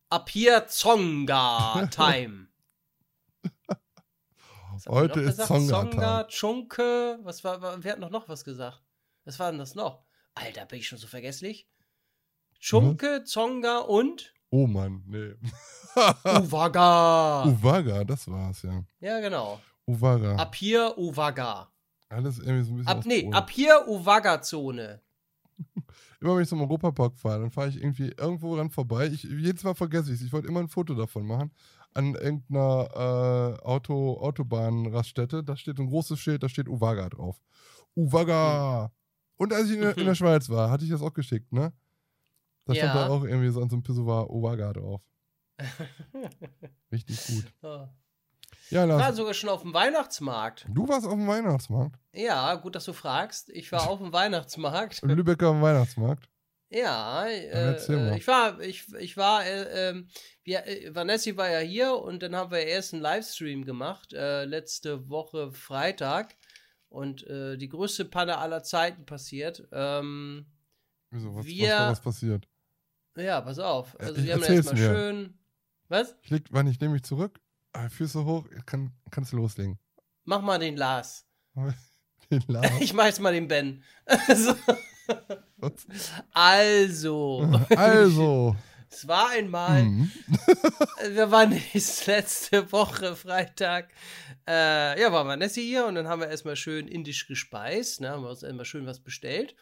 Ab hier. Was haben wir Heute ist gesagt? Zonga-Tag. Zonga, Schunke, was war, wer hat noch, noch was gesagt? Was war denn das noch? Alter, bin ich schon so vergesslich? Schunke, Zonga und Oh Mann, nee. Uwaga. Uwaga, das war's, ja. ja, genau. Uwaga. Ab hier Uwaga. Alles irgendwie so ein bisschen Ab, nee, ab hier Uwaga-Zone. Immer wenn ich zum Europapark fahre, dann fahre ich irgendwie irgendwo dran vorbei. Ich, jedes Mal vergesse ich es. Ich wollte immer ein Foto davon machen. An irgendeiner äh, Auto, Autobahnraststätte. Da steht ein großes Schild, da steht Uwaga drauf. Uwaga! Und als ich in, der- in der Schweiz war, hatte ich das auch geschickt, ne? Da stand Ja. da auch irgendwie so an so einem Pissoir Uwaga drauf. Richtig gut. Ja. Ja, Ich war sogar schon auf dem Weihnachtsmarkt. du warst auf dem Weihnachtsmarkt. Ja, gut, dass du fragst. Ich war auf dem Weihnachtsmarkt. Lübecker Weihnachtsmarkt. Ja, erzähl äh, mal. ich war, ich, ich war, äh, ähm, wir, äh, Vanessa war ja hier und dann haben wir erst einen Livestream gemacht, äh, letzte Woche Freitag. Und äh, die größte Panne aller Zeiten passiert. Ähm, Wieso, was, Wir- was, was passiert? ja, pass auf. Also, Äh, wir haben erstmal schön. Was? Ich leg, wann ich nehme mich zurück, Füße hoch, kann, kannst du loslegen. Mach mal den Lars. Den Lars. Ich mach jetzt mal den Ben. Also, also. Also, Es war einmal. hm, Wir waren jetzt letzte Woche Freitag Äh, ja, war Vanessa hier und dann haben wir erstmal schön indisch gespeist, ne, haben wir uns erstmal schön was bestellt.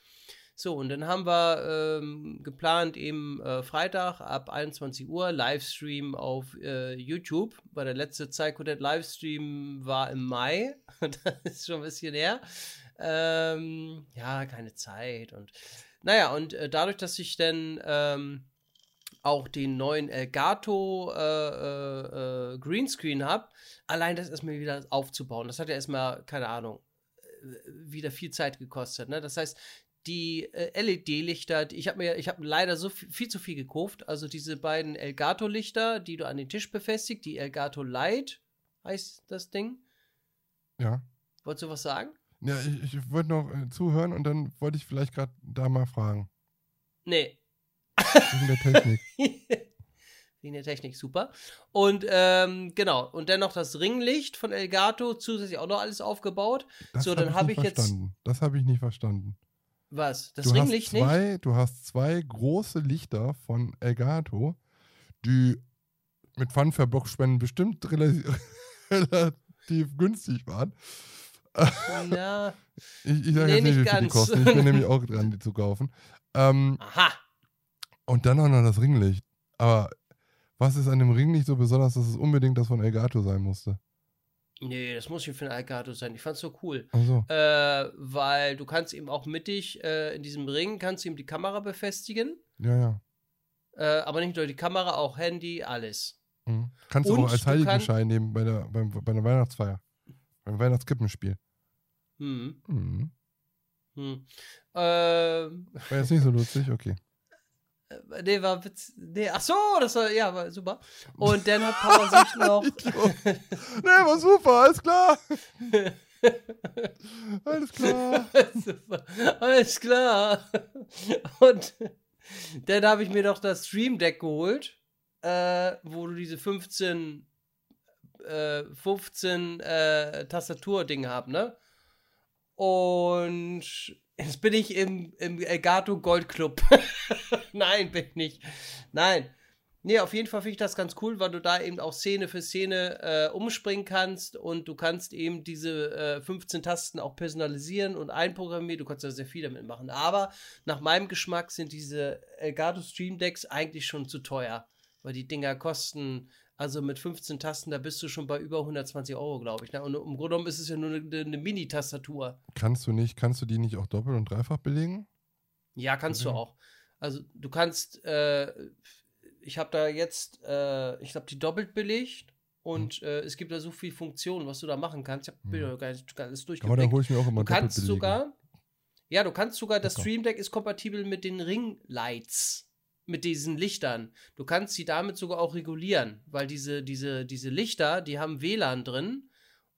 So, und dann haben wir ähm, geplant, eben äh, Freitag ab 21 Uhr Livestream auf äh, YouTube, weil der letzte Psychodet Livestream war im Mai. das ist schon ein bisschen her. Ähm, ja, keine Zeit. Und naja, und äh, dadurch, dass ich dann ähm, auch den neuen Elgato äh, äh, äh, Greenscreen habe, allein das erstmal wieder aufzubauen, das hat ja erstmal, keine Ahnung, wieder viel Zeit gekostet. Ne? Das heißt, die äh, LED-Lichter, ich habe mir, ich habe leider so viel, viel, zu viel gekauft. Also diese beiden Elgato-Lichter, die du an den Tisch befestigst, die Elgato Light heißt das Ding. Ja. Wolltest du was sagen? Ja, ich, ich wollte noch äh, zuhören und dann wollte ich vielleicht gerade da mal fragen. Nee. Wegen der Technik. Wegen der Technik, super. Und ähm, genau, und dann noch das Ringlicht von Elgato, zusätzlich auch noch alles aufgebaut. Das so, hab dann habe ich nicht jetzt. verstanden. Das habe ich nicht verstanden. Was? Das du Ringlicht hast nicht? zwei, Du hast zwei große Lichter von Elgato, die mit Pfannenverbockspenden bestimmt relativ, günstig waren. Ja. Ich, ich sage Nee, jetzt nicht, nicht wie viel die kosten. Ich bin nämlich auch dran, die zu kaufen. Ähm, Aha. und dann auch noch das Ringlicht. Aber was ist an dem Ringlicht so besonders, dass es unbedingt das von Elgato sein musste? Nee, das muss nicht für ein Elgato sein. Ich fand's so cool. Ach so. Äh, weil du kannst eben auch mittig äh, in diesem Ring kannst du eben die Kamera befestigen. Ja, ja. Äh, aber nicht nur die Kamera, auch Handy, alles. Mhm. Kannst Und du auch als du kann- Heiligenschein nehmen bei der, beim, bei der Weihnachtsfeier. Beim Weihnachtskippenspiel. Hm. Mhm. Hm. Ähm, War jetzt nicht so lustig? Okay. Äh, nee, war Witz. Nee, ach so, das war, ja, war super. Und dann hat Papa sich noch. Nee, war super, alles klar. Alles klar. Super. Alles klar. Und dann habe ich mir doch das Stream Deck geholt, äh, wo du diese 15, äh, 15 äh, Tastatur-Ding hast, ne? Und jetzt bin ich im, im Elgato Gold Club. Nein, bin ich nicht. Nein. Nee, auf jeden Fall finde ich das ganz cool, weil du da eben auch Szene für Szene äh, umspringen kannst und du kannst eben diese äh, 15 Tasten auch personalisieren und einprogrammieren. Du kannst da sehr viel damit machen. Aber nach meinem Geschmack sind diese Elgato Stream Decks eigentlich schon zu teuer, weil die Dinger kosten, also mit 15 Tasten, da bist du schon bei über 120 Euro, glaube ich. Ne? Und im Grunde genommen ist es ja nur eine, eine Mini-Tastatur. Kannst du nicht, kannst du die nicht auch doppelt und dreifach belegen? Ja, kannst du Mhm. auch. Also du kannst, äh, ich habe da jetzt, äh, ich glaube, die doppelt belegt und Mhm. äh, es gibt da so viel Funktionen, was du da machen kannst. Ich habe Mhm. gar nicht alles Aber da durchgeblickt. hole ich mir auch immer Du kannst belegen. sogar, ja, du kannst sogar, das. Stream Deck ist kompatibel mit den Ringlights, mit diesen Lichtern. Du kannst sie damit sogar auch regulieren, weil diese, diese, diese Lichter, die haben WLAN drin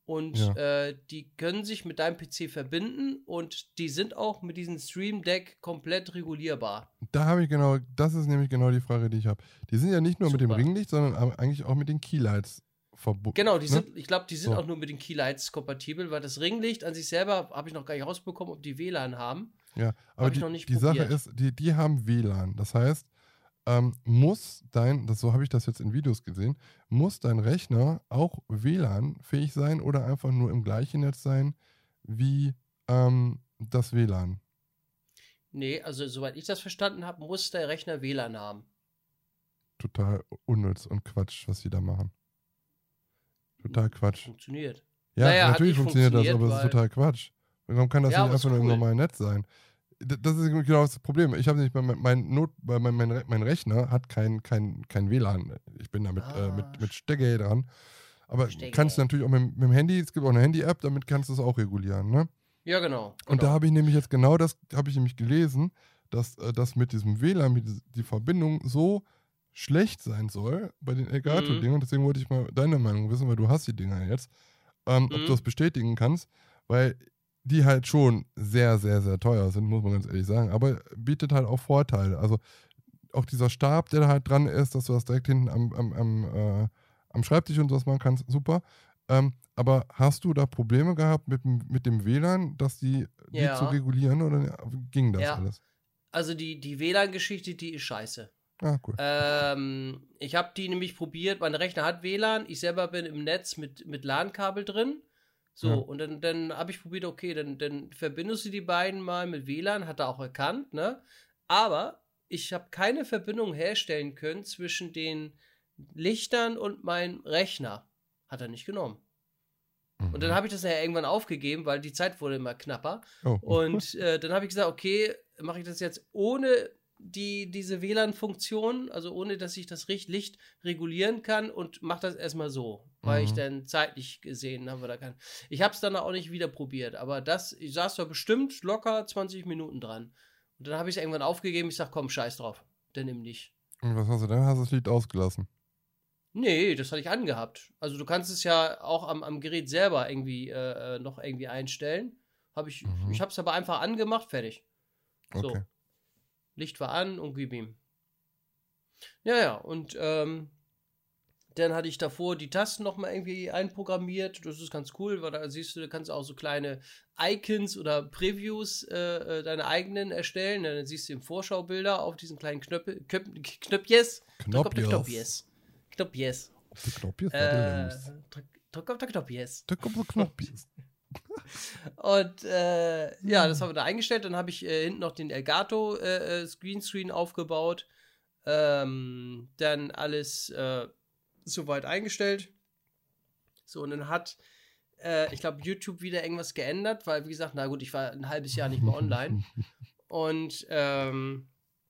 und Ja. äh, die können sich mit deinem PC verbinden und die sind auch mit diesem Stream Deck komplett regulierbar. Da habe ich genau, das ist nämlich genau die Frage, die ich habe. Die sind ja nicht nur mit dem Super. Ringlicht, sondern eigentlich auch mit den Keylights verbunden. Genau, die ne? sind, ich glaube, die sind So. auch nur mit den Keylights kompatibel, weil das Ringlicht an sich selber habe ich noch gar nicht rausbekommen, ob die WLAN haben. Ja, aber die, die Sache ist, die, die haben WLAN. Das heißt, ähm, muss dein, das, so habe ich das jetzt in Videos gesehen, muss dein Rechner auch WLAN-fähig sein oder einfach nur im gleichen Netz sein wie ähm, das WLAN? Nee, also soweit ich das verstanden habe, muss der Rechner WLAN haben. Total unnütz und Quatsch, was sie da machen. Total Quatsch. Funktioniert. Ja, Naja, natürlich nicht funktioniert das, funktioniert, aber es ist total Quatsch. Warum kann das Ja, nicht einfach nur im cool. normalen Netz sein? Das ist genau das Problem. Ich habe nicht, mein, mein, Not, mein, mein, mein Rechner hat kein, kein, kein WLAN. Ich bin da mit, äh, Ah, mit, mit Stecker dran. Aber Stecker. kannst du natürlich auch mit, mit dem Handy, es gibt auch eine Handy-App, damit kannst du es auch regulieren. Ne? Ja, genau. Und da genau. habe ich nämlich jetzt genau das, habe ich nämlich gelesen, dass äh, das mit diesem WLAN, mit die Verbindung so schlecht sein soll bei den Elgato-Dingen. Und deswegen wollte ich mal deine Meinung wissen, weil du hast die Dinger jetzt, ähm, ob Mhm. du das bestätigen kannst, weil die halt schon sehr, sehr, sehr teuer sind, muss man ganz ehrlich sagen. Aber bietet halt auch Vorteile. Also auch dieser Stab, der da halt dran ist, dass du das direkt hinten am, am, am, äh, am Schreibtisch und sowas machen kannst, super. Ähm, aber hast du da Probleme gehabt mit, dem- mit dem WLAN, dass die, die Ja. zu regulieren oder ging das Ja. alles? Also die, die WLAN-Geschichte, die ist scheiße. Ah, cool. Ähm, ich habe die nämlich probiert. Mein Rechner hat WLAN. Ich selber bin im Netz mit, mit LAN-Kabel drin. So, Ja. und dann, dann habe ich probiert, okay, dann, dann verbindest du die beiden mal mit WLAN, hat er auch erkannt, ne? Aber ich habe keine Verbindung herstellen können zwischen den Lichtern und meinem Rechner. Hat er nicht genommen. Und dann habe ich das ja irgendwann aufgegeben, weil die Zeit wurde immer knapper. Oh. Und äh, dann habe ich gesagt, okay, mache ich das jetzt ohne die, diese WLAN-Funktion, also ohne, dass ich das Licht regulieren kann und mache das erstmal so, weil ich Mhm. dann zeitlich gesehen habe, da kann. Ich habe es dann auch nicht wieder probiert, aber das, ich saß da bestimmt locker 20 Minuten dran. Und dann habe ich es irgendwann aufgegeben, ich sag, komm, scheiß drauf, dann nimm dich. Und was hast du dann? Hast du das Lied ausgelassen? Nee, das hatte ich angehabt. Also du kannst es ja auch am, am Gerät selber irgendwie äh, äh, noch irgendwie einstellen. Hab ich Mhm. ich habe es aber einfach angemacht, fertig. So. Okay. Licht war an und gib ihm. Ja, ja, und ähm, dann hatte ich davor die Tasten nochmal irgendwie einprogrammiert. Das ist ganz cool, weil da siehst du, du kannst auch so kleine Icons oder Previews äh, äh, deine eigenen erstellen. Dann siehst du im Vorschaubilder auf diesen kleinen Knöpfe. Drück auf die Knopjes. Knopjes. Knopjes. Auf die Knopjes, Äh, drück, drück auf Knopjes. Da kommt so Knopjes. Und äh, ja, das haben wir da eingestellt. Dann habe ich äh, hinten noch den Elgato äh, äh, Screenscreen aufgebaut. Ähm, dann alles äh, soweit eingestellt. So, und dann hat, äh, ich glaube, YouTube wieder irgendwas geändert, weil, wie gesagt, na gut, ich war ein halbes Jahr nicht mehr online. Und ähm,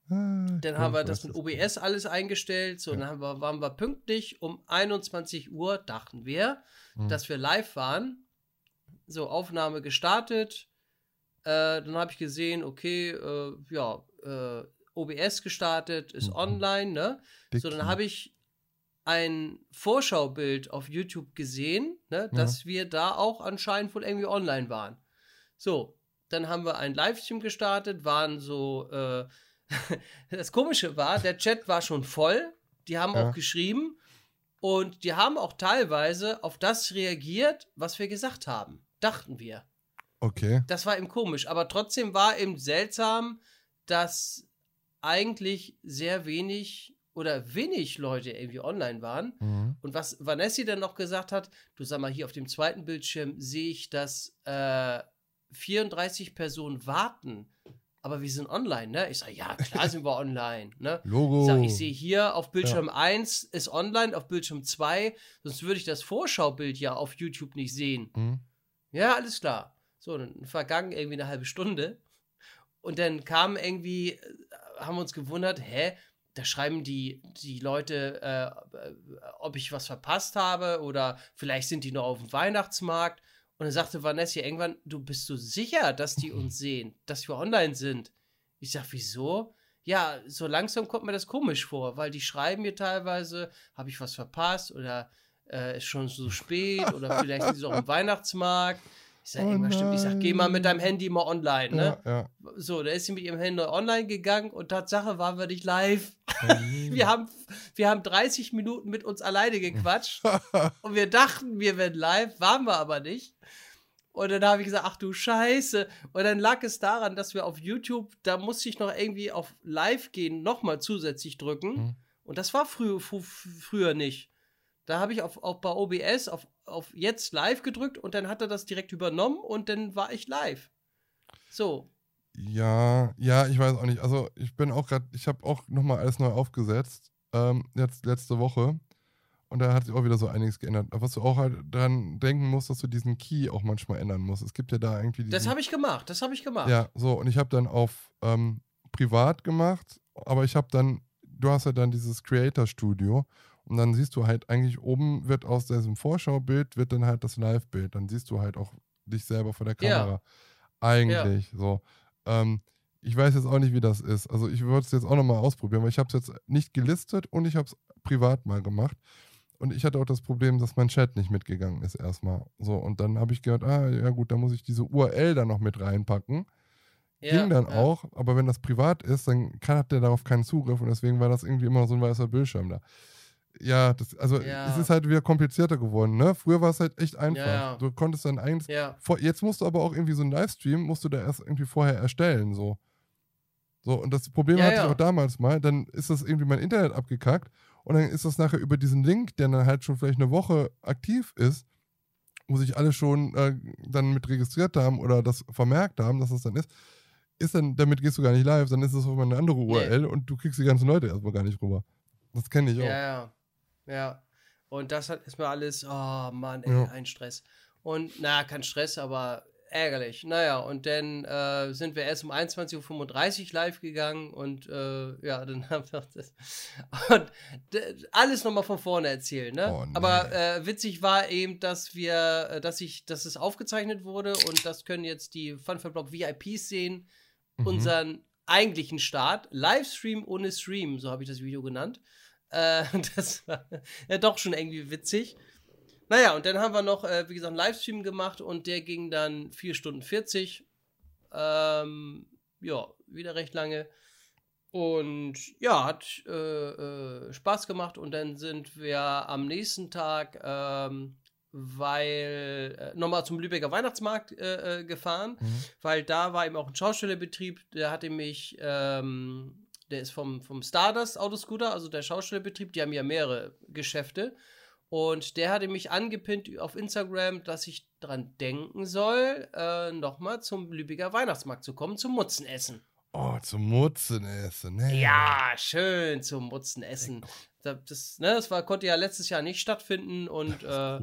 Ah, dann haben wir das mit OBS alles eingestellt. So, dann haben wir, waren wir pünktlich um 21 Uhr, dachten wir, Mhm. dass wir live waren. So, Aufnahme gestartet. Äh, dann habe ich gesehen, okay, äh, ja, äh, OBS gestartet, ist Mhm. online, ne? So, dann habe ich ein Vorschaubild auf YouTube gesehen, ne, dass wir da auch anscheinend wohl irgendwie online waren. So, dann haben wir einen Livestream gestartet, waren so, äh, das Komische war, der Chat war schon voll, die haben Ja. auch geschrieben und die haben auch teilweise auf das reagiert, was wir gesagt haben, dachten wir. Okay. Das war eben komisch, aber trotzdem war eben seltsam, dass eigentlich sehr wenig oder wenig Leute irgendwie online waren. Mhm. Und was Vanessa dann noch gesagt hat, du sag mal, hier auf dem zweiten Bildschirm sehe ich, dass äh, 34 Personen warten, aber wir sind online, ne? Ich sage, ja, klar sind wir online, ne? Logo. Ich sage, ich sehe hier auf Bildschirm 1 ist online, auf Bildschirm 2, sonst würde ich das Vorschaubild ja auf YouTube nicht sehen. Mhm. Ja, alles klar. So, dann vergangen irgendwie eine halbe Stunde. Und dann kam irgendwie, äh, haben wir uns gewundert, hä? Da schreiben die, die Leute, äh, ob ich was verpasst habe oder vielleicht sind die noch auf dem Weihnachtsmarkt. Und dann sagte Vanessa irgendwann, du bist so sicher, dass die uns sehen, dass wir online sind. Ich sag, wieso? Ja, so langsam kommt mir das komisch vor, weil die schreiben mir teilweise, habe ich was verpasst oder äh, ist schon so spät oder vielleicht sind sie auch im Weihnachtsmarkt. Ich sag, Oh irgendwas stimmt. Ich sag, geh mal mit deinem Handy mal online, ne? Ja, ja. So, da ist sie mit ihrem Handy online gegangen und Tatsache waren wir nicht live. Oh, Wir haben, wir haben 30 Minuten mit uns alleine gequatscht und wir dachten, wir wären live, waren wir aber nicht. Und dann habe ich gesagt, ach du Scheiße. Und dann lag es daran, dass wir auf YouTube, da musste ich noch irgendwie auf Live gehen, nochmal zusätzlich drücken. Mhm. Und das war frü fr früher nicht. Da habe ich auf, auf bei OBS auf, auf jetzt live gedrückt und dann hat er das direkt übernommen und dann war ich live. So. Ja, ja, ich weiß auch nicht. Also ich bin auch gerade, ich habe auch nochmal alles neu aufgesetzt, ähm, jetzt letzte Woche. Und da hat sich auch wieder so einiges geändert. Was du auch halt dran denken musst, dass du diesen Key auch manchmal ändern musst. Es gibt ja da irgendwie diesen, Das habe ich gemacht, das habe ich gemacht. Ja, so, und ich habe dann auf ähm, privat gemacht, aber ich habe dann, du hast ja dann dieses Creator Studio und dann siehst du halt eigentlich oben wird aus diesem Vorschaubild wird dann halt das Live-Bild. Dann siehst du halt auch dich selber vor der Ja. Kamera. Eigentlich, so. Ähm, ich weiß jetzt auch nicht, wie das ist. Also ich würde es jetzt auch nochmal ausprobieren, weil ich habe es jetzt nicht gelistet und ich habe es privat mal gemacht. Und ich hatte auch das Problem, dass mein Chat nicht mitgegangen ist erstmal. So, und dann habe ich gehört, ah, ja gut, da muss ich diese URL dann noch mit reinpacken. Ja, Ging dann ja. auch, aber wenn das privat ist, dann kann, hat der darauf keinen Zugriff und deswegen war das irgendwie immer so ein weißer Bildschirm da. Ja, das, also Ja. es ist halt wieder komplizierter geworden, ne? Früher war es halt echt einfach. Ja, ja. Du konntest dann eins. Ja. Vor, jetzt musst du aber auch irgendwie so einen Livestream, musst du da erst irgendwie vorher erstellen, so. So, und das Problem Ja, hatte ja. ich auch damals mal. Dann ist das irgendwie mein Internet abgekackt und dann ist das nachher über diesen Link, der dann halt schon vielleicht eine Woche aktiv ist, wo sich alle schon äh, dann mit registriert haben oder das vermerkt haben, dass das dann ist, ist dann, damit gehst du gar nicht live, dann ist es auf eine andere URL und du kriegst die ganzen Leute erstmal gar nicht rüber. Das kenne ich auch. Ja, ja. Und das hat ist mir alles, oh Mann, ey, Ja. ein Stress. Und, na, kein Stress, aber ärgerlich. Naja, und dann äh, sind wir erst um 21.35 Uhr live gegangen und äh, ja, dann haben wir das. Und alles nochmal von vorne erzählen, ne? Oh, nee. Aber äh, witzig war eben, dass wir, äh, dass ich, dass es aufgezeichnet wurde und das können jetzt die Fun Fair Blog VIPs sehen, Mhm. unseren eigentlichen Start. Livestream ohne Stream, so habe ich das Video genannt. Äh, das war ja doch schon irgendwie witzig. Naja, und dann haben wir noch, äh, wie gesagt, einen Livestream gemacht und der ging dann 4 Stunden 40. Ähm, ja, wieder recht lange. Und ja, hat äh, äh, Spaß gemacht und dann sind wir am nächsten Tag, ähm, weil äh, nochmal zum Lübecker Weihnachtsmarkt äh, äh, gefahren, weil da war eben auch ein Schaustellerbetrieb, der hatte mich, ähm, der ist vom, vom Stardust Autoscooter, also der Schaustellerbetrieb, die haben ja mehrere Geschäfte. Und der hatte mich angepinnt auf Instagram, dass ich dran denken soll, äh, nochmal zum Lübecker Weihnachtsmarkt zu kommen, zum Mutzenessen. Oh, zum Mutzen essen. Ne? Ja, schön zum Mutzenessen. Das, ne, das war, konnte ja letztes Jahr nicht stattfinden und äh,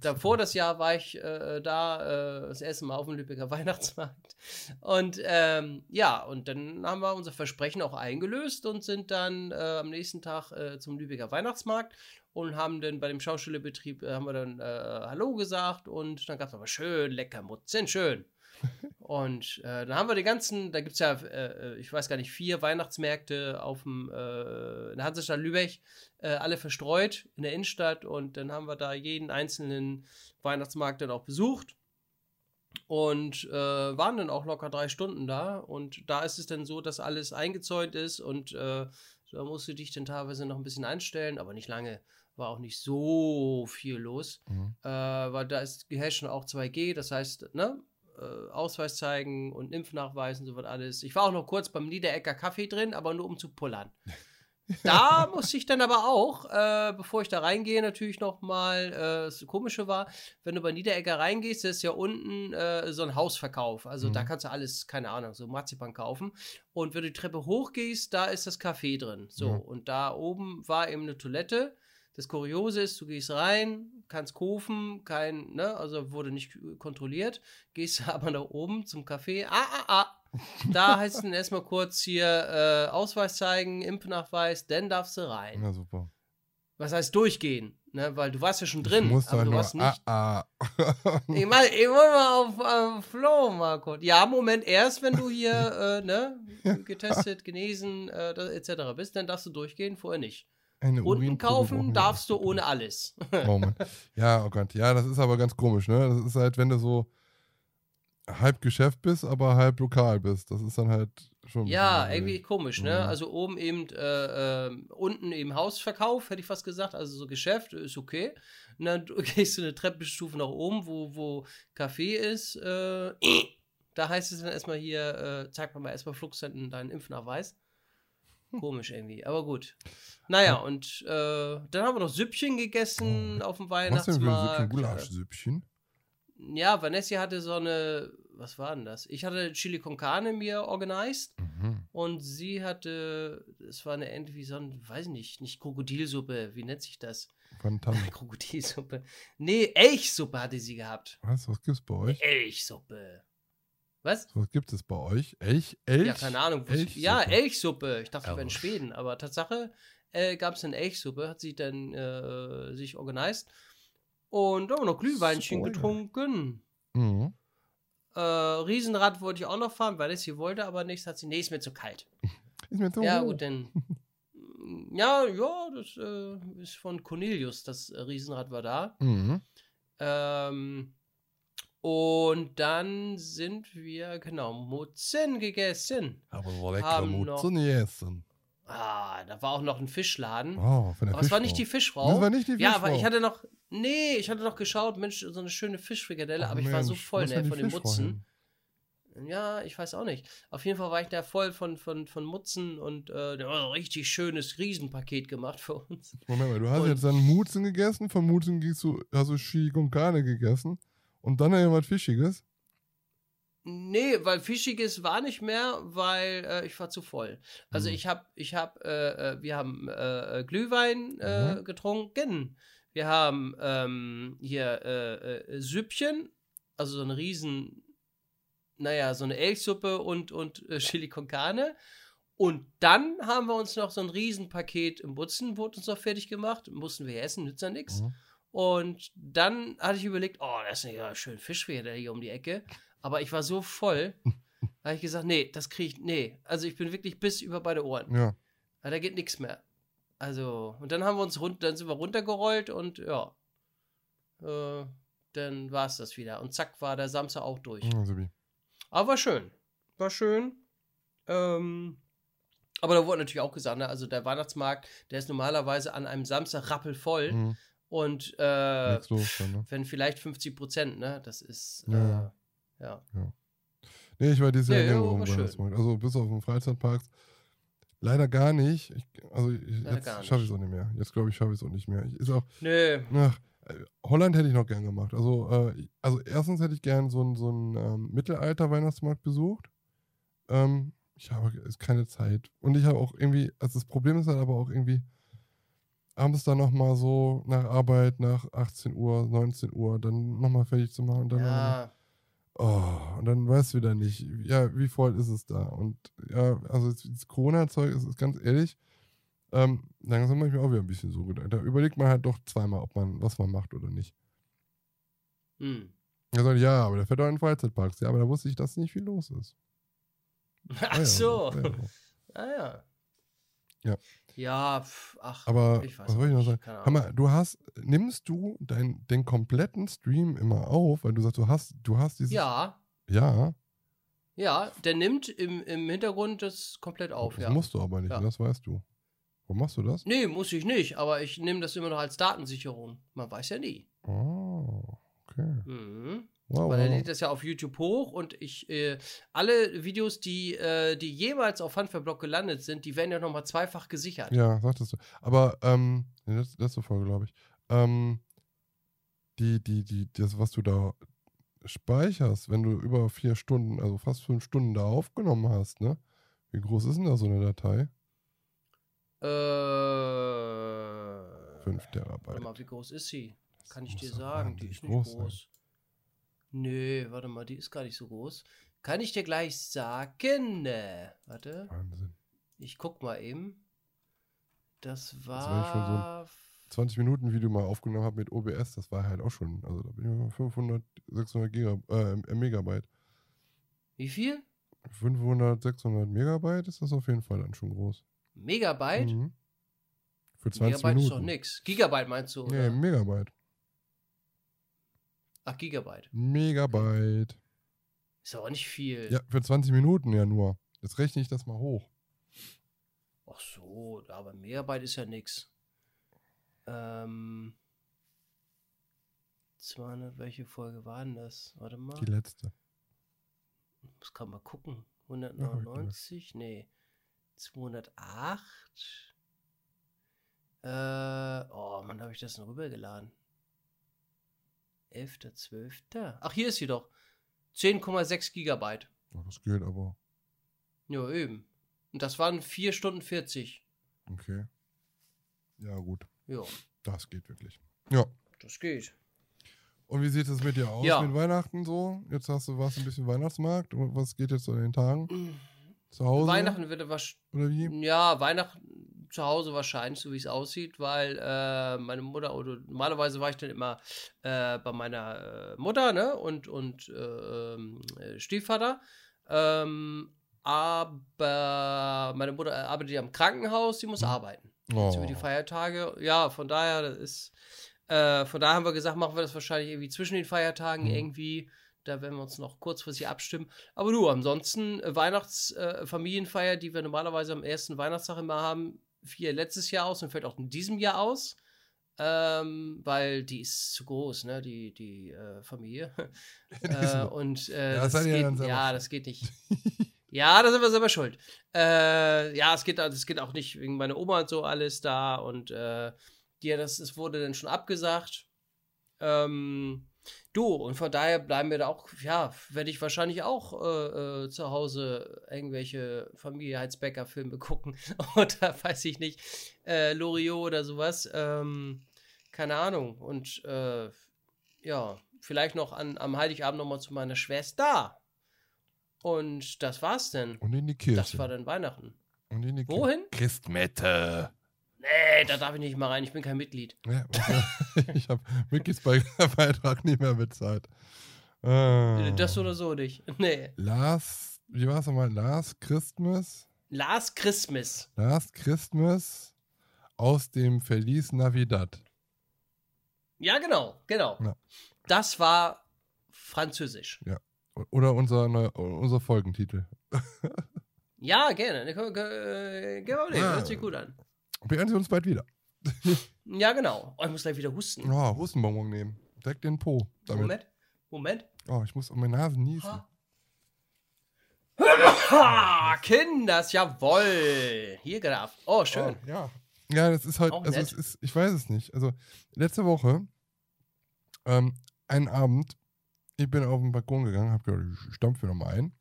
davor das Jahr war ich äh, da äh, das erste Mal auf dem Lübecker Weihnachtsmarkt. Und ähm, ja, und dann haben wir unser Versprechen auch eingelöst und sind dann äh, am nächsten Tag äh, zum Lübecker Weihnachtsmarkt und haben dann bei dem Schaustellerbetrieb äh, haben wir dann äh, Hallo gesagt und dann gab es aber schön lecker Mutzen, schön. Und äh, dann haben wir die ganzen, da gibt es ja, äh, ich weiß gar nicht, vier Weihnachtsmärkte auf dem, äh, in der Hansestadt Lübeck, äh, alle verstreut in der Innenstadt. Und dann haben wir da jeden einzelnen Weihnachtsmarkt dann auch besucht und äh, waren dann auch locker drei Stunden da. Und da ist es dann so, dass alles eingezäunt ist und äh, da musst du dich dann teilweise noch ein bisschen einstellen, aber nicht lange, war auch nicht so viel los, Mhm. äh, weil da ist schon auch 2G, das heißt, ne, äh, Ausweis zeigen und Impfnachweis und so was alles. Ich war auch noch kurz beim Niederecker Kaffee drin, aber nur um zu pullern. Da musste ich dann aber auch, äh, bevor ich da reingehe, natürlich noch mal, äh, das Komische war, wenn du bei Niederecker reingehst, ist ja unten äh, so ein Hausverkauf. Also da kannst du alles, keine Ahnung, so Marzipan kaufen. Und wenn du die Treppe hochgehst, da ist das Café drin. So, Ja. und da oben war eben eine Toilette. Das Kuriose ist, du gehst rein, kannst kaufen, kein, ne, also wurde nicht kontrolliert, gehst aber nach oben zum Café. Ah, ah, ah. Da heißt es dann erstmal kurz hier äh, Ausweis zeigen, Impfnachweis, dann darfst du rein. Ja, super. Was heißt durchgehen? Ne, weil du warst ja schon drin, aber du warst nicht. ah, ah. Ich, mein, ich mal auf, auf Flo mal kurz. Ja, Moment, erst wenn du hier äh, ne, getestet, genesen, äh, etc. bist, dann darfst du durchgehen, vorher nicht. Eine Unten kaufen darfst du ohne alles. Oh Mann. Ja, oh Gott. Ja, das ist aber ganz komisch, ne? Das ist halt, wenn du so halb Geschäft bist, aber halb lokal bist. Das ist dann halt schon. Ja, irgendwie komisch, ne? Mhm. Also oben eben, äh, ähm, unten eben Hausverkauf, hätte ich fast gesagt, also so Geschäft, ist okay. Und dann gehst du eine Treppenstufe nach oben, wo, wo Café ist, äh, da heißt es dann erstmal hier, äh, zeig mir mal erstmal Flugsenden deinen Impfnachweis. Komisch irgendwie, aber gut. Naja, und äh, dann haben wir noch Süppchen gegessen auf dem Oh. Was denn für ein Süppchen? Weihnachtsmarkt. Gulaschsüppchen? Ja, Vanessa hatte so eine, was war denn das? Ich hatte Chili con Carne mir organisiert Mhm. und sie hatte, es war eine irgendwie so ein, weiß ich nicht, nicht Krokodilsuppe, wie nennt sich das? Fantastisch. Krokodilsuppe. Nee, Elchsuppe hatte sie gehabt. Was? Was gibt's bei euch? Elchsuppe. Was? Was gibt es bei euch? Elch? Elch? Ja, keine Ahnung. Elchsuppe. Ja, Elchsuppe. Ich dachte, ich wäre in. Schweden, aber Tatsache äh, gab es eine Elchsuppe, hat sie dann äh, sich organisiert. Und da haben wir noch Glühweinchen Spoiler. getrunken. Mhm. Äh, Riesenrad wollte ich auch noch fahren, weil es sie wollte, aber nichts hat sie. Nee, ist mir zu kalt. Ist mir zu Ja, gut, dann. Ja, ja, das äh, ist von Cornelius. Das Riesenrad war da. Mhm. Ähm, und dann sind wir, genau, Mutzen gegessen. Aber so lecker Mutzen essen. Ah, da war auch noch ein Fischladen. Oh, von der aber es war nicht die Fischfrau. Fischfrau. Das war nicht die Ja, aber Fischfrau. ich hatte noch. Nee, ich hatte noch geschaut, Mensch, so eine schöne Fischfrikadelle, Ach aber ich war so voll ne, von den Fischfrau Mutzen. Ja, ich weiß auch nicht. Auf jeden Fall war ich da voll von, von, von Mutzen und äh, der war ein richtig schönes Riesenpaket gemacht für uns. Moment mal, du hast Und- jetzt dann Mutzen gegessen, von Mutzen gingst du, hast du con Carne gegessen und dann irgendwas Fischiges. Nee, weil Fischiges war nicht mehr, weil äh, ich war zu voll. Also Mhm. ich habe, ich habe, äh, äh, wir haben äh, Glühwein äh, Mhm. getrunken. Wir haben ähm, hier äh, Süppchen, also so eine riesen, naja, so eine Elchsuppe und, und Chili con Carne. Und dann haben wir uns noch so ein Riesenpaket im Butzen, wurde uns noch fertig gemacht. Mussten wir essen, nützt ja nichts. Mhm. Und dann hatte ich überlegt, oh, das ist ja schön Fisch wieder hier um die Ecke. Aber ich war so voll, da habe ich gesagt, nee, das kriege ich, nee. Also ich bin wirklich bis über beide Ohren. Ja. Aber da geht nichts mehr. Also, und dann haben wir uns rund, dann sind wir runtergerollt und ja. Äh, dann war es das wieder. Und zack, war der Samstag auch durch. Also wie. Aber war schön. War schön. Ähm, aber da wurde natürlich auch gesagt, ne, also der Weihnachtsmarkt, der ist normalerweise an einem Samstag rappelvoll. Mhm. Und äh, los dann, ne? wenn vielleicht 50 Prozent, ne? Das ist, Ja. äh, ja. Nee, ich war dieses Jahr Ja, ja, ja, war. Also bis auf den Freizeitparks. Leider gar nicht. Ich, also ich, jetzt schaffe ich es auch nicht mehr. Jetzt glaube ich, schaffe ich es auch nicht mehr. Ich, ist auch, Nö. Ach, äh, Holland hätte ich noch gern gemacht. Also, äh, also erstens hätte ich gern so einen so einen, ähm, Mittelalter-Weihnachtsmarkt besucht. Ähm, ich habe keine Zeit. Und ich habe auch irgendwie, also das Problem ist halt aber auch irgendwie, abends dann nochmal so nach Arbeit, nach 18 Uhr, 19 Uhr, dann nochmal fertig zu machen und dann Ja. Oh, und dann weißt du wieder nicht, ja, wie voll ist es da? Und ja, also das- Corona-Zeug ist, ist ganz ehrlich, ähm, langsam mache ich mir auch wieder ein bisschen so gedacht. Da überlegt man halt doch zweimal, ob man, was man macht oder nicht. Hm. Er sagt, ja, aber der fährt auch in Freizeitparks. Ja, aber da wusste ich, dass nicht viel los ist. Ach ja, so. ja, ja. Ah ja. Ja. Ja, pf, ach. Aber ich weiß was wollte ich noch sagen? mal, du hast, nimmst du dein, den kompletten Stream immer auf, weil du sagst, du hast, du hast dieses. Ja, Ja, ja, der nimmt im, im Hintergrund das komplett auf, das ja. musst du aber nicht, Ja. das weißt du. Warum machst du das? Nee, muss ich nicht, aber ich nehme das immer noch als Datensicherung. Man weiß ja nie. Oh, okay. Mhm. Wow, Weil er lädt das ja auf YouTube hoch und ich, äh, alle Videos, die, äh, die jemals auf Handverblock gelandet sind, die werden ja nochmal zweifach gesichert. Ja, sagtest du. Aber, ähm, in der letzte, letzte Folge, glaube ich. Ähm, die, die, die, das, was du da speicherst, wenn du über vier Stunden, also fast fünf Stunden da aufgenommen hast, ne? Wie groß ist denn da so eine Datei? Äh. Fünf Warte Terabyte. mal, wie groß ist sie? Kann ich dir sagen, die ist nicht groß groß. Nee, warte mal, die ist gar nicht so groß. Kann ich dir gleich sagen? Ne, warte, Wahnsinn. ich guck mal eben. Das war ein war. 20 Minuten Video mal aufgenommen habe mit OBS, das war halt auch schon, also da bin ich mal 500, 600 Giga, äh, Megabyte. wie viel? 500, 600 Megabyte ist das auf jeden Fall dann schon groß. Megabyte? Mhm. Für 20 Megabyte ist Minuten. doch nix. Gigabyte meinst du? Nee, Oder? Megabyte. Ach, Gigabyte. Megabyte. Ist aber nicht viel. Ja, für 20 Minuten ja nur. Jetzt rechne ich das mal hoch. Ach so, aber Megabyte ist ja nix. Ähm. 200, welche Folge war denn das? Warte mal. Die letzte. muss gerade mal gucken. hab ich 199? nee. 208? Äh, oh, Mann, habe ich das denn rübergeladen? 11.12. Ach, hier ist sie doch. 10,6 Gigabyte. Oh, das geht aber. Ja, eben. Und das waren 4 Stunden 40. Okay. Ja, gut. Ja, Das geht wirklich. Ja. das geht. Und wie sieht es mit dir aus Ja. mit Weihnachten so? Jetzt hast du was ein bisschen Weihnachtsmarkt. Und was geht jetzt so in den Tagen? Zu Hause? Weihnachten wird wahrscheinlich. Oder wie? Ja, Weihnachten zu Hause wahrscheinlich, so wie es aussieht, weil äh, meine Mutter, oder normalerweise war ich dann immer äh, bei meiner äh, Mutter, ne? Und, und äh, ähm, äh, Stiefvater. Ähm, aber meine Mutter arbeitet ja im Krankenhaus, sie muss arbeiten. Jetzt über die Oh. Feiertage. Ja, von daher, das ist. Äh, von daher haben wir gesagt, machen wir das wahrscheinlich irgendwie zwischen den Feiertagen Mhm. irgendwie. Da werden wir uns noch kurzfristig abstimmen. Aber du, ansonsten äh, Weihnachtsfamilienfeier, äh, die wir normalerweise am ersten Weihnachtstag immer haben, fiel letztes Jahr aus und fällt auch in diesem Jahr aus. Ähm, weil die ist zu groß, ne, die, die äh, Familie. Äh, und äh, Ja, das das, geht, ja, das geht nicht. ja, da sind wir selber schuld. Äh, ja, es geht, es geht auch nicht wegen meiner Oma und so alles da und äh, ja, das, es wurde dann schon abgesagt. Ähm, du, und von daher bleiben wir da auch, ja, werde ich wahrscheinlich auch äh, äh, zu Hause irgendwelche Familie Heizbecker-Filme gucken. oder weiß ich nicht, äh, Loriot oder sowas. Ähm, keine Ahnung. Und äh, ja, vielleicht noch an, am Heiligabend nochmal zu meiner Schwester. Und das war's denn. Und in die Kirche. Das war dann Weihnachten. Und in die Kirche. Wohin? Christmette. Nee, da darf ich nicht mal rein, ich bin kein Mitglied. Ja, ich habe Mickys Be- Beitrag nicht mehr bezahlt. Ah. Das oder so nicht. Nee. Last, wie war es nochmal? Last Christmas? Last Christmas. Last Christmas aus dem Feliz Navidad. Ja, genau, genau. Ja. Das war französisch. Ja. Oder unser, unser Folgentitel. Ja, gerne. Ne, Geh geh mal nehmen, Ah. hört sich gut an. Wir hören sie uns bald wieder. Ja, genau. Oh, ich muss gleich wieder husten. Oh, Hustenbonbon nehmen. Direkt den Po. Damit. Moment. Moment. Oh, ich muss um meine Nase niesen. Ha, Kinders, jawoll. Hier gedacht. Oh, schön. Oh, ja. Ja, das ist halt, Auch also nett. es ist, ich weiß es nicht. Also letzte Woche, ähm, einen Abend, ich bin auf den Balkon gegangen, hab gedacht, ich stampfe nochmal ein.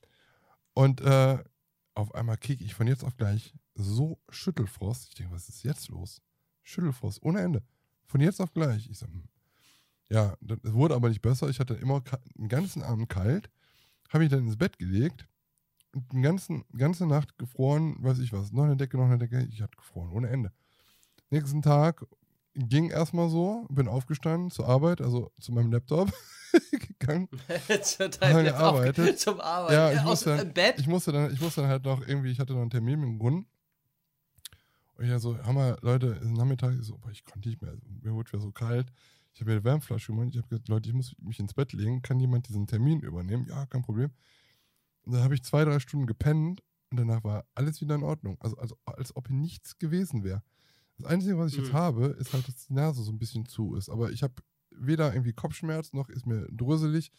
Und äh, auf einmal kriege ich von jetzt auf gleich so Schüttelfrost. Ich denke, was ist jetzt los? Schüttelfrost, ohne Ende. Von jetzt auf gleich. Ich so, hm. ja, das es wurde aber nicht besser. Ich hatte immer den ganzen Abend kalt, habe mich dann ins Bett gelegt und die ganzen, ganze Nacht gefroren, weiß ich was, noch eine Decke, noch eine Decke. Ich hatte gefroren, ohne Ende. Nächsten Tag ging erstmal so, bin aufgestanden zur Arbeit, also zu meinem Laptop gegangen. Zu deinem gearbeitet. Zum Arbeiten. Ja, ich aus musste, dem Bett. ich musste dann, ich musste dann halt noch irgendwie, ich hatte noch einen Termin mit dem Grund. Und ich so, Hammer, Leute, ist Nachmittag, ich so, boah, ich konnte nicht mehr, mir wurde wieder so kalt. Ich habe mir eine Wärmflasche gemacht, ich habe gesagt, Leute, ich muss mich ins Bett legen, kann jemand diesen Termin übernehmen? Ja, kein Problem. Und dann habe ich zwei, drei Stunden gepennt und danach war alles wieder in Ordnung. Also, also als ob nichts gewesen wäre. Das Einzige, was ich jetzt Mhm. habe, ist halt, dass die Nase so ein bisschen zu ist. Aber ich habe weder irgendwie Kopfschmerz, noch ist mir drüsselig,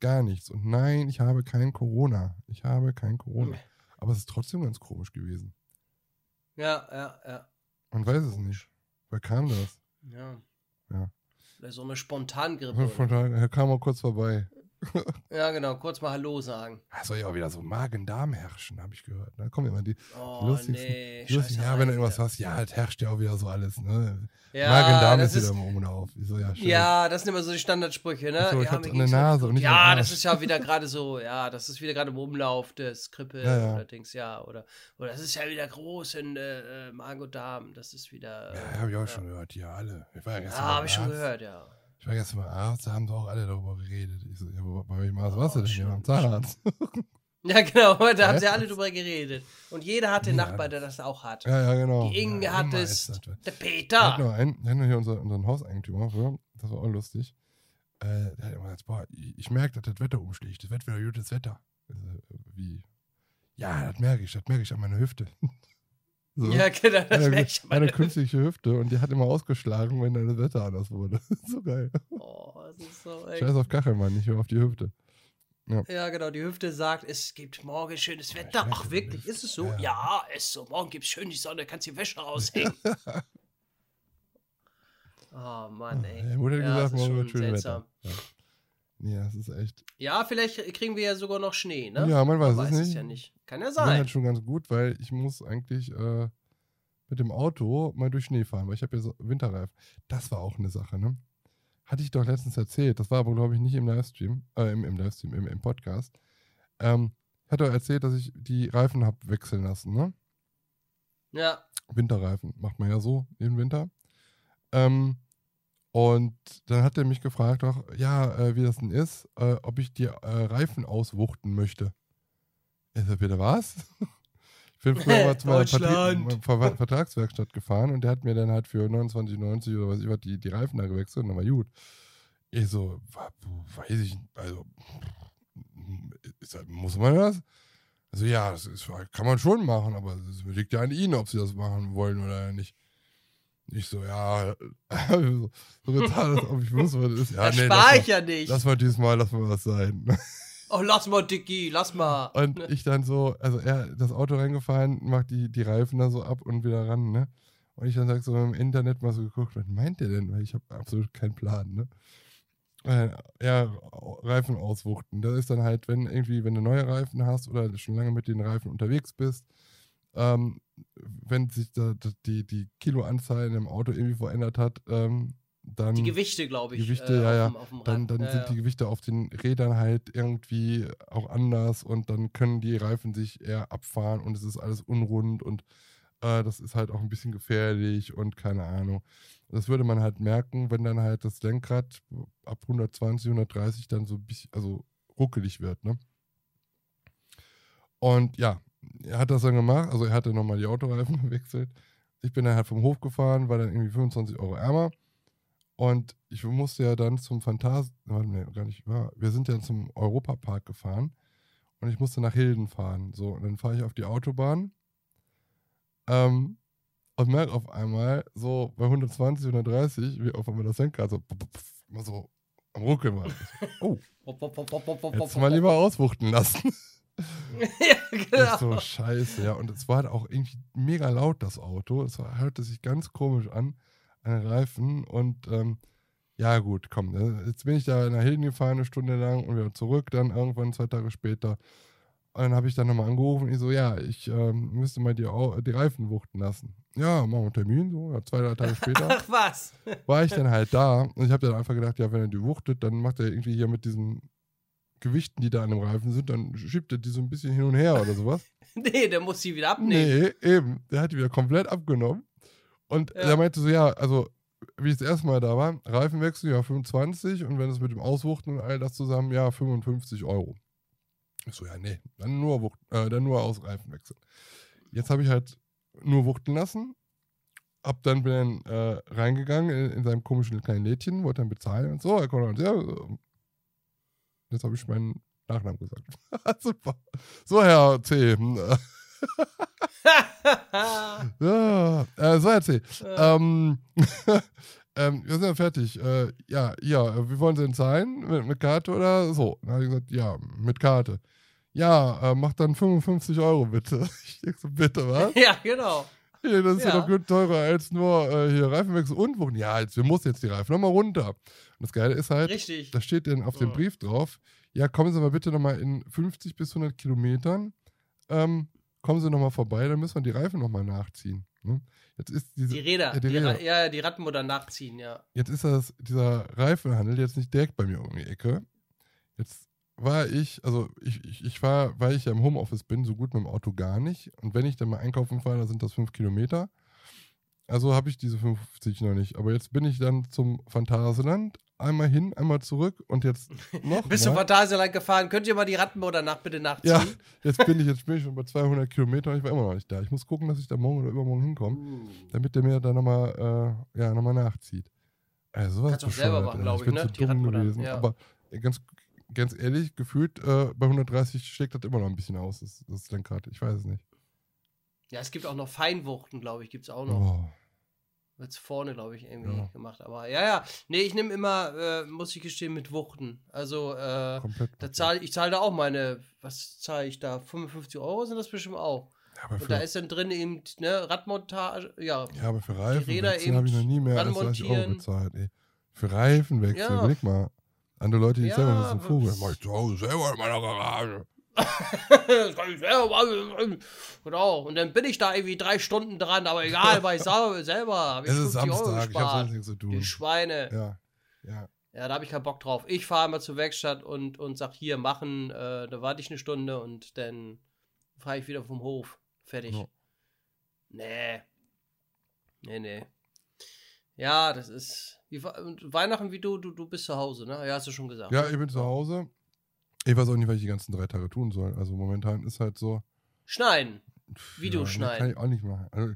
gar nichts. Und nein, ich habe kein Corona. Ich habe kein Corona. Aber es ist trotzdem ganz komisch gewesen. Ja, ja, ja. Man weiß es nicht. Wer kam das? Ja. Ja. Vielleicht so eine Spontangrippe. Daher, er kam mal kurz vorbei. Ja, genau. Kurz mal Hallo sagen. Da soll ja auch wieder so Magen-Darm herrschen, habe ich gehört. Da kommen immer die Oh, lustigsten. nee, lustig, ja, wenn du irgendwas hast, ja, es herrscht ja auch wieder so alles. Ne? Ja, Magen-Darm das ist wieder im Umlauf. Ich so, ja. Ja, das sind immer so die Standardsprüche, ne? So, ich ja, hab mir an der geht's heute Nase und nicht Ja, das ist ja wieder gerade so, ja, das ist wieder gerade im Umlauf des Krippe Ja, ja. oder Dings, ja, oder, oder das ist ja wieder groß in äh, äh, Magen und Darm, das ist wieder. äh, Ja, habe ich auch schon gehört, hier alle. Ich war ja Ja, habe ich schon gehört, ja. Ich war gestern beim Arzt, da haben sie auch alle darüber geredet. Ich so, ja, wo- bei welchem Arzt warst du Oh, denn? Ja, schön, beim Zahnarzt. Ja, genau, da haben sie alle drüber geredet. Und jeder hat den Ja. Nachbar, der das auch hat. Ja, ja, genau. Die Inge ja, hat es, der Wir Peter. hatten noch einen, wir hatten hier unser, unseren Hauseigentümer, früher, das war auch lustig. Äh, der hat immer gesagt, boah, ich, ich merke, dass das Wetter umschlägt. Das wird wieder gutes Wetter. Ich so, Wie? Ja, das merke ich, das merke ich an meiner Hüfte. So. Ja, genau, das Eine- ich an Eine meiner künstliche Hüfte und die hat immer ausgeschlagen, wenn das Wetter anders wurde. so geil. Oh, das ist so echt. Scheiß auf Kachelmann, nicht nur auf die Hüfte. Ja, genau, die Hüfte sagt, es gibt morgen schönes Wetter. Ach, wirklich, ist es so? Ja. Ja, ist so. Morgen gibt's schön die Sonne, kannst die Wäsche raushängen. oh, Mann, ey. Ja, Mutter hat Ja, gesagt, morgen wird seltsam. Wetter. Ja. Ja, das ist echt. Ja, vielleicht kriegen wir ja sogar noch Schnee, ne? Ja, man weiß Man es weiß nicht. es ja nicht. Kann ja sein. halt schon ganz gut, weil ich muss eigentlich äh, mit dem Auto mal durch Schnee fahren, weil ich habe ja so Winterreifen. Das war auch eine Sache, ne? Hatte ich doch letztens erzählt. Das war aber, glaube ich, nicht im Livestream, äh, im, im Livestream, im, im Podcast. Ähm, ich hatte doch erzählt, dass ich die Reifen habe wechseln lassen, ne? Ja. Winterreifen. Macht man ja so im Winter. Ähm, und dann hat er mich gefragt, auch, ja, äh, wie das denn ist, äh, ob ich die äh, Reifen auswuchten möchte. Ich sag, bitte was? Ich bin früher mal zu meiner. Ver Vertragswerkstatt gefahren und der hat mir dann halt für 29,90 oder was ich was die, die Reifen da gewechselt und dann war gut. Ich so, weiß ich, also, das, muss man das? Also ja, das ist, kann man schon machen, aber es liegt ja an Ihnen, ob Sie das machen wollen oder nicht. Ich so, ja, so total, als ob ich wusste, was das ist. Ja, das nee, spare ich mal, ja nicht. Lass mal diesmal, lass mal was sein. oh, lass mal, Dicky, lass mal. Und ich dann so, also er das Auto reingefahren, macht die, die Reifen da so ab und wieder ran, ne? Und ich dann sag so im Internet mal so geguckt, was meint der denn? Weil ich habe absolut keinen Plan, ne? Ja, Reifen auswuchten. Das ist dann halt, wenn irgendwie, wenn du neue Reifen hast oder schon lange mit den Reifen unterwegs bist, ähm, wenn sich da, die, die Kiloanzahl in dem Auto irgendwie verändert hat, ähm, dann. Die Gewichte, glaube ich. Gewichte, äh, ja, ja. auf dem- auf dem Dann, dann ja, sind ja. die Gewichte auf den Rädern halt irgendwie auch anders und dann können die Reifen sich eher abfahren und es ist alles unrund und äh, das ist halt auch ein bisschen gefährlich und keine Ahnung. Das würde man halt merken, wenn dann halt das Lenkrad ab 120, 130 dann so ein bisschen, also ruckelig wird, ne? Und ja, er hat das dann gemacht, also er hatte nochmal die Autoreifen gewechselt. Ich bin dann halt vom Hof gefahren, war dann irgendwie 25 Euro ärmer. Und ich musste ja dann zum Phantas, warte, nee, gar nicht, ja, wir sind ja zum Europapark gefahren und ich musste nach Hilden fahren. So, und dann fahre ich auf die Autobahn ähm, und merke auf einmal so bei 120, 130, wie auf einmal das Lenkrad so, so am Ruckeln war. Oh, pop, mal lieber auswuchten lassen. ja, Ich genau. so, scheiße, ja. Und es war halt auch irgendwie mega laut, das Auto. Es hörte sich ganz komisch an, an den Reifen. Und ähm, ja, gut, komm. ne, Jetzt bin ich da nach Hilden gefahren, eine Stunde lang und wieder zurück, dann irgendwann zwei Tage später. Und dann habe ich dann nochmal angerufen. Ich so, ja, ich ähm, müsste mal die, Au- die Reifen wuchten lassen. Ja, machen wir einen Termin. So, ja, zwei, drei Tage später Ach was. war ich dann halt da. Und ich habe dann einfach gedacht, ja, wenn er die wuchtet, dann macht er irgendwie hier mit diesen Gewichten, die da an dem Reifen sind, dann schiebt er die so ein bisschen hin und her oder sowas. nee, der muss sie wieder abnehmen. Nee, eben. Der hat die wieder komplett abgenommen. Und Ja. er meinte so, ja, also, wie ich das erste Mal da war, Reifenwechsel, ja, 25 und wenn es mit dem Auswuchten und all das zusammen, ja, 55 Euro. Ich so, ja, nee, dann nur, Wucht, äh, dann nur aus Reifenwechsel. Jetzt habe ich halt nur wuchten lassen, hab dann bin dann äh, reingegangen in, in seinem komischen kleinen Lädchen, wollte dann bezahlen und so, Herr Konrad, ja, jetzt habe ich meinen Nachnamen gesagt. Super. So, Herr C. hm, äh, ja, äh, so, Herr C. Ähm, ähm, wir sind ja fertig. Äh, ja, ja, wie wollen Sie denn zahlen? Mit, mit Karte oder so? Dann habe ich gesagt, ja, mit Karte. Ja, äh, mach dann 55 Euro bitte. Ich denke so, bitte, was? ja, genau. Ja, das ist ja, Ja. doch gut teurer als nur äh, hier Reifenwechsel und Wochen. Ja, jetzt, wir müssen jetzt die Reifen nochmal runter. Und das Geile ist halt, Richtig. da steht dann auf dem Ja. Brief drauf, ja, kommen Sie mal bitte nochmal in 50 bis 100 Kilometern, ähm, kommen Sie nochmal vorbei, dann müssen wir die Reifen nochmal nachziehen. Ne? Jetzt ist diese, Die Räder. Ja, die die Räder. Ra ja, die Radmutter nachziehen, ja. Jetzt ist das, dieser Reifenhandel jetzt nicht direkt bei mir um die Ecke. Jetzt war ich, also ich, ich, ich war, weil ich ja im Homeoffice bin, so gut mit dem Auto gar nicht. Und wenn ich dann mal einkaufen fahre, dann sind das fünf Kilometer. Also habe ich diese 50 noch nicht. Aber jetzt bin ich dann zum Phantasialand, einmal hin, einmal zurück und jetzt noch Bist du mal. Phantasialand gefahren? Könnt ihr mal die Rattenmutter nach bitte nachziehen? Ja, jetzt bin ich, jetzt bin ich schon bei 200 Kilometern und ich war immer noch nicht da. Ich muss gucken, dass ich da morgen oder übermorgen hinkomme, Uh. damit der mir da nochmal, äh, ja, nochmal nachzieht. Also Kannst du auch selber machen, ey. glaub ich, bin ne? zu Die dumm Radmutter, gewesen. ja. Aber äh, ganz, ganz ehrlich, gefühlt äh, bei 130 schlägt das immer noch ein bisschen aus, das, das Lenkrad. Ich weiß es nicht. Ja, es gibt auch noch Feinwuchten, glaube ich, gibt es auch noch. Oh, Wird's vorne, glaube ich, irgendwie Ja. gemacht. Aber ja, ja. Nee, ich nehme immer, äh, muss ich gestehen, mit Wuchten. Also, äh, komplett. da zahl, ich zahle da auch meine, was zahle ich da? 55 Euro sind das bestimmt auch. ja, aber Und da ist dann drin eben, ne, Radmontage, ja. ja, aber für eben habe ich noch nie mehr als 30 Euro bezahlt. Ey. Für Reifenwechsel, Ja. überleg mal. Andere Leute, die Ja, selber müssen aber- Vogel. Mach ich zu Hause selber in meiner Garage. das kann ich selber machen. Genau. Und dann bin ich da irgendwie drei Stunden dran, aber egal, weil ich sau- selber habe ich Es ist 50 Euro Samstag, ich habe sonst nichts zu tun. Die Schweine. Ja, ja. Ja, da habe ich keinen Bock drauf. Ich fahre mal zur Werkstatt und, und sag hier machen, äh, da warte ich eine Stunde und dann fahre ich wieder vom Hof. Fertig. Ja. Nee. Nee, nee. Ja, das ist. Wie, Weihnachten wie du, du, du bist zu Hause, ne? Ja, hast du schon gesagt. Ja, ne? ich bin zu Hause. Ich weiß auch nicht, was ich die ganzen drei Tage tun soll. Also momentan ist halt so. Schneiden. Wie du nee, schneiden. Kann ich auch nicht machen. Also,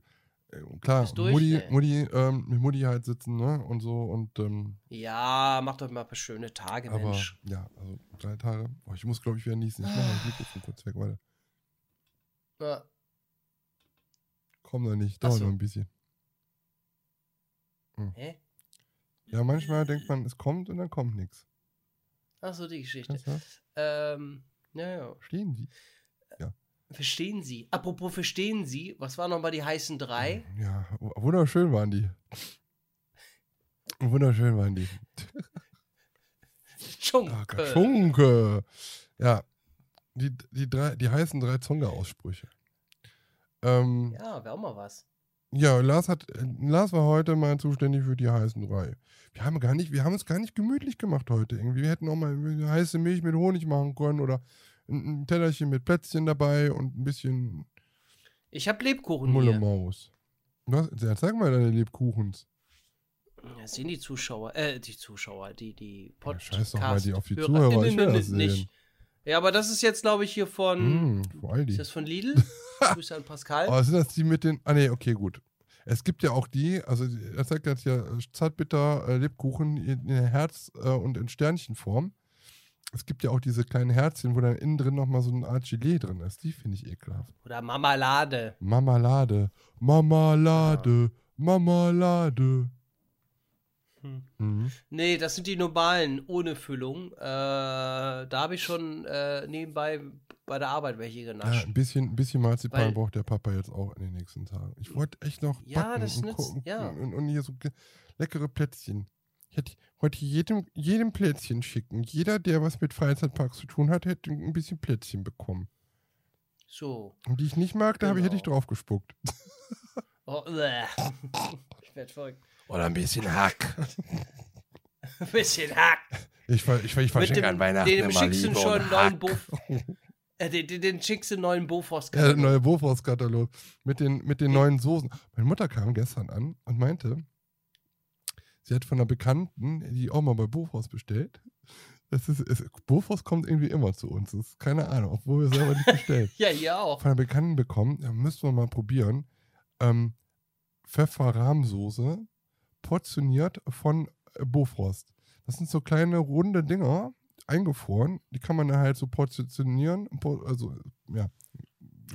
äh, klar, Bist durch? Mutti, Nee. Mutti, ähm, mit Mutti halt sitzen, ne? Und so und ähm, Ja, mach doch mal ein paar schöne Tage, aber Mensch. ja, also drei Tage. Oh, ich muss, glaube ich, wieder niesen. Ich mache mal das Mikrofon kurz weg, warte. Ja. Komm da nicht, dauert so. noch ein bisschen. Hä? Ja, manchmal denkt man, es kommt und dann kommt nichts. Ach so, die Geschichte. Kennst du das? Ähm, ja, ja. Verstehen Sie? Verstehen Sie. Apropos verstehen Sie, was waren nochmal die heißen drei? Ja, w- wunderschön waren die. Wunderschön waren die. Schunke. Ah, Schunke. Ja, die, die, drei, die heißen drei Zonga-Aussprüche. Ähm, Ja, wäre auch mal was. Ja, Lars hat, äh, Lars war heute mal zuständig für die heißen drei. Wir haben gar nicht, wir haben es gar nicht gemütlich gemacht heute irgendwie. Wir hätten auch mal heiße Milch mit Honig machen können oder ein, ein Tellerchen mit Plätzchen dabei und ein bisschen Ich habe Lebkuchen Mulle. Maus. Was? Ja, zeig mal deine Lebkuchens. Das sehen die Zuschauer, äh, die Zuschauer, die, die Podcast. scheiß doch mal die auf die Zuhörer, ich will das sehen. Ja, aber das ist jetzt, glaube ich, hier von. Vor all die. Ist das von Lidl? Grüße an Pascal. Aber sind das die mit den. Ah, nee, okay, gut. Es gibt ja auch die, also er zeigt jetzt ja zartbitter äh, Lebkuchen in, in Herz- äh, und in Sternchenform. Es gibt ja auch diese kleinen Herzchen, wo dann innen drin nochmal so eine Art Gelee drin ist. Die finde ich ekelhaft. Oder Marmelade. Marmelade. Marmelade. Marmelade. Hm. Mhm. Nee, das sind die normalen, ohne Füllung. Äh, da habe ich schon äh, nebenbei bei der Arbeit welche Ja, genascht. ein bisschen, ein bisschen Marzipan Weil- braucht der Papa jetzt auch in den nächsten Tagen. Ich wollte echt noch Ja, backen das und, nützt- gucken ja. und, und hier so leckere Plätzchen. Ich hätte heute jedem, jedem Plätzchen schicken. Jeder, der was mit Freizeitparks zu tun hat, hätte ein bisschen Plätzchen bekommen. So. Und die ich nicht mag, da habe ich, hätte ich Genau. drauf gespuckt. Oh, ich werde verrückt. Oder ein bisschen Hack. Ein bisschen Hack. Ich, ich, ich verschenke an Weihnachten dem immer schickst du Liebe schon und neuen Hack. Bof. Äh, den, den, den schickst du einen neuen Bofors. Ja, neue Bofors-Katalog mit den, mit den neuen Soßen. Meine Mutter kam gestern an und meinte, sie hat von einer Bekannten, die auch mal bei Bofors bestellt. Das ist, es, Bofors kommt irgendwie immer zu uns. Das ist keine Ahnung, obwohl wir selber nicht bestellen. Ja, hier auch. Von einer Bekannten bekommen, ja, müssen wir mal probieren. Ähm, Pfefferrahmsoße portioniert von äh, Bofrost. Das sind so kleine runde Dinger, eingefroren. Die kann man dann halt so portionieren, po- also ja,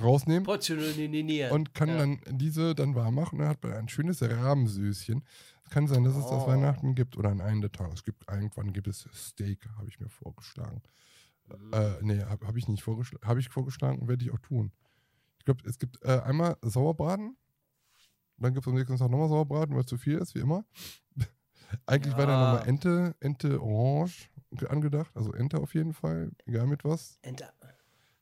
rausnehmen Portionieren. und kann ja. dann diese dann warm machen. Dann hat man ein schönes Rahmensößchen. Es kann sein, dass es das Oh. Weihnachten gibt oder an einem der Tage. Es gibt irgendwann gibt es Steak, habe ich mir vorgeschlagen. Mhm. Äh, nee, habe hab ich nicht vorgeschlagen. Habe ich vorgeschlagen und werde ich auch tun. Ich glaube, es gibt äh, einmal Sauerbraten. Dann gibt es am nächsten Tag nochmal Sauerbraten, weil es zu viel ist, wie immer. Eigentlich war da Ja. nochmal Ente, Ente orange angedacht. Also Ente auf jeden Fall, egal mit was. Enter.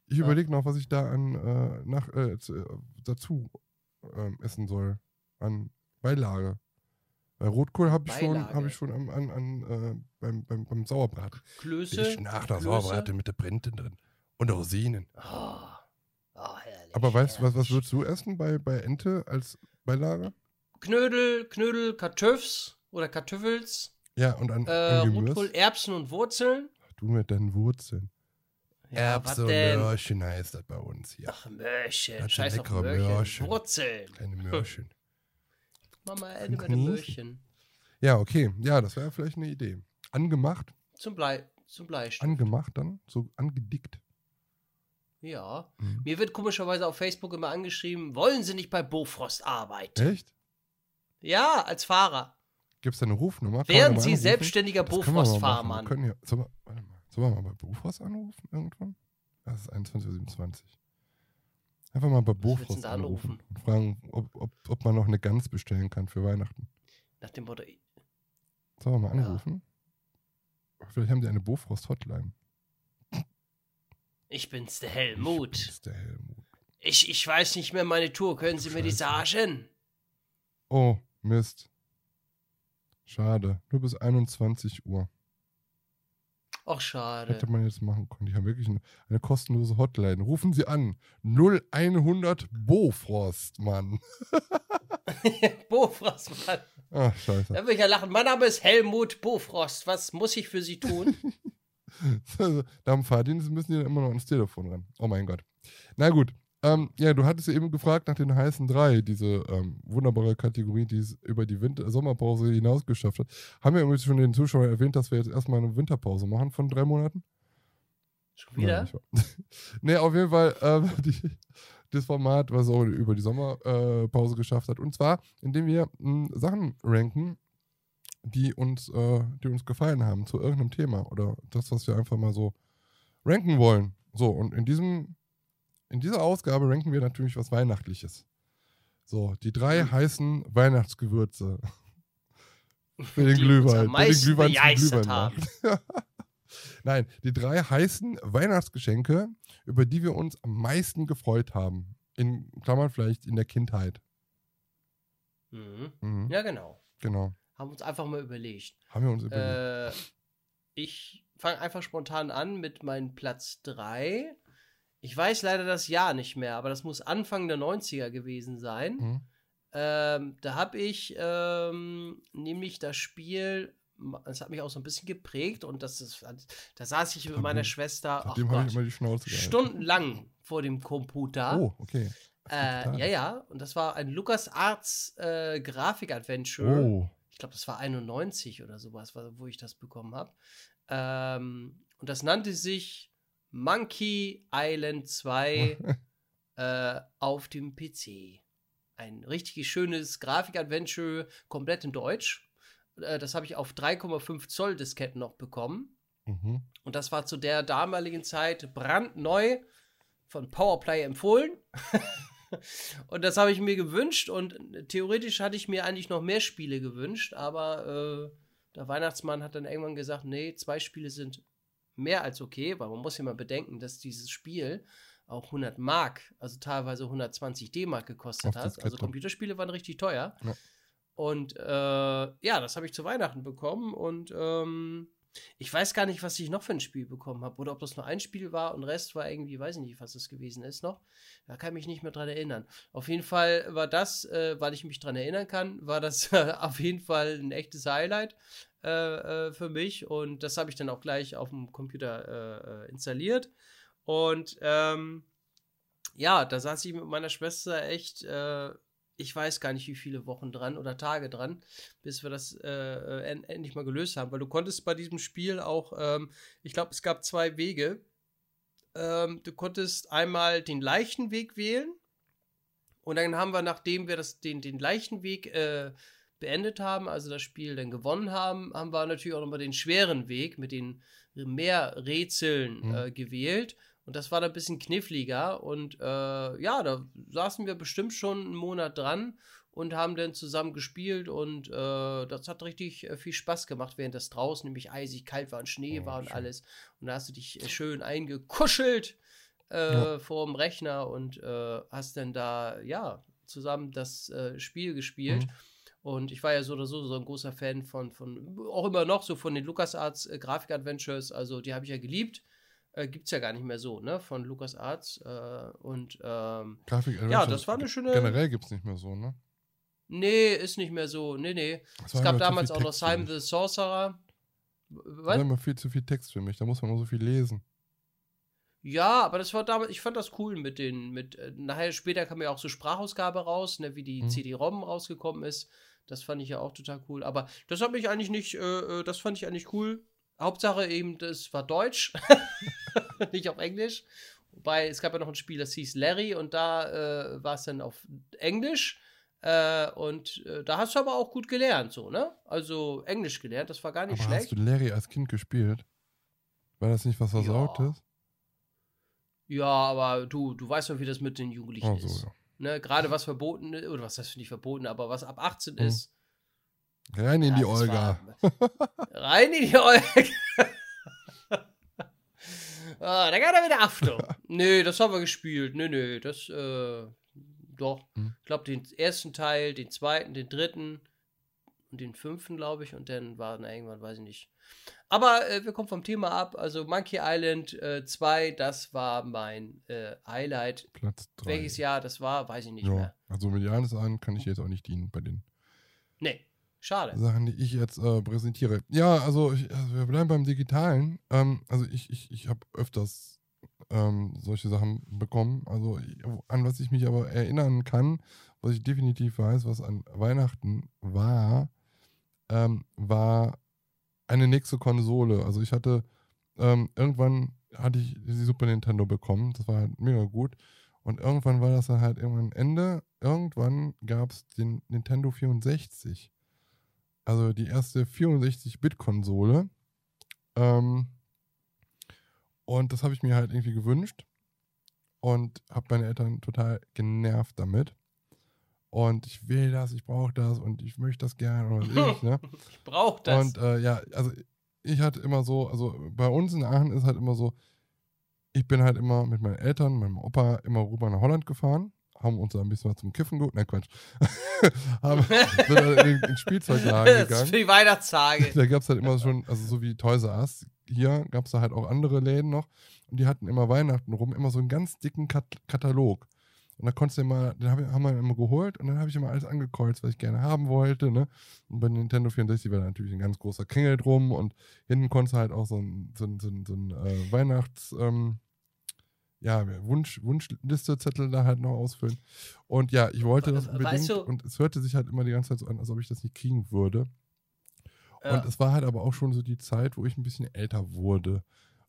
Ich Ja. überlege noch, was ich da an äh, nach, äh, äh, dazu ähm, essen soll. An Beilage. Bei Rotkohl habe ich schon, hab ich schon an, an, an, äh, beim, beim, beim Sauerbraten. Klöße. Ich nach der. Sauerbraten mit der Brente drin. Und Rosinen. Oh. Oh, herrlich. Aber weißt du, was, was würdest du essen bei, bei Ente als Beilage? Knödel, Knödel, Kartofs oder Kartoffels, Ja, und an, äh, an Gemüse. Rotkohl, Erbsen und Wurzeln. Du mit deinen Wurzeln. Ja, Erbse was und denn? Möhrchen heißt das bei uns hier. Ach, sind Scheiß auf leckere Möhrchen. Möhrchen. Wurzeln. Kleine Möhrchen. Mama, Ein ende meine. Möhrchen. ja, okay. Ja, das wäre vielleicht eine Idee. Angemacht. Zum, Blei, zum Bleistift. Angemacht dann. So angedickt. Ja. Mhm. Mir wird komischerweise auf Facebook immer angeschrieben, wollen Sie nicht bei Bofrost arbeiten? Echt? Ja, als Fahrer. Gibt es da eine Rufnummer? Wären Sie selbstständiger Bofrost-Fahrmann. können ja, sollen, wir, mal, sollen wir mal bei Bofrost anrufen irgendwann? Das ist 21.27 Uhr. Einfach mal bei Bofrost anrufen anrufen? und fragen, ob, ob, ob man noch eine Gans bestellen kann für Weihnachten. Nach dem Motto, Sollen wir mal Ja. anrufen? Vielleicht haben die eine Bofrost-Hotline. Ich bin's, der Ich Helmut. bin's, der Helmut. Ich, ich weiß nicht mehr meine Tour, können Sie mir die Scheiße. sagen? Oh, Mist. Schade. Nur bis 21 Uhr. Ach, schade. Hätte man jetzt machen können. Die haben wirklich eine, eine kostenlose Hotline. Rufen Sie an. 0100 Bofrost, Mann. Bofrost, Mann. Ach, scheiße. Da will ich ja lachen. Mein Name ist Helmut Bofrost. Was muss ich für Sie tun? Damen Fahrdienste müssen ja immer noch ans Telefon ran. Oh mein Gott. Na gut. Ähm, ja, du hattest ja eben gefragt nach den heißen drei, diese ähm, wunderbare Kategorie, die es über die Winter Sommerpause hinaus geschafft hat. Haben wir übrigens schon den Zuschauern erwähnt, dass wir jetzt erstmal eine Winterpause machen von drei Monaten? Schon wieder? Nein, nee, auf jeden Fall ähm, die, das Format, was auch über die Sommerpause äh, geschafft hat. Und zwar, indem wir mh, Sachen ranken, die uns, äh, die uns gefallen haben zu irgendeinem Thema oder das, was wir einfach mal so ranken wollen. So, und in diesem, in dieser Ausgabe ranken wir natürlich was Weihnachtliches. So, die drei heißen Weihnachtsgewürze. Für den Die Glühwein. der den Glühwein zum Glühwein haben. macht. Nein, die drei heißen Weihnachtsgeschenke, über die wir uns am meisten gefreut haben. In Klammern vielleicht in der Kindheit. Mhm. Mhm. Ja, genau. Genau. Haben uns einfach mal überlegt. Haben wir uns überlegt. Äh, ich fange einfach spontan an mit meinem Platz 3. Ich weiß leider das Jahr nicht mehr, aber das muss Anfang der 90er gewesen sein. Mhm. Ähm, da habe ich ähm, nämlich das Spiel, das hat mich auch so ein bisschen geprägt und das ist, da saß ich mit meiner Schwester ach Gott, immer die Schnauze gehalten. stundenlang vor dem Computer. Oh, okay. Äh, ja, ja, und das war ein LucasArts äh, Grafik-Adventure. Oh. Ich glaube, das war 91 oder sowas, wo ich das bekommen habe. Ähm, und das nannte sich Monkey Island 2 äh, auf dem PC. Ein richtig schönes Grafik-Adventure, komplett in Deutsch. Äh, das habe ich auf 3,5 Zoll Disketten noch bekommen. Mhm. Und das war zu der damaligen Zeit brandneu von Powerplay empfohlen. und das habe ich mir gewünscht und theoretisch hatte ich mir eigentlich noch mehr Spiele gewünscht, aber äh, der Weihnachtsmann hat dann irgendwann gesagt, nee, zwei Spiele sind mehr als okay, weil man muss ja mal bedenken, dass dieses Spiel auch 100 Mark, also teilweise 120 D-Mark gekostet Auf hat. Also Computerspiele waren richtig teuer. Ja. Und äh, ja, das habe ich zu Weihnachten bekommen und ähm, ich weiß gar nicht, was ich noch für ein Spiel bekommen habe oder ob das nur ein Spiel war und Rest war irgendwie, weiß ich nicht, was es gewesen ist noch. Da kann ich mich nicht mehr dran erinnern. Auf jeden Fall war das, äh, weil ich mich dran erinnern kann, war das auf jeden Fall ein echtes Highlight äh, äh, für mich und das habe ich dann auch gleich auf dem Computer äh, äh, installiert und ähm, ja, da saß ich mit meiner Schwester echt, äh, ich weiß gar nicht, wie viele Wochen dran oder Tage dran, bis wir das äh, äh, en endlich mal gelöst haben. Weil du konntest bei diesem Spiel auch, ähm, ich glaube, es gab zwei Wege. Ähm, du konntest einmal den leichten Weg wählen. Und dann haben wir, nachdem wir das, den, den leichten Weg äh, beendet haben, also das Spiel dann gewonnen haben, haben wir natürlich auch nochmal den schweren Weg mit den mehr Rätseln Mhm. äh, gewählt. Und das war dann ein bisschen kniffliger. Und äh, ja, da saßen wir bestimmt schon einen Monat dran und haben dann zusammen gespielt. Und äh, das hat richtig äh, viel Spaß gemacht, während das draußen nämlich eisig kalt war und Schnee Oh, war und schön. alles. Und da hast du dich äh, schön eingekuschelt äh, Ja. vor dem Rechner und äh, hast dann da, ja, zusammen das Spiel gespielt. Mhm. Und ich war ja so oder so so ein großer Fan von, von auch immer noch so von den LucasArts äh, Grafik-Adventures. Also die habe ich ja geliebt. Äh, Gibt es ja gar nicht mehr so, ne? Von LucasArts. Äh, und ähm, Grafik ja, das war eine schöne. Generell gibt es nicht mehr so, ne? Nee, ist nicht mehr so. Nee, nee. Das Es gab damals auch noch Simon the Sorcerer. W- Das Was? war immer viel zu viel Text für mich. Da muss man nur so viel lesen. Ja, aber das war damals, ich fand das cool mit den, mit, äh, nachher später kam ja auch so Sprachausgabe raus, ne, wie die Mhm. CD-ROM rausgekommen ist. Das fand ich ja auch total cool. Aber das hat mich eigentlich nicht, äh, äh, das fand ich eigentlich cool. Hauptsache eben, das war Deutsch, nicht auf Englisch. Wobei, es gab ja noch ein Spiel, das hieß Larry und da äh, war es dann auf Englisch. Äh, und äh, da hast du aber auch gut gelernt, so, ne? Also Englisch gelernt, das war gar nicht Aber schlecht. hast du Larry als Kind gespielt? War das nicht was Versautes? Ja, aber du, du weißt doch, wie das mit den Jugendlichen Oh, so, ist. ja. Ne, Gerade was verboten ist, oder was heißt nicht verboten, aber was ab 18 Hm. ist. Rein in Ja, die Olga. Rein in die Olga. ah, da kann er wieder Achtung. Nö, das haben wir gespielt. Nö, nö, das, äh, doch. Hm. Ich glaube, den ersten Teil, den zweiten, den dritten und den fünften, glaube ich. Und dann war dann irgendwann, weiß ich nicht. Aber äh, wir kommen vom Thema ab. Also Monkey Island 2, das war mein äh, Highlight. Platz 3. Welches Jahr das war, weiß ich nicht ja, mehr. also mit Janis an kann ich jetzt auch nicht dienen bei den Nee, schade. Sachen, die ich jetzt äh, präsentiere. Ja, also, ich, also wir bleiben beim Digitalen. Ähm, also ich, ich, ich habe öfters ähm, solche Sachen bekommen. Also an was ich mich aber erinnern kann, was ich definitiv weiß, was an Weihnachten war, ähm, war eine nächste Konsole. Also ich hatte ähm, irgendwann hatte ich die Super Nintendo bekommen. Das war halt mega gut. Und irgendwann war das dann halt irgendwann Ende. Irgendwann gab es den Nintendo 64. Also die erste 64-Bit-Konsole. Ähm, und das habe ich mir halt irgendwie gewünscht. Und habe meine Eltern total genervt damit. Und ich will das, ich brauche das und ich möchte das gerne was weiß ich, ne? Ich brauch das. Und äh, ja, also ich hatte immer so, also bei uns in Aachen ist halt immer so, ich bin halt immer mit meinen Eltern, meinem Opa immer rüber nach Holland gefahren, haben uns da ein bisschen was zum Kiffen geholt, nein Quatsch, haben, sind dann in den Spielzeugladen das ist gegangen. für die Weihnachtstage. Da gab es halt immer schon, also so wie Toys R Us, hier gab es da halt auch andere Läden noch und die hatten immer Weihnachten rum immer so einen ganz dicken Kat Katalog. Und da konntest du immer, den haben wir immer geholt und dann habe ich immer alles angekreuzt, was ich gerne haben wollte. Ne? Und bei Nintendo 64 war da natürlich ein ganz großer Kringel drum und hinten konntest du halt auch so ein, so ein, so ein, so ein äh, Weihnachts, ähm, ja, Wunsch, Wunschlistezettel da halt noch ausfüllen. Und ja, ich wollte das Weißt unbedingt du- und es hörte sich halt immer die ganze Zeit so an, als ob ich das nicht kriegen würde. Ja. Und es war halt aber auch schon so die Zeit, wo ich ein bisschen älter wurde.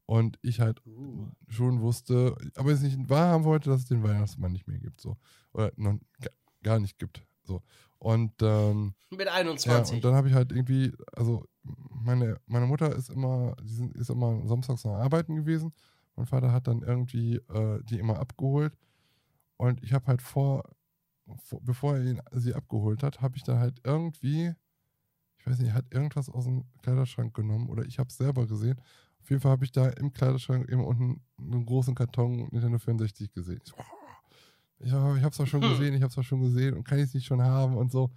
Und ich halt Uh. schon wusste, aber es nicht wahrhaben wollte, dass es den Weihnachtsmann nicht mehr gibt. So. Oder noch ga- gar nicht gibt. So. Und ähm, Mit ja, 21. und dann habe ich halt irgendwie, also meine, meine Mutter ist immer, die sind, ist immer samstags noch arbeiten gewesen. Mein Vater hat dann irgendwie äh, die immer abgeholt. Und ich habe halt vor, vor, bevor er ihn, sie abgeholt hat, habe ich dann halt irgendwie, ich weiß nicht, er hat irgendwas aus dem Kleiderschrank genommen oder ich habe es selber gesehen. Auf jeden Fall habe ich da im Kleiderschrank eben unten einen großen Karton Nintendo 64 gesehen. Ich, so, oh, ich, ich habe es doch schon gesehen, ich habe es doch schon gesehen und kann ich es nicht schon haben und so.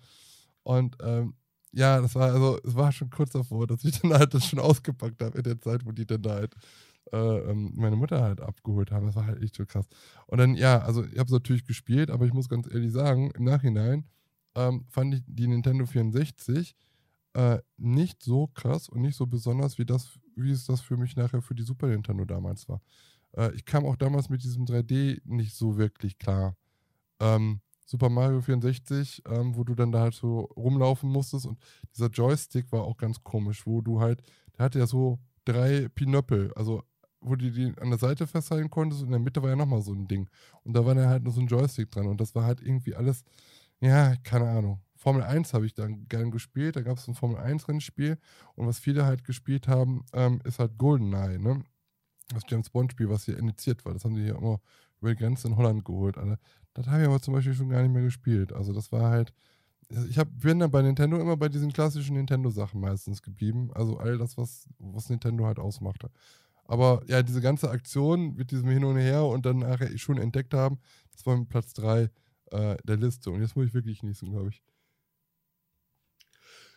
Und ähm, ja, das war also, es war schon kurz davor, dass ich dann halt das schon ausgepackt habe in der Zeit, wo die dann da halt äh, ähm, meine Mutter halt abgeholt haben. Das war halt echt so krass. Und dann, ja, also ich habe es natürlich gespielt, aber ich muss ganz ehrlich sagen, im Nachhinein ähm, fand ich die Nintendo 64 äh, nicht so krass und nicht so besonders, wie das, wie es das für mich nachher für die Super Nintendo damals war. Äh, ich kam auch damals mit diesem 3D nicht so wirklich klar. Ähm, Super Mario 64, ähm, wo du dann da halt so rumlaufen musstest und dieser Joystick war auch ganz komisch, wo du halt, der hatte ja so drei Pinöppel, also wo du die an der Seite festhalten konntest und in der Mitte war ja nochmal so ein Ding. Und da war dann halt nur so ein Joystick dran und das war halt irgendwie alles, ja, keine Ahnung. Formel 1 habe ich dann gern gespielt, da gab es ein Formel 1 Rennspiel und was viele halt gespielt haben, ähm, ist halt GoldenEye, ne? Das James Bond Spiel, was hier initiiert war, das haben die hier immer über die Grenze in Holland geholt. Alter. Das habe ich aber zum Beispiel schon gar nicht mehr gespielt. Also das war halt, also ich hab, bin dann bei Nintendo immer bei diesen klassischen Nintendo-Sachen meistens geblieben. Also all das, was, was Nintendo halt ausmachte. Aber ja, diese ganze Aktion mit diesem Hin und Her und dann nachher schon entdeckt haben, das war Platz 3 äh, der Liste. Und jetzt muss ich wirklich genießen, glaube ich.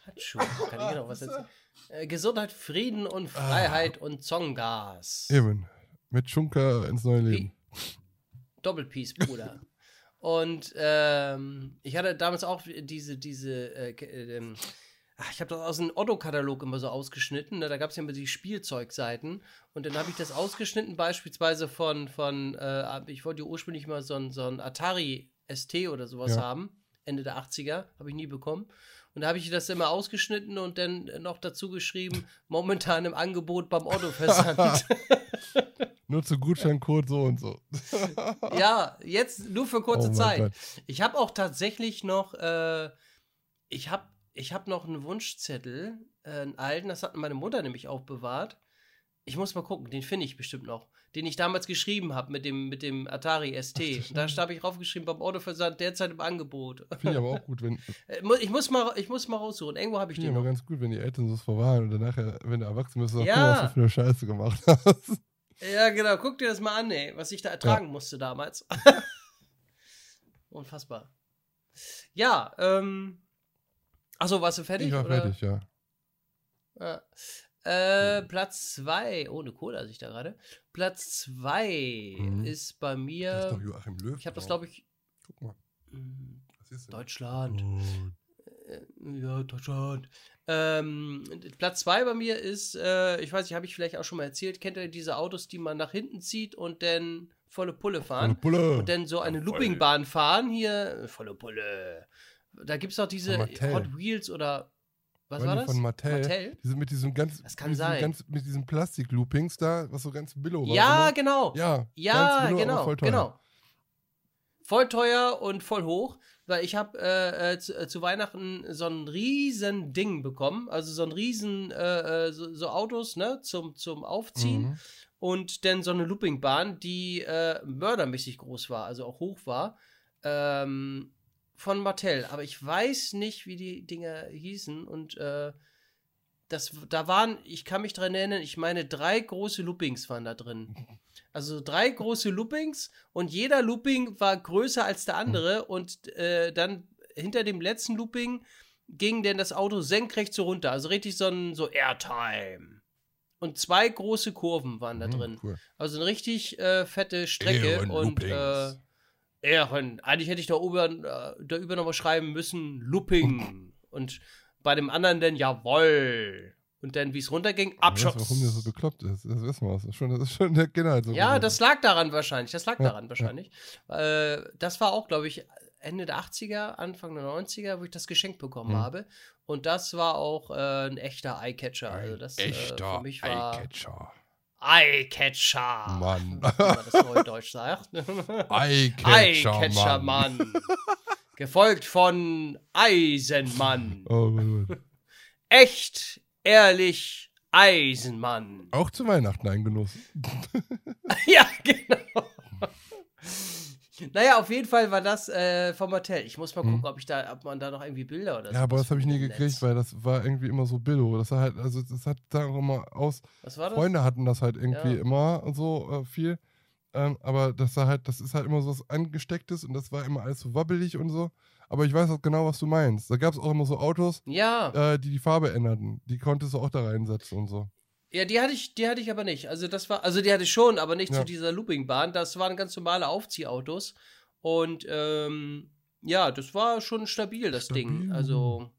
Hatschuh, kann ich noch was erzählen? Äh, Gesundheit, Frieden und Freiheit und Zongas. Eben. Mit Schunker ins neue Leben. Doppelpiece, Bruder. Und ähm, ich hatte damals auch diese, diese, äh, äh, ähm, ach, ich habe das aus dem Otto-Katalog immer so ausgeschnitten. Ne? Da gab es ja immer die Spielzeugseiten. Und dann habe ich das ausgeschnitten, beispielsweise von, von äh, ich wollte ursprünglich mal so ein, so ein Atari ST oder sowas Ja. haben. Ende der 80er, habe ich nie bekommen. Und da habe ich das immer ausgeschnitten und dann noch dazu geschrieben, momentan im Angebot beim Otto-Versand. Nutze Gutscheincode so und so. ja, jetzt nur für kurze Oh Zeit. Gott. Ich habe auch tatsächlich noch, äh, ich habe ich hab noch einen Wunschzettel, äh, einen alten, das hat meine Mutter nämlich aufbewahrt. Ich muss mal gucken, den finde ich bestimmt noch. Den ich damals geschrieben habe mit dem, mit dem Atari ST. Und da habe ich draufgeschrieben, beim Autoversand derzeit im Angebot. Finde ich aber auch gut, wenn, Äh, ich, muss mal, ich muss mal raussuchen. Irgendwo habe ich finde ich den aber ganz gut, wenn die Eltern das verwahren und dann nachher, wenn du erwachsen bist, sagst, Ja. mal, was du für eine Scheiße gemacht hast. Ja, genau. Guck dir das mal an, ey, was ich da ertragen musste damals. Unfassbar. Ja, ähm. Achso, warst du fertig? Ich war oder? fertig, ja. Ja. Äh, Platz 2, ohne Cola sich da gerade. Platz 2 Mhm. ist bei Da ist mir. doch Joachim Löw. Ich habe das, glaube ich. Guck mal, mm, was ist? Deutschland. Oh. Ja, Deutschland. Ähm, Platz 2 bei mir ist, äh, ich weiß nicht, habe ich vielleicht auch schon mal erzählt, kennt ihr diese Autos, die man nach hinten zieht und dann volle Pulle fahren? Volle Pulle. Und dann so eine Loopingbahn fahren hier, volle Pulle. Da gibt es doch diese. Hot Wheels oder was war das? Von Mattel. Mattel? Diese mit diesem ganz, Das kann mit diesem sein. Ganz, mit diesen Plastik-Loopings da, was so ganz billow war. Ja, immer. genau. Ja, Ja, billow, genau, voll teuer. genau. voll teuer und voll hoch, weil ich habe äh, äh, zu, äh, zu Weihnachten so ein riesen Ding bekommen, also so ein riesen äh, äh, so, so Autos, ne, zum, zum Aufziehen Mhm. und dann so eine Loopingbahn, die äh, mördermäßig groß war, also auch hoch war, ähm, von Mattel. Aber ich weiß nicht, wie die Dinger hießen und äh, das, da waren, ich kann mich dran erinnern, ich meine, drei große Loopings waren da drin. Also drei große Loopings und jeder Looping war größer als der andere und äh, dann hinter dem letzten Looping ging denn das Auto senkrecht so runter. Also richtig so ein so Airtime. Und zwei große Kurven waren da Mhm, drin. cool. Also eine richtig äh, fette Strecke und äh, Ehren. Eigentlich hätte ich da oben, äh, da über nochmal schreiben müssen, Looping. und bei dem anderen dann jawoll. Und dann, wie es runterging, Abschutz. warum der so bekloppt ist. Das wissen wir. Das ist schon, das ist schon der Kinder halt so. Ja, das lag daran wahrscheinlich. Das lag Ja, daran wahrscheinlich. Äh, das war auch, glaube ich, Ende der 80er, Anfang der 90er, wo ich das geschenkt bekommen Mhm. habe. Und das war auch äh, ein echter Eyecatcher. Also das äh, Echter für mich war Eyecatcher. Eyecatcher. Mann. Wie man das Neudeutsch sagt. Eyecatcher, Eyecatcher, Mann. Mann. Gefolgt von Eisenmann. Oh. Echt, ehrlich, Eisenmann. Auch zu Weihnachten ein Genuss. ja, genau. Naja, auf jeden Fall war das äh, vom Mattel. Ich muss mal Mhm. gucken, ob ich da, ob man da noch irgendwie Bilder oder so. Ja, aber das habe ich nie gekriegt, weil das war irgendwie immer so Billo. Das war halt, also das hat da auch immer aus. Was war das? Freunde hatten das halt irgendwie Ja. immer so äh, viel. Ähm, aber das war halt, das ist halt immer so was Angestecktes und das war immer alles so wabbelig und so. Aber ich weiß auch genau, was du meinst. Da gab es auch immer so Autos, Ja, äh, die die Farbe änderten. Die konntest du auch da reinsetzen und so. Ja, die hatte ich, die hatte ich aber nicht. Also das war, also die hatte ich schon, aber nicht Ja. zu dieser Loopingbahn. Das waren ganz normale Aufziehautos. Und ähm, ja, das war schon stabil, das Ding. Stabil. Also,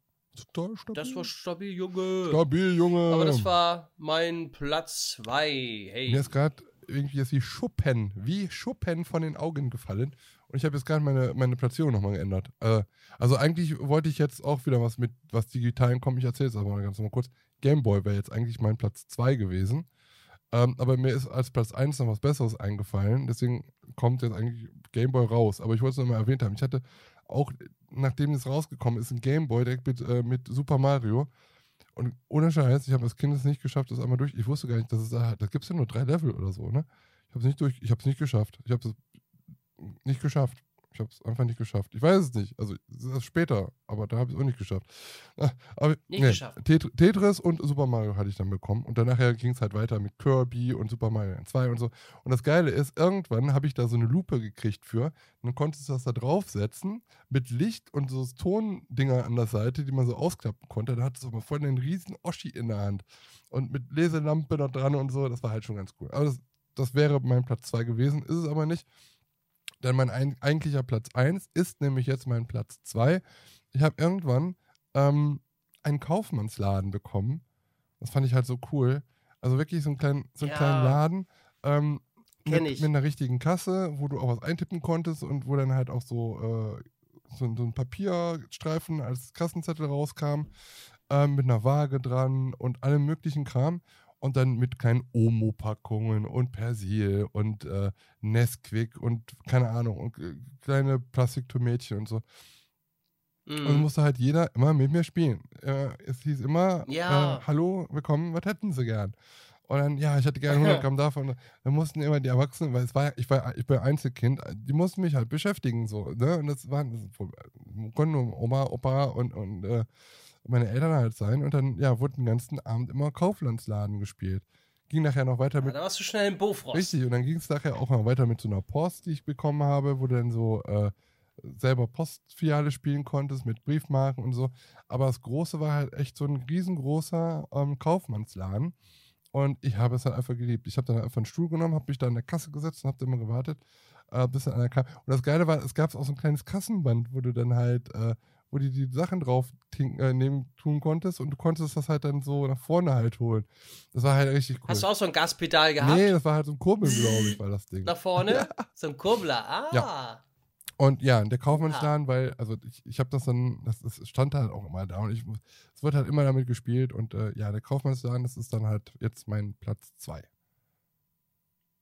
Total stabil. das war stabil, Junge. stabil, Junge. Aber das war mein Platz 2. Hey. Mir ist gerade irgendwie jetzt wie Schuppen, wie Schuppen von den Augen gefallen. Und ich habe jetzt gerade meine, meine Platzierung nochmal geändert. Äh, also eigentlich wollte ich jetzt auch wieder was mit was Digitalen kommen. Ich erzähle es aber mal ganz mal kurz. Gameboy wäre jetzt eigentlich mein Platz 2 gewesen. Ähm, aber mir ist als Platz 1 noch was Besseres eingefallen. Deswegen kommt jetzt eigentlich Gameboy raus. Aber ich wollte es nochmal erwähnt haben. Ich hatte auch, nachdem es rausgekommen ist, ein Gameboy direkt mit, äh, mit Super Mario. Und ohne Scheiß, ich habe als Kind es nicht geschafft, das einmal durch. Ich wusste gar nicht, dass es da, da gibt es ja nur drei Level oder so, ne? Ich habe es nicht durch, ich habe es nicht geschafft. Ich habe es nicht geschafft. Ich habe es einfach nicht geschafft. Ich weiß es nicht. Also es ist erst später, aber da habe ich es auch nicht geschafft. Ah, Aber, Nicht geschafft. Tet- Tetris und Super Mario hatte ich dann bekommen. Und dann nachher ging es halt weiter mit Kirby und Super Mario 2 und so. Und das Geile ist, irgendwann habe ich da so eine Lupe gekriegt für. Dann konntest du das da draufsetzen mit Licht und so Tondinger an der Seite, die man so ausklappen konnte. Da hattest du aber voll einen riesen Oschi in der Hand. Und mit Leselampe da dran und so. Das war halt schon ganz cool. Aber das, das wäre mein Platz 2 gewesen. Ist es aber nicht. Denn mein ein, eigentlicher Platz 1 ist nämlich jetzt mein Platz 2. Ich habe irgendwann ähm, einen Kaufmannsladen bekommen. Das fand ich halt so cool. Also wirklich so einen kleinen, so einen Ja. kleinen Laden. Ähm, mit, ich. mit einer richtigen Kasse, wo du auch was eintippen konntest und wo dann halt auch so, äh, so, so ein Papierstreifen als Kassenzettel rauskam, ähm, mit einer Waage dran und allem möglichen Kram. Und dann mit kleinen Omo-Packungen und Persil und äh, Nesquik und keine Ahnung, und äh, kleine Plastiktomätchen und so. Und Mhm. musste halt jeder immer mit mir spielen. Äh, es hieß immer, Ja. äh, hallo, willkommen, was hätten sie gern? Und dann, ja, ich hätte gerne 100 Gramm davon. Dann mussten immer die Erwachsenen, weil es war, ich war, ich bin Einzelkind, die mussten mich halt beschäftigen, so, ne? Und das waren, das konnten nur Oma, Opa und, und äh, meine Eltern halt sein. Und dann, ja, wurde den ganzen Abend immer Kauflandsladen gespielt. Ging nachher noch weiter Ja, mit da warst du schnell im Bofrost. Richtig, und dann ging es nachher auch mal weiter mit so einer Post, die ich bekommen habe, wo du dann so äh, selber Postfiliale spielen konntest mit Briefmarken und so. Aber das Große war halt echt so ein riesengroßer ähm, Kaufmannsladen. Und ich habe es halt einfach geliebt. Ich habe dann einfach einen Stuhl genommen, habe mich da an der Kasse gesetzt und habe immer gewartet, äh, bis dann einer kam. Und das Geile war, es gab auch so ein kleines Kassenband, wo du dann halt, äh, wo du die Sachen drauf tin- äh, nehmen, tun konntest und du konntest das halt dann so nach vorne halt holen. Das war halt richtig cool. Hast du auch so ein Gaspedal gehabt? Nee, das war halt so ein Kurbel, glaube ich, war das Ding. Nach vorne? So ein Kurbler. Ah. Ja. Und ja, der Kaufmannsladen, weil, also ich, ich habe das dann, das, das stand halt auch immer da und ich, es wird halt immer damit gespielt und äh, ja, der Kaufmannsladen, das ist dann halt jetzt mein Platz 2.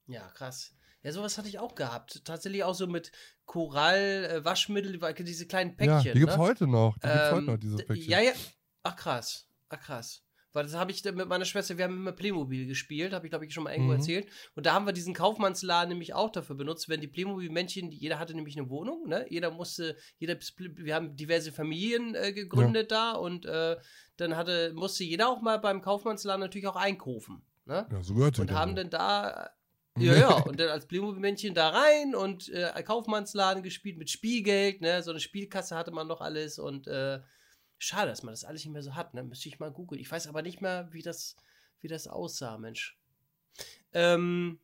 Ja, krass. Ja, sowas hatte ich auch gehabt. Tatsächlich auch so mit Korall, äh, Waschmittel, diese kleinen Ja, Päckchen. die gibt's ne? heute noch. Die gibt's Ähm, heute noch, diese Päckchen. Ja, ja. Ach krass. Ach krass. Weil das habe ich mit meiner Schwester, wir haben immer Playmobil gespielt, habe ich glaube ich schon mal irgendwo Mhm. erzählt. Und da haben wir diesen Kaufmannsladen nämlich auch dafür benutzt, wenn die Playmobil-Männchen, jeder hatte nämlich eine Wohnung, ne? Jeder musste, jeder, wir haben diverse Familien äh, gegründet da und äh, dann hatte, musste jeder auch mal beim Kaufmannsladen natürlich auch einkaufen. Ne? Ja, so gehört und haben dann da, ja, ja, und dann als Playmobil-Männchen da rein und äh, Kaufmannsladen gespielt mit Spielgeld, ne, so eine Spielkasse hatte man noch alles und äh, schade, dass man das alles nicht mehr so hat, ne, müsste ich mal googeln. Ich weiß aber nicht mehr, wie das, wie das aussah, Mensch. Ähm,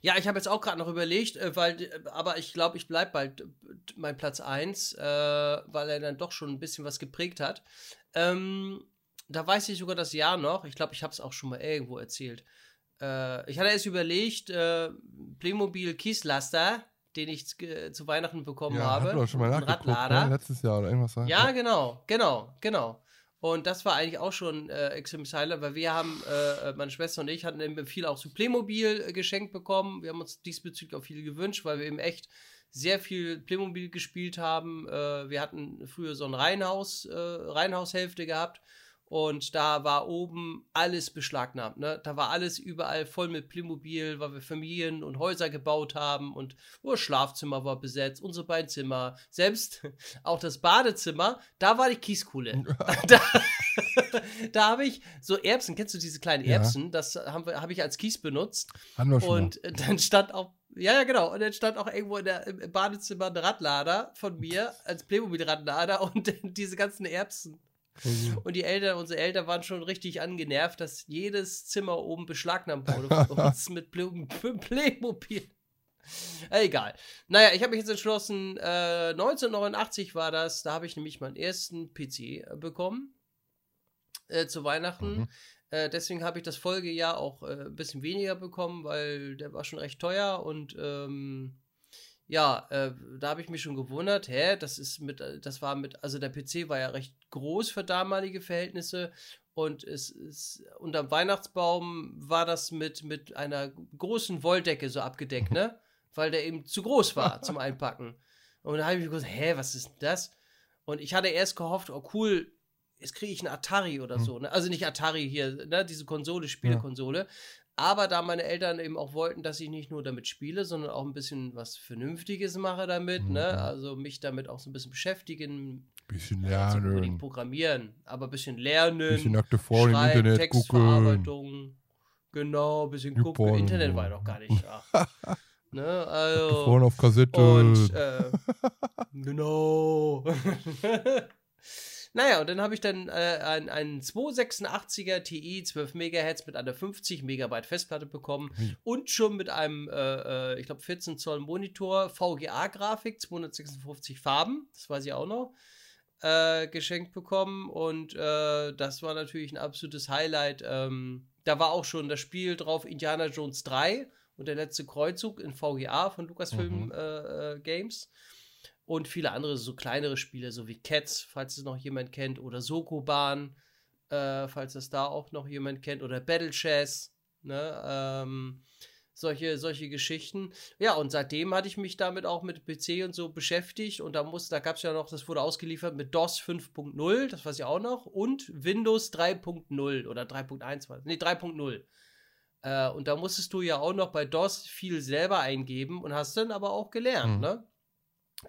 ja, ich habe jetzt auch gerade noch überlegt, äh, weil, äh, aber ich glaube, ich bleibe bald äh, mein Platz 1, äh, weil er dann doch schon ein bisschen was geprägt hat. Ähm, da weiß ich sogar das Jahr noch. Ich glaube, ich habe es auch schon mal irgendwo erzählt. Äh, ich hatte erst überlegt, äh, Playmobil Kieslaster, den ich äh, zu Weihnachten bekommen ja, habe. hab doch schon mal Radlader. ne? letztes Jahr oder irgendwas. war- Ja, genau, genau, genau. Und das war eigentlich auch schon äh, extrem Highlight, weil wir haben, äh, meine Schwester und ich hatten eben viel auch so Playmobil äh, geschenkt bekommen. Wir haben uns diesbezüglich auch viel gewünscht, weil wir eben echt sehr viel Playmobil gespielt haben. Äh, wir hatten früher so ein Reihenhaus, äh, Reihenhaushälfte gehabt. Und da war oben alles beschlagnahmt. Ne? Da war alles überall voll mit Playmobil, weil wir Familien und Häuser gebaut haben und unser Schlafzimmer war besetzt, unsere beiden Zimmer, selbst auch das Badezimmer, da war die Kieskuhle. da da habe ich so Erbsen, kennst du diese kleinen Ja. Erbsen? Das habe hab ich als Kies benutzt. Hatten wir schon Und äh, dann stand auch, ja, ja, genau. Und dann stand auch irgendwo in der, im Badezimmer ein Radlader von mir als Playmobil-Radlader und diese ganzen Erbsen. Also, Und die Eltern, unsere Eltern waren schon richtig angenervt, dass jedes Zimmer oben beschlagnahmt wurde von uns mit Play Playmobil. Äh, Egal. Naja, ich habe mich jetzt entschlossen, äh, 1989 war das, da habe ich nämlich meinen ersten PC äh, bekommen äh, zu Weihnachten. Mhm. Äh, deswegen habe ich das Folgejahr auch äh, ein bisschen weniger bekommen, weil der war schon recht teuer und ähm, ja, äh, da habe ich mich schon gewundert, hä, das ist mit, äh, das war mit, also der PC war ja recht groß für damalige Verhältnisse und es ist, unterm Weihnachtsbaum war das mit, mit einer großen Wolldecke so abgedeckt, ne? Weil der eben zu groß war zum Einpacken. Und da habe ich mir gedacht, hä, was ist denn das? Und ich hatte erst gehofft, oh cool, jetzt kriege ich einen Atari oder so, ne? Also nicht Atari hier, ne? Diese Konsole, Spielekonsole. Aber da meine Eltern eben auch wollten, dass ich nicht nur damit spiele, sondern auch ein bisschen was Vernünftiges mache damit, ne? Mhm. Also mich damit auch so ein bisschen beschäftigen, bisschen lernen. programmieren, aber ein bisschen lernen. Bisschen nackte Frauen im Schreiben, Internet gucken. Textverarbeitung. Genau, ein bisschen gucken. Porno. Internet war ja noch gar nicht da. ne, also. Frauen auf Kassette. Und, äh, genau. naja, und dann habe ich dann äh, einen, einen 286er Ti 12 MHz mit einer 50 Megabyte Festplatte bekommen Hm. und schon mit einem, äh, äh, ich glaube, 14 Zoll Monitor, VGA-Grafik, 256 Farben, das weiß ich auch noch, äh, geschenkt bekommen und äh, das war natürlich ein absolutes Highlight. Ähm, da war auch schon das Spiel drauf, Indiana Jones 3 und der letzte Kreuzzug in VGA von Lucasfilm Mhm. äh, äh, Games und viele andere so kleinere Spiele, so wie Cats, falls es noch jemand kennt, oder Sokoban, äh, falls es da auch noch jemand kennt, oder Battle Chess, ne, ähm, solche, solche Geschichten. Ja, und seitdem hatte ich mich damit auch mit PC und so beschäftigt und da muss, da gab es ja noch, das wurde ausgeliefert mit DOS 5.0, das weiß ich auch noch, und Windows 3.0 oder 3.1 war nee, 3.0. Äh, und da musstest du ja auch noch bei DOS viel selber eingeben und hast dann aber auch gelernt, Mhm. ne?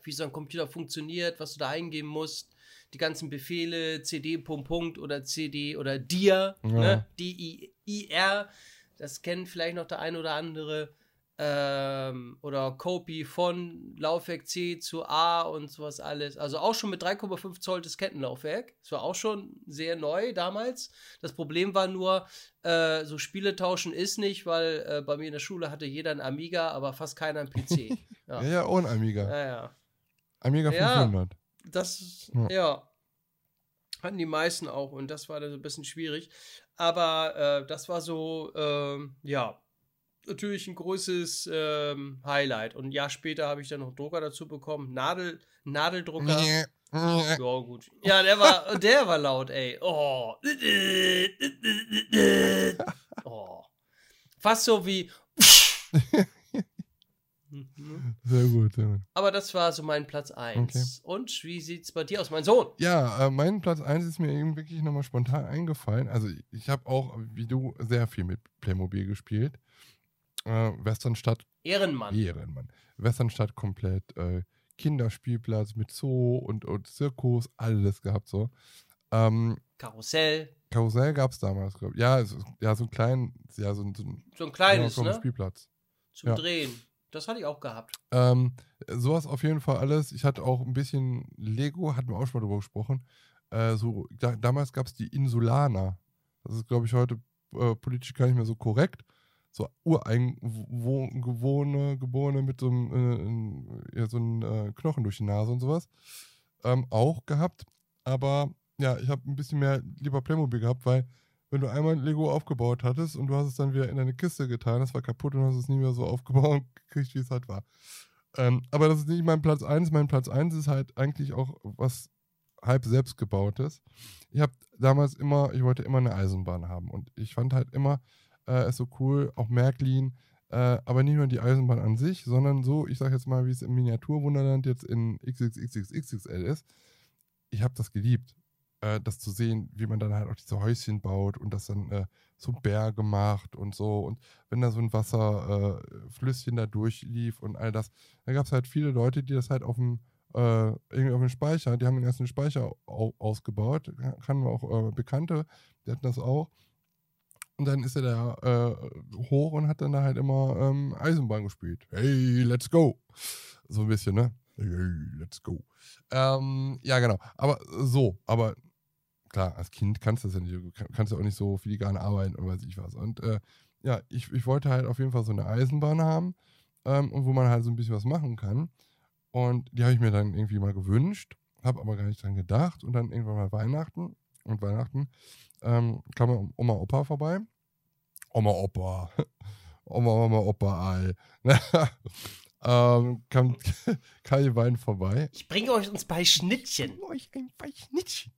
Wie so ein Computer funktioniert, was du da eingeben musst, die ganzen Befehle, CD, Punkt, Punkt oder CD oder DIR, Ja. ne? D-I-I-R, das kennt vielleicht noch der ein oder andere. Ähm, oder Copy von Laufwerk C zu A und sowas alles. Also auch schon mit 3,5 Zoll Diskettenlaufwerk. Das war auch schon sehr neu damals. Das Problem war nur, äh, so Spiele tauschen ist nicht, weil äh, bei mir in der Schule hatte jeder ein Amiga, aber fast keiner ein PC. Ja, ja, auch ein Amiga. Ja, ja. Amiga Ja. 500. Das, Ja. ja. Hatten die meisten auch und das war dann so ein bisschen schwierig. Aber äh, das war so, ähm, ja, natürlich ein großes ähm, Highlight. Und ein Jahr später habe ich dann noch einen Drucker dazu bekommen. Nadel, Nadeldrucker. Ja, gut. Ja, der war, der war laut, ey. Oh. oh. Fast so wie. Sehr gut, sehr gut. Aber das war so mein Platz 1. Und wie sieht's bei dir aus, mein Sohn? Ja, äh, mein Platz 1 ist mir eben wirklich nochmal spontan eingefallen. Also ich habe auch, wie du, sehr viel mit Playmobil gespielt. Äh, Westernstadt. Ehrenmann. Ehrenmann. Westernstadt komplett. Äh, Kinderspielplatz mit Zoo und, und Zirkus, alles gehabt so. Ähm, Karussell. Karussell gab es damals, glaube ich. Ja, es, ja, so ein kleinen, ja, so ein, so ein, So ein kleines, ja, so ein ne? Spielplatz. Zum Ja. Drehen. Das hatte ich auch gehabt. Ähm, sowas auf jeden Fall alles. Ich hatte auch ein bisschen Lego, hatten wir auch schon mal drüber gesprochen. Äh, so, da, damals gab es die Insulaner. Das ist, glaube ich, heute äh, politisch gar nicht mehr so korrekt. So Ureingeborene Geborene mit so einem, äh, ja, so einem äh, Knochen durch die Nase und sowas. Ähm, auch gehabt. Aber ja, ich habe ein bisschen mehr lieber Playmobil gehabt, weil wenn du einmal Lego aufgebaut hattest und du hast es dann wieder in deine Kiste getan, das war kaputt und hast es nie mehr so aufgebaut und gekriegt, wie es halt war. Ähm, aber das ist nicht mein Platz 1. Mein Platz 1 ist halt eigentlich auch was halb selbstgebautes. Ich habe damals immer, ich wollte immer eine Eisenbahn haben und ich fand halt immer äh, es so cool, auch Märklin, äh, aber nicht nur die Eisenbahn an sich, sondern so, ich sag jetzt mal, wie es im Miniaturwunderland jetzt in XXXXXL ist. Ich habe das geliebt, äh, das zu sehen, wie man dann halt auch diese Häuschen baut und das dann äh, so Berge macht und so. Und wenn da so ein Wasserflüsschen äh, da durchlief und all das, da gab es halt viele Leute, die das halt auf dem äh, irgendwie auf dem Speicher, die haben den ersten Speicher au ausgebaut, kannten wir auch äh, Bekannte, die hatten das auch. Und dann ist er da hoch und hat dann da halt immer ähm, Eisenbahn gespielt. Hey, let's go. So ein bisschen, ne? Hey, let's go. Ähm, ja, genau. Aber so, aber klar, als Kind kannst du das ja nicht, du kannst ja auch nicht so filigran arbeiten und weiß ich was. Und äh, ja, ich, ich wollte halt auf jeden Fall so eine Eisenbahn haben ähm, und wo man halt so ein bisschen was machen kann. Und die habe ich mir dann irgendwie mal gewünscht, habe aber gar nicht dran gedacht. Und dann irgendwann mal Weihnachten. Und Weihnachten ähm, kam Oma Opa vorbei. Oma Opa. Oma, Oma, Opa, Ei. ähm, kam, die beiden vorbei. Ich bringe euch uns bei Schnittchen. euch ein Schnittchen.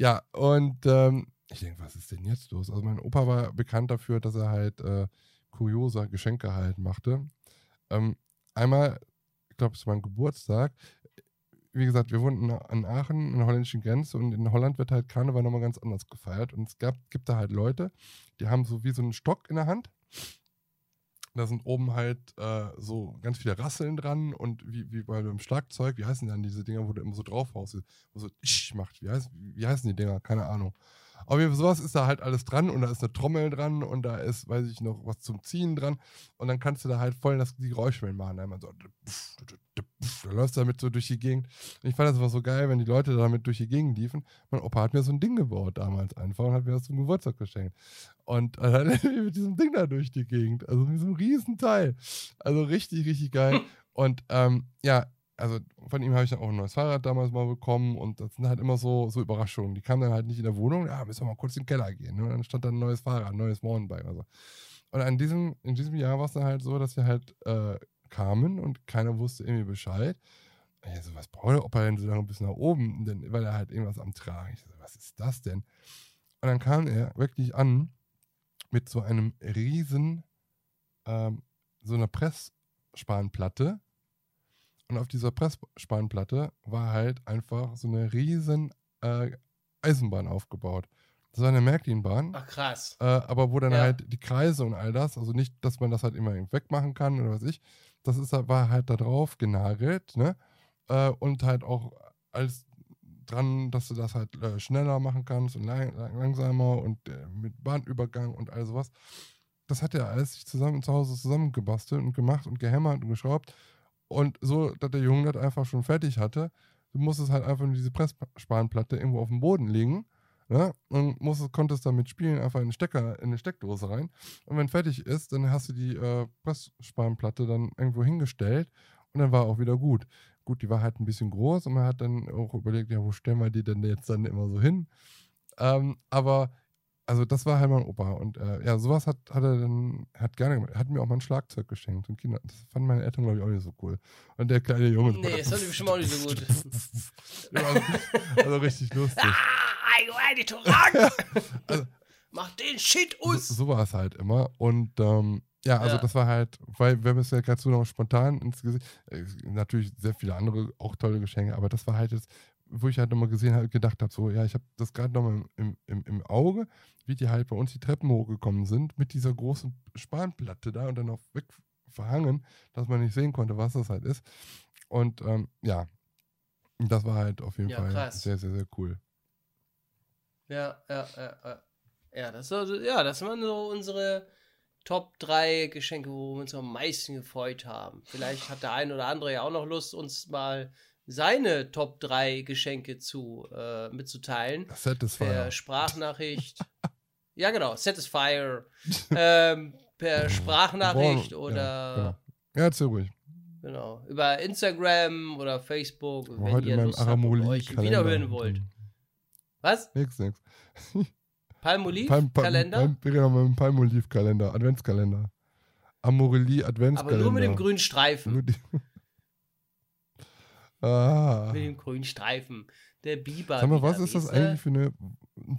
Ja, und ähm, ich denke, was ist denn jetzt los? Also mein Opa war bekannt dafür, dass er halt äh, kuriose Geschenke halt machte. Ähm, einmal, ich glaube, es war mein Geburtstag. Wie gesagt, wir wohnten in Aachen, an der holländischen Grenze und in Holland wird halt Karneval nochmal ganz anders gefeiert. Und es gab, gibt da halt Leute, die haben so wie so einen Stock in der Hand. Da sind oben halt äh, so ganz viele Rasseln dran und wie, wie bei einem Schlagzeug, wie heißen dann diese Dinger, wo du immer so draufhaust, wo so isch macht. Wie, heißt, wie heißen die Dinger? Keine Ahnung. Aber sowas ist da halt alles dran und da ist eine Trommel dran und da ist, weiß ich noch, was zum Ziehen dran und dann kannst du da halt voll das, die Geräusche mit machen. Einmal so, da läufst du damit so durch die Gegend. Und ich fand das immer so geil, wenn die Leute damit durch die Gegend liefen. Mein Opa hat mir so ein Ding gebaut damals einfach und hat mir das zum Geburtstag geschenkt. Und dann mit diesem Ding da durch die Gegend. Also mit so einem riesen Teil. Also richtig, richtig geil. Und ähm, ja, also von ihm habe ich dann auch ein neues Fahrrad damals mal bekommen und das sind halt immer so, so Überraschungen. Die kamen dann halt nicht in der Wohnung, ja, müssen wir mal kurz in den Keller gehen. Ne? Und dann stand da ein neues Fahrrad, ein neues Mountainbike. Also. Und an diesem, in diesem Jahr war es dann halt so, dass sie halt äh, kamen und keiner wusste irgendwie Bescheid. Ich so, was braucht der Opa denn so lange bis nach oben? Denn, weil er halt irgendwas am Tragen. Ich so, was ist das denn? Und dann kam er wirklich an mit so einem riesen, ähm, so einer Pressspanplatte. Und auf dieser Pressspanplatte war halt einfach so eine riesen äh, Eisenbahn aufgebaut. Das war eine Märklinbahn. Ach krass. Äh, aber wo dann Ja. halt die Kreise und all das, also nicht, dass man das halt immer wegmachen kann oder was ich, das ist, halt- war halt da drauf genagelt, ne? Äh, und halt auch alles dran, dass du das halt äh, schneller machen kannst und lang, lang, langsamer und äh, mit Bahnübergang und all sowas. Das hat er alles sich zusammen zu Hause zusammengebastelt und gemacht und gehämmert und geschraubt. Und so, dass der Junge das einfach schon fertig hatte. Du musstest halt einfach nur diese Pressspanplatte irgendwo auf dem Boden legen. Ne? Und musstest, konntest damit spielen, einfach in eine, Stecker, in eine Steckdose rein. Und wenn fertig ist, dann hast du die äh, Pressspanplatte dann irgendwo hingestellt und dann war auch wieder gut. Gut, die war halt ein bisschen groß und man hat dann auch überlegt, ja, wo stellen wir die denn jetzt dann immer so hin? Ähm, aber also das war halt mein Opa und äh, ja, sowas hat, hat er dann, hat gerne gemacht. Er hat mir auch mal ein Schlagzeug geschenkt und Kinder, das fanden meine Eltern, glaube ich, auch nicht so cool. Und der kleine Junge. Nee, das fand ich bestimmt auch nicht so gut. Also, also richtig lustig. Ah! Also- Mach den Shit So, aus! so war es halt immer. Und ähm, Ja, also Ja. das war halt, weil wir es ja gerade so noch spontan ins Gesicht, äh, natürlich sehr viele andere auch tolle Geschenke, aber das war halt jetzt, wo ich halt nochmal gesehen habe, gedacht habe, so, ja, ich habe das gerade nochmal im, im, im Auge, wie die halt bei uns die Treppen hochgekommen sind, mit dieser großen Spanplatte da und dann auch weg verhangen, dass man nicht sehen konnte, was das halt ist. Und ähm, ja, das war halt auf jeden Ja, Fall krass. sehr, sehr, sehr cool. Ja, ja, ja, ja. Ja, das, war ja, das waren so unsere Top 3 Geschenke, wo wir uns am meisten gefreut haben. Vielleicht hat der ein oder andere ja auch noch Lust, uns mal seine Top 3 Geschenke zu, äh, mitzuteilen. Satisfier. Per Sprachnachricht. ja, genau, Satisfier. ähm, per Sprachnachricht Boah, oder Ja, genau. ja, erzähl ruhig. genau, über Instagram oder Facebook, War wenn heute ihr Lust habt euch wiederhören wollt. Was? Nix, nix. Palmolive? Palm, Palm, Kalender? Palm, genau, mit dem Palmolive-Kalender, Adventskalender. Amorelie Aber Adventskalender. nur mit dem grünen Streifen. Ah. Mit dem grünen Streifen. Der Biber. Sag mal, was ist das eigentlich für eine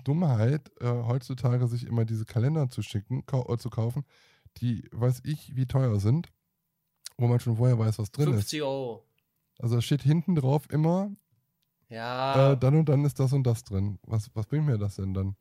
Dummheit, äh, heutzutage sich immer diese Kalender zu schicken, kau äh, zu kaufen, die, weiß ich, wie teuer sind, wo man schon vorher weiß, was drin ist. 50 Euro. Also da steht hinten drauf immer, Ja, äh, dann und dann ist das und das drin. Was, was bringt mir das denn dann?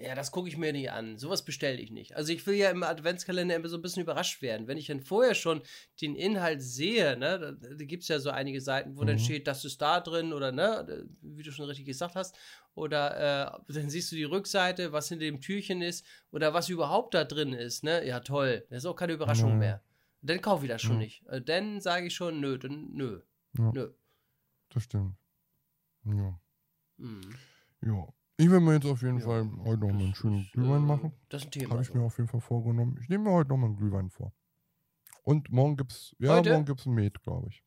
Ja, das gucke ich mir nicht an. Sowas bestelle ich nicht. Also ich will ja im Adventskalender immer so ein bisschen überrascht werden. Wenn ich dann vorher schon den Inhalt sehe, ne, da, da gibt es ja so einige Seiten, wo dann Mhm. steht, das ist da drin oder ne, wie du schon richtig gesagt hast. Oder äh, dann siehst du die Rückseite, was hinter dem Türchen ist oder was überhaupt da drin ist, ne? Ja, toll. Das ist auch keine Überraschung Ja. mehr. Dann kaufe ich das schon Ja. nicht. Äh, Dann sage ich schon, nö, dann nö. Ja. Nö. Das stimmt. Ja. Mhm. ja. Ich will mir jetzt auf jeden Ja, Fall heute noch mal einen schönen ist, Glühwein äh, machen. Das ist ein Thema. Habe ich so. mir auf jeden Fall vorgenommen. Ich nehme mir heute noch mal einen Glühwein vor. Und morgen gibt's, ja, Heute? morgen gibt's ein Met, glaube ich.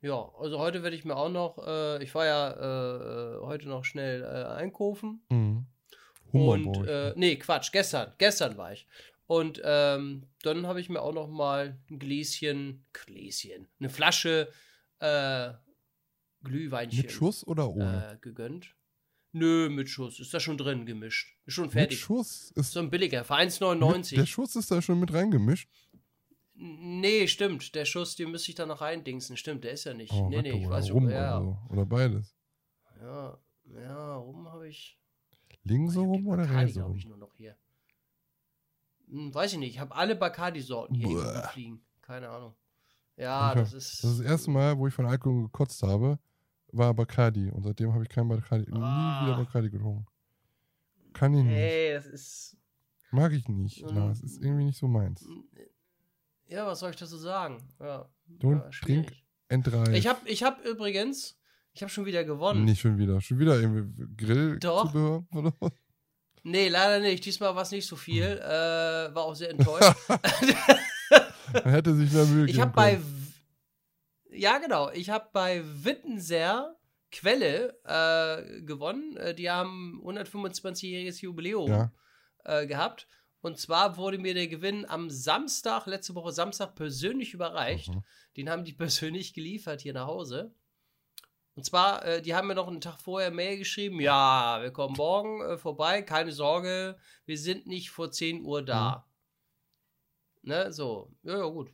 Ja, also heute werde ich mir auch noch, äh, ich war ja äh, heute noch schnell äh, einkaufen. Mhm. Hummer und, äh, nee, Quatsch, gestern, gestern war ich. Und ähm, dann habe ich mir auch noch mal ein Gläschen, Gläschen, eine Flasche äh, Glühweinchen Mit Schuss oder ohne? äh, gegönnt. Nö, mit Schuss. Ist da schon drin gemischt. Ist schon Mit fertig. Schuss ist So ein billiger, für mit, 1,99. der Schuss ist da schon mit reingemischt. Nee, stimmt. Der Schuss, den müsste ich da noch reindingsen. Stimmt, der ist ja nicht. Oh, nee, nee, ich weiß rum. Ja, oder, so. oder beides. ja, ja, rum habe ich. Links die rum oder rechts rum? ich, nur noch hier. Hm, weiß ich nicht. Ich habe alle Bacardi-Sorten hier fliegen. Keine Ahnung. Ja, hab- das ist. Das ist das erste Mal, wo ich von Alkohol gekotzt habe, war Bacardi. Und seitdem habe ich kein Bacardi, nie Ah. wieder Bacardi getrunken. Kann ich nicht. Ey, das ist. Mag ich nicht. Mm. Na, es ist irgendwie nicht so meins. Ja, was soll ich dazu sagen? Ja. Don't ja, schwierig. N3. Ich habe ich hab übrigens. Ich habe schon wieder gewonnen. Nicht schon wieder. Schon wieder irgendwie Grillzubehör oder was? Nee, leider nicht. Diesmal war es nicht so viel. Äh, war auch sehr enttäuscht. Man hätte sich mehr Mühe Ich habe bei. Ja, genau. Ich habe bei Wittenser Quelle äh, gewonnen. Äh, die haben 125-jähriges Jubiläum Ja. äh, gehabt. Und zwar wurde mir der Gewinn am Samstag, letzte Woche Samstag, persönlich überreicht. Mhm. Den haben die persönlich geliefert hier nach Hause. Und zwar, äh, die haben mir noch einen Tag vorher Mail geschrieben, ja, wir kommen morgen äh, vorbei, keine Sorge, wir sind nicht vor 10 Uhr da. Ne, so, ja, ja, gut.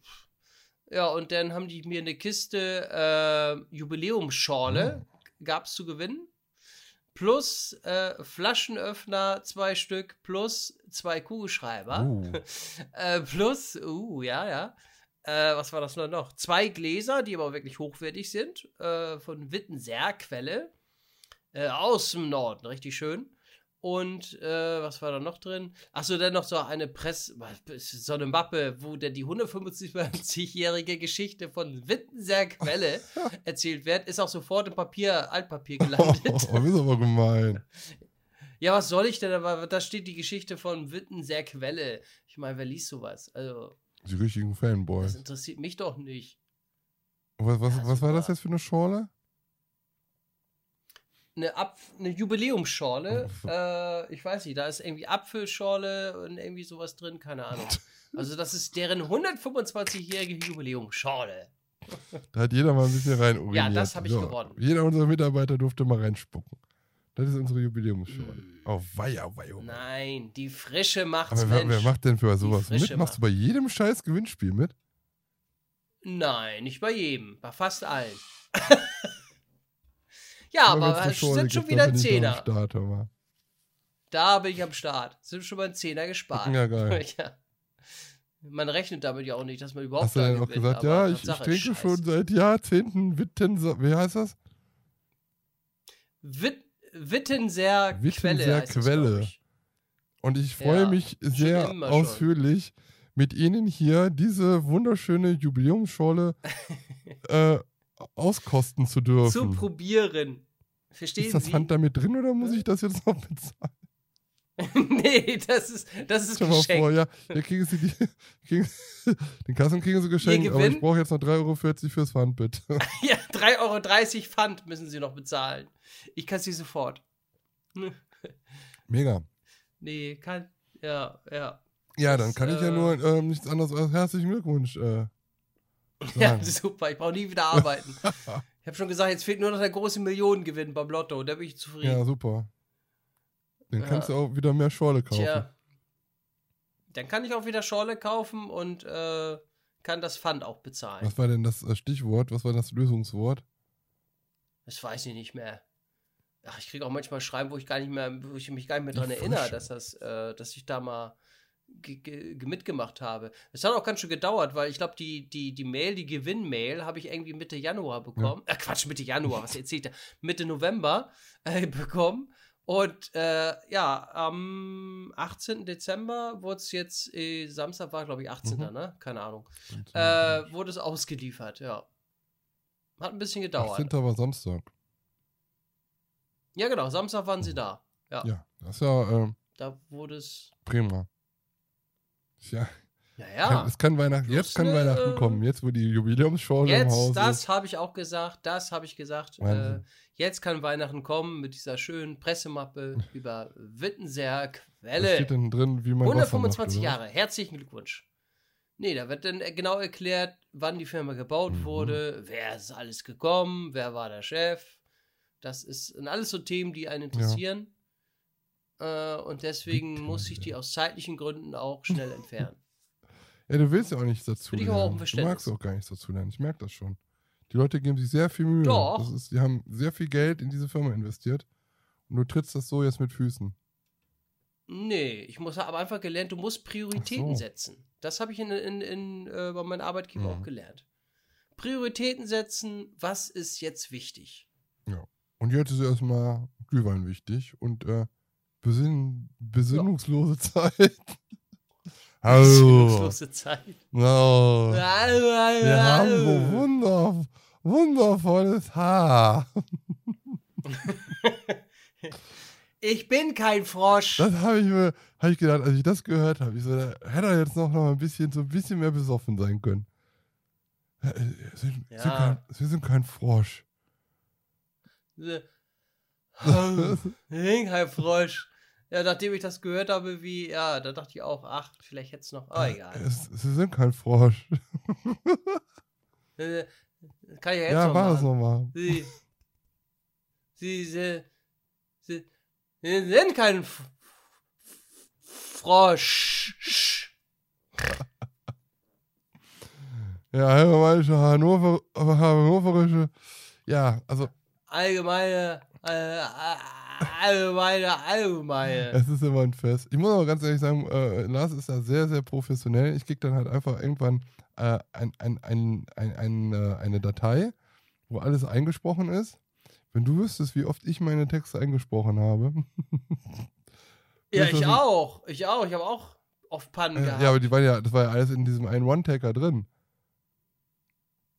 Ja, und dann haben die mir eine Kiste äh, Jubiläumsschorle, gab es zu gewinnen. Plus äh, Flaschenöffner, zwei Stück, plus zwei Kugelschreiber. Uh. Äh, plus, uh, ja, ja. Äh, was war das nur noch? Zwei Gläser, die aber wirklich hochwertig sind, äh, von Wittenser Quelle. Äh, aus dem Norden, richtig schön. Und äh, was war da noch drin? Achso, dann noch so eine Press, so eine Mappe, wo dann die 125-jährige Geschichte von Wittenser Quelle erzählt wird, ist auch sofort im Papier, Altpapier Oh, gelandet. das ist aber gemein. Ja, was soll ich denn? Aber da steht die Geschichte von Wittenser Quelle. Ich meine, wer liest sowas? Also, Die richtigen das Fanboys. interessiert mich doch nicht. Was, was, Ja, was war das jetzt für eine Schorle? Eine, Apf eine Jubiläumsschorle. äh, ich weiß nicht, da ist irgendwie Apfelschorle und irgendwie sowas drin, keine Ahnung. Also, das ist deren 125-jährige Jubiläumsschorle. Da hat jeder mal ein bisschen rein uriniert. Ja, das hab ich gewonnen. Jeder unserer Mitarbeiter durfte mal reinspucken. Das ist unsere Jubiläumsschorle. Oh, weia, weia. weia. Nein, die Frische macht's, Aber wer, wer macht denn für sowas mit? Machst du macht. bei jedem scheiß Gewinnspiel mit? Nein, nicht bei jedem, bei fast allen. ja, aber es sind schon wieder dann Zehner. Start. Da bin ich am Start. Sind schon mal ein Zehner gespart. Ja, geil. ja. Man rechnet damit ja auch nicht, dass man überhaupt Hast du da denn auch gewinnt, gesagt, ja, ich, ich trinke scheiße. schon seit Jahrzehnten Witten, wie heißt das? Wit Wittenser Quelle. Wittenser heißt es, Quelle. glaub ich. Und ich freue Ja, mich sehr immer schon. ausführlich, mit Ihnen hier diese wunderschöne Jubiläumsschorle äh, auskosten zu dürfen. Zu probieren. Verstehen ist das Sie? Pfand damit drin oder muss ich das jetzt noch bezahlen? nee, das ist, das ist Stell mal geschenkt. vor, ja, hier kriegen Sie die, kriegen, den Kassen kriegen Sie geschenkt, aber ich brauche jetzt noch 3,40 Euro fürs Pfand, bitte. Ja, 3,30 Euro Pfand müssen Sie noch bezahlen. Ich kann sie sofort. Mega. Nee, kann. Ja, ja. Ja, Das, dann kann ich ja äh, nur ähm, nichts anderes als herzlichen Glückwunsch äh, Ja, super. Ich brauche nie wieder arbeiten. ich habe schon gesagt, jetzt fehlt nur noch der große Millionengewinn beim Lotto. Da bin ich zufrieden. Ja, super. Dann Ja. kannst du auch wieder mehr Schorle kaufen. Tja. Dann kann ich auch wieder Schorle kaufen und äh, kann das Pfand auch bezahlen. Was war denn das äh, Stichwort? Was war das Lösungswort? Das weiß ich nicht mehr. Ach, ich kriege auch manchmal Schreiben, wo ich gar nicht mehr, wo ich mich gar nicht mehr Die dran erinnere, dass das, äh, dass ich da mal mitgemacht habe. Es hat auch ganz schön gedauert, weil ich glaube, die, die, die Mail, die Gewinnmail, habe ich irgendwie Mitte Januar bekommen. Äh, Quatsch, Mitte Januar, was erzählt er? Mitte November äh, bekommen. Und äh, ja, am 18. Dezember wurde es jetzt, äh, Samstag war, glaube ich, 18. Mhm. ne? Keine Ahnung. Äh, wurde es ausgeliefert, ja. Hat ein bisschen gedauert. 18. war Samstag. Ja, genau, Samstag waren sie da. Ja, Ja, das ist ja ähm, da wurde es. prima. Ja, Ja, ja. es kann Weihnachten, Plus jetzt kann eine, Weihnachten kommen. Jetzt, wo die Jubiläumsschorle im Haus Jetzt, ist. das habe ich auch gesagt, das habe ich gesagt. Äh, jetzt kann Weihnachten kommen mit dieser schönen Pressemappe über Wittenser Was Quelle. steht denn drin, wie man Wasser 125 macht, Jahre, herzlichen Glückwunsch. Nee, da wird dann genau erklärt, wann die Firma gebaut Mhm. wurde, wer ist alles gekommen, wer war der Chef. Das ist sind alles so Themen, die einen interessieren. Äh, und deswegen muss ich die aus zeitlichen Gründen auch schnell entfernen. Ja, du willst ja auch nichts dazu Bin ich auch Du magst auch gar nichts dazu lernen. Ich merke das schon. Die Leute geben sich sehr viel Mühe. Doch. Das ist, die haben sehr viel Geld in diese Firma investiert. Und du trittst das so jetzt mit Füßen. Nee, ich muss aber einfach gelernt, du musst Prioritäten so. setzen. Das habe ich in, in, in, äh, bei meinem Arbeitgeber Mhm. auch gelernt. Prioritäten setzen, was ist jetzt wichtig? Ja. Und jetzt ist erstmal Glühwein wichtig und äh, besinn besinnungslose Zeit. Hallo. Sinnlose Zeit. No. Wir haben so Wir wunder, wundervolles Haar. Ich bin kein Frosch. Das habe ich mir hab ich gedacht, als ich das gehört habe. Ich so, da hätte er jetzt noch, noch ein bisschen, so ein bisschen mehr besoffen sein können. Äh, äh, Wir sind, Ja. sind kein, wir sind kein Frosch. Ich bin kein Frosch. Ja, nachdem ich das gehört habe, wie, ja, da dachte ich auch, ach, vielleicht hätte es noch, oh, egal. Es, sie sind kein Frosch. Äh, Kann ich ja jetzt ja, noch war das machen. nochmal. Sie, sie, sie, sie, sie sind kein F Frosch. Ja, hannoverische, Hannover, hannoverische. Ja, also Allgemeine, allgemeine, allgemeine. es ist immer ein Fest. Ich muss aber ganz ehrlich sagen, äh, Lars ist da sehr, sehr professionell. Ich krieg dann halt einfach irgendwann äh, ein, ein, ein, ein, äh, eine Datei, wo alles eingesprochen ist. Wenn du wüsstest, wie oft ich meine Texte eingesprochen habe. Ja, ich auch. Ich auch. Ich habe auch oft Pannen Äh, gehabt. ja, aber die waren ja, das war ja alles in diesem einen One-Taker drin.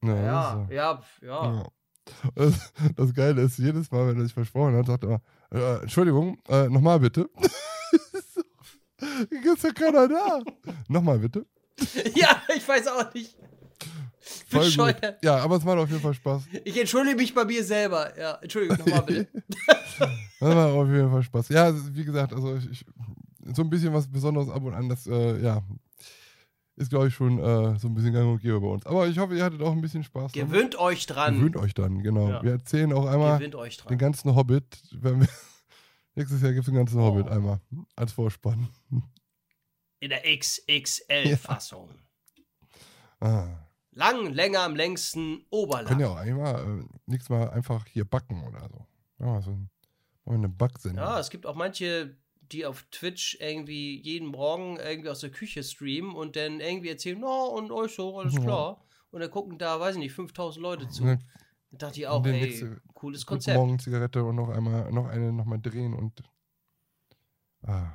Ja, ja, so. ja, ja. Ja. Das, das Geile ist, jedes Mal, wenn er sich versprochen hat, sagt er, äh, Entschuldigung, äh, nochmal bitte. Ist ja keiner da. nochmal bitte. Ja, ich weiß auch nicht. Voll gut. Bescheuert. Ja, aber es macht auf jeden Fall Spaß. Ich entschuldige mich bei mir selber. Ja, Entschuldigung, nochmal bitte. Das macht auf jeden Fall Spaß. Ja, also, wie gesagt, also ich, ich, so ein bisschen was Besonderes ab und an, das, äh, ja, ist, glaube ich, schon äh, so ein bisschen gang und gäbe bei uns. Aber ich hoffe, ihr hattet auch ein bisschen Spaß. dran. Gewöhnt euch dran. Gewöhnt euch dann, genau. Ja. Wir erzählen auch einmal dran. den ganzen Hobbit, wenn wir, Nächstes Jahr gibt es den ganzen Hobbit einmal als Vorspann. In der XXL-Fassung. Ah. Lang, länger, am längsten, Oberlapp. Können ja auch einmal äh, nächstes Mal einfach hier backen oder so. Ja, so ein, eine Backsendung. Ja, es gibt auch manche, die auf Twitch irgendwie jeden Morgen irgendwie aus der Küche streamen und dann irgendwie erzählen, no, und euch so, alles Ja. klar. Und dann gucken da, weiß ich nicht, 5000 Leute zu. Ne, Da dachte ich auch, ey, du cooles Konzept. Morgen Zigarette und noch einmal, noch eine nochmal drehen und. Ah,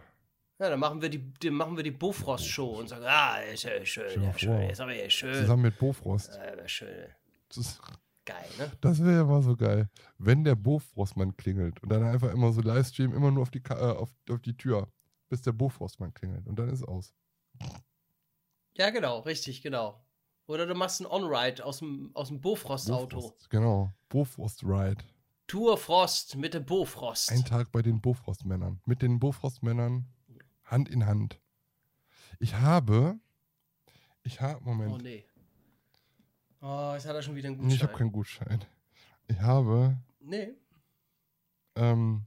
Ja, dann machen wir die, dann machen wir die Bofrost-Show und sagen, ah, ist ja schön, dir ja, schön, jetzt aber ja schön. zusammen mit Bofrost. Ja, schön. Das, ist- Geil, ne? das wäre ja mal so geil. Wenn der Bofrostmann klingelt und dann einfach immer so Livestream immer nur auf die, äh, auf, auf die Tür, bis der Bofrostmann klingelt und dann ist aus. Ja, genau, richtig, genau. Oder du machst ein On-Ride aus dem, aus dem Bofrost-Auto. Bofrost, Genau. Bofrost Ride. Tour Frost mit dem Bofrost. Ein Tag bei den Bofrostmännern. Mit den Bofrostmännern Hand in Hand. Ich habe. Ich habe. Moment. Oh, nee. Oh, jetzt hat er schon wieder einen Gutschein. ich habe keinen Gutschein. Ich habe. Nee. Ähm,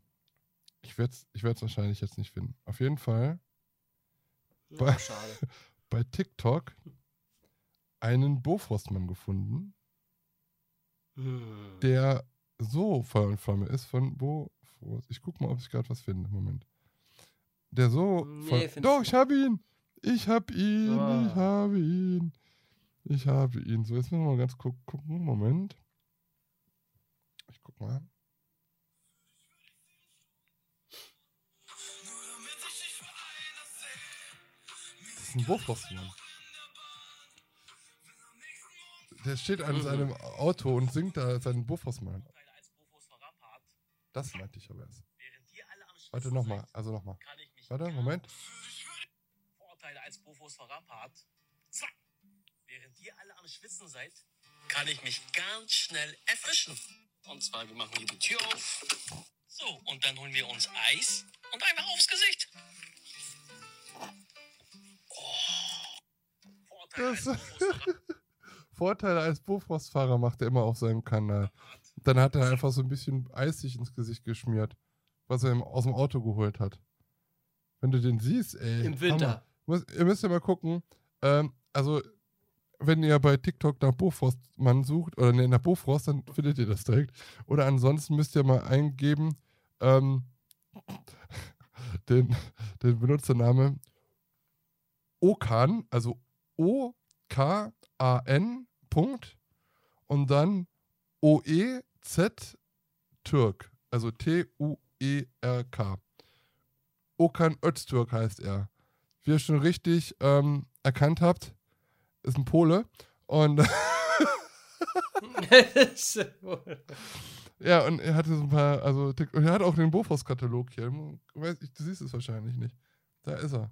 ich werde es ich werd's wahrscheinlich jetzt nicht finden. Auf jeden Fall Oh, Bei- schade. bei TikTok einen Bofrostmann gefunden, Hm. der so Feuer und Flamme ist von Bofrost. Ich guck mal, ob ich gerade was finde. Moment. Der so. Nee, Doch, ich habe ihn. Ich habe ihn. Ah. Ich habe ihn. Ich habe ihn. So, jetzt müssen wir mal ganz gu gucken. Moment. Ich guck mal. Das ist ein Bofrostmann. Der steht an Mhm. seinem Auto und singt da seinen Bofrostmann. Das meinte ich aber erst. Warte, nochmal. Also nochmal. Warte, Moment. Vorurteile als Bofos Verrapat. Zack. Ihr alle am Schwitzen seid, kann ich mich ganz schnell erfrischen. Und zwar, wir machen hier die Tür auf. So, und dann holen wir uns Eis und einfach aufs Gesicht. Oh. Vorurteile als. Vorteile als Bofrostfahrer macht er immer auf seinem Kanal. Dann hat er einfach so ein bisschen Eis sich ins Gesicht geschmiert, was er ihm aus dem Auto geholt hat. Wenn du den siehst, ey. Im Winter. Hammer. Ihr müsst ja mal gucken. Ähm, also, wenn ihr bei TikTok nach Bofrostmann sucht, oder nee, nach Bofrost, dann findet ihr das direkt. Oder ansonsten müsst ihr mal eingeben, ähm, den, den Benutzername Okan, also O-K-A-N, Punkt, und dann O-E-Z Türk, also T-U-E-R-K. Okan Öztürk heißt er. Wie ihr schon richtig ähm, erkannt habt, ist ein Pole. Und ja, und er hatte so ein paar, also und er hat auch den Bofors-Katalog hier. Du weißt- Du siehst es wahrscheinlich nicht. Da ist er.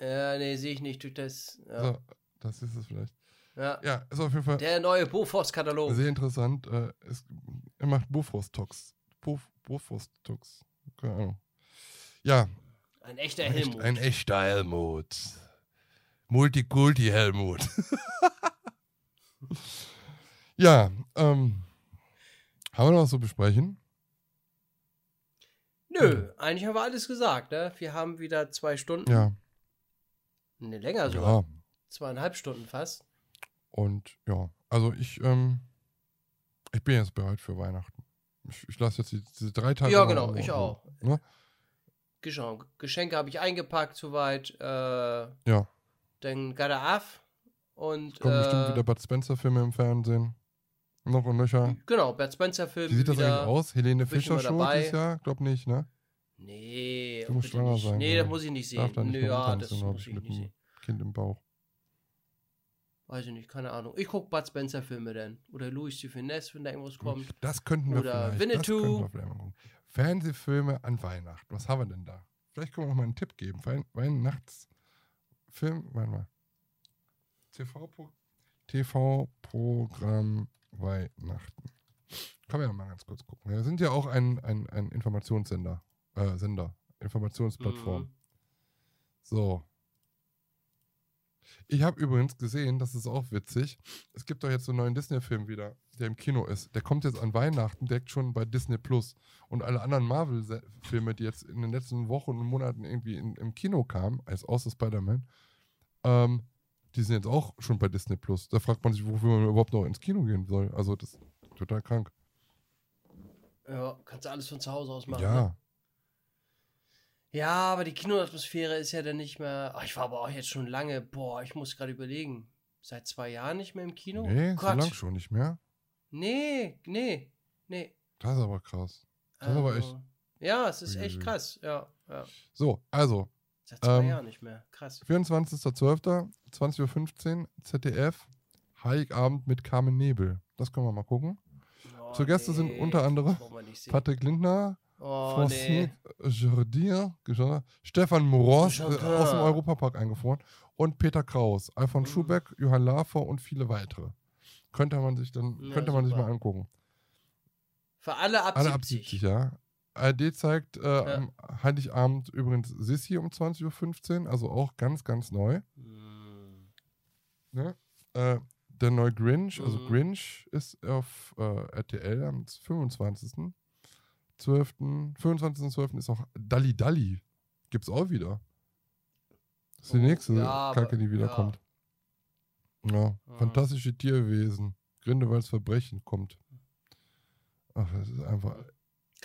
ja, nee, sehe ich nicht durch das. Ja. So, das ist es vielleicht. Ja. Ja, ist auf jeden Fall Der neue Bofrost-Katalog. sehr interessant. Äh, es, er macht Bofors-Talks. Bof, Bofors-Talks. Keine Ahnung. Ja, Ein echter ein, echt, Helmut. ein echter Helmut. Multikulti-Helmut. ja, ähm, haben wir noch was zu besprechen? Nö, eigentlich haben wir alles gesagt, ne? Wir haben wieder zwei Stunden. Ja, Ne, länger sogar. ja. Zweieinhalb Stunden fast. Und ja, also ich, ähm, ich bin jetzt bereit für Weihnachten. Ich, ich lasse jetzt die, diese drei Tage. Ja, genau, ich auch. Ne? Geschenk, Geschenke habe ich eingepackt soweit. Äh, Ja, dann gotta af. Und kommen bestimmt äh, wieder Bud Spencer-Filme im Fernsehen. Noch und nöcher. genau, Bert Spencer Film. Wie sieht das eigentlich aus? Helene Fischer dabei. dieses Jahr? Glaub nicht, ne? Nee, Du musst schwanger sein. Nee, das muss ich nicht sehen. Nö, mehr ja, das muss ich, nicht sehen. Kind im Bauch. Weiß ich nicht, keine Ahnung. Ich gucke Bud Spencer Filme dann. Oder Louis de Finesse, wenn da irgendwas kommt. Das könnten wir Oder vielleicht. Winnetou. Das könnten wir vielleicht. Fernsehfilme an Weihnachten. Was haben wir denn da? Vielleicht können wir noch mal einen Tipp geben. Wein Weihnachtsfilm, warte mal. TV-Pro- TV-Programm Weihnachten. Können wir ja mal ganz kurz gucken. Wir sind ja auch ein, ein, ein Informationssender. Äh, Sender. Informationsplattform. Mhm. So. Ich habe übrigens gesehen, das ist auch witzig. Es gibt doch jetzt so einen neuen Disney-Film wieder, der im Kino ist. Der kommt jetzt an Weihnachten direkt schon bei Disney Plus. Und alle anderen Marvel-Filme, die jetzt in den letzten Wochen und Monaten irgendwie in, im Kino kamen, als außer Spider-Man, ähm, die sind jetzt auch schon bei Disney Plus. Da fragt man sich, wofür man überhaupt noch ins Kino gehen soll. Also, das ist total krank. Ja, kannst du alles von zu Hause aus machen. Ja. Ne? Ja, aber die Kinoatmosphäre ist ja dann nicht mehr. Ach, ich war aber auch jetzt schon lange. Boah, ich muss gerade überlegen. Seit zwei Jahren nicht mehr im Kino? Nee, Oh so Gott. lang schon nicht mehr. Nee, nee, nee. Das ist aber krass. Das ist aber echt. Also, Ja, es ist echt krass. Ja, ja. So, also. Seit zwei ähm, Jahren nicht mehr. Krass. 24.12., 20.15 Uhr, ZDF, Heiligabend mit Carmen Nebel. Das können wir mal gucken. Oh, Zu Gäste sind nee, unter anderem. Patrick Lindner, Oh, Francine nee. Jardier, Stefan Moros äh, aus dem Europapark eingefroren und Peter Kraus, Alfons Mhm. Schubeck, Johann Lafer und viele weitere. Könnte man sich dann, Ja, könnte man sich mal angucken. Für alle ab Alle 70. ab 70, ja. ARD zeigt äh, am Heiligabend übrigens Sissi um 20.15 Uhr, also auch ganz, ganz neu. Hm. Ne? Äh, der neue Grinch, also Mhm. Grinch ist auf äh, RTL am 25. 12. 25.12. ist auch Dalli Dalli. Gibt's auch wieder. Das ist die Oh, nächste ja, Kacke, die wiederkommt. Ja. Ah. Fantastische Tierwesen. Grindelwalds Verbrechen kommt. Ach, das ist einfach.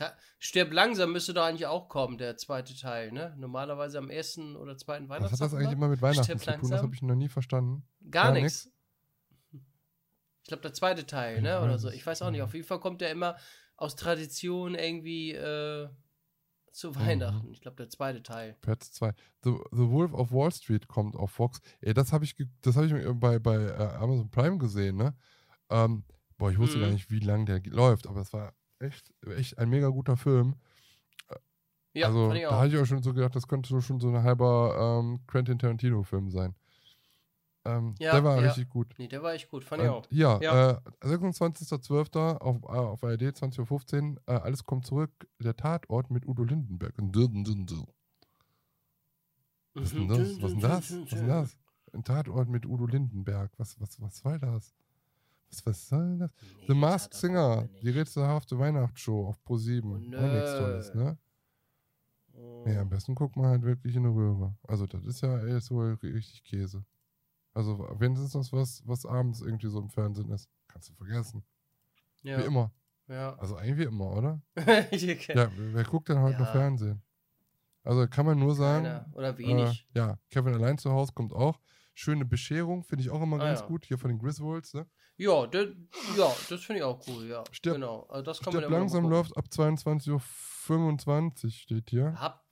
Ka- Stirb langsam müsste doch eigentlich auch kommen, der zweite Teil, ne? Normalerweise am ersten oder zweiten Was Weihnachtstag. hat das eigentlich immer mit Weihnachten Stirb zu tun? Das langsam? habe ich noch nie verstanden. Gar, nix. nichts. Ich glaube, der zweite Teil, ne? Oder so. Ich weiß auch nicht. Auf jeden Fall kommt der immer aus Tradition irgendwie äh, zu Weihnachten. Ich glaube, der zweite Teil. Platz 2. The, The Wolf of Wall Street kommt auf Fox. Ey, das habe ich, das hab ich bei, bei äh, Amazon Prime gesehen, ne? Ähm, boah, ich wusste Mhm. gar nicht, wie lange der läuft, aber es war echt, echt ein mega guter Film. Ja, also, fand ich da auch. hatte ich auch schon so gedacht, das könnte so schon so ein halber ähm, Quentin Tarantino-Film sein. Ähm, Ja, der war ja. richtig gut. Nee, der war echt gut. Fand ich Und auch. Ja, Ja. Äh, 26.12. auf, äh, auf ARD, 20.15 Uhr, äh, alles kommt zurück, der Tatort mit Udo Lindenberg. Was ist denn das? Was ist denn das? Was ist denn das? Ein Tatort mit Udo Lindenberg. Was, was, was soll das? Was, was soll das? The Masked Singer, die rätselhafte Weihnachtsshow auf Pro7. Oh, Auch nichts nö. Tolles, ne? Oh. Ja, am besten guckt man halt wirklich in eine Röhre. Also, das ist ja ey, so richtig Käse. Also, wenn es das was, was abends irgendwie so im Fernsehen ist, kannst du vergessen. Ja. Wie immer. Ja. Also, eigentlich wie immer, oder? Ja, wer guckt denn heute noch Ja. Fernsehen? Also, kann man nur sagen. Keiner. Oder wenig. Äh, ja, Kevin allein zu Hause kommt auch. Schöne Bescherung, finde ich auch immer Ah, ganz ja. gut. Hier von den Griswolds, ne? Ja, de, ja, das finde ich auch cool, ja. Stirb- genau. Also das kann man ja langsam läuft ab 22.25 Uhr, steht hier. Hab,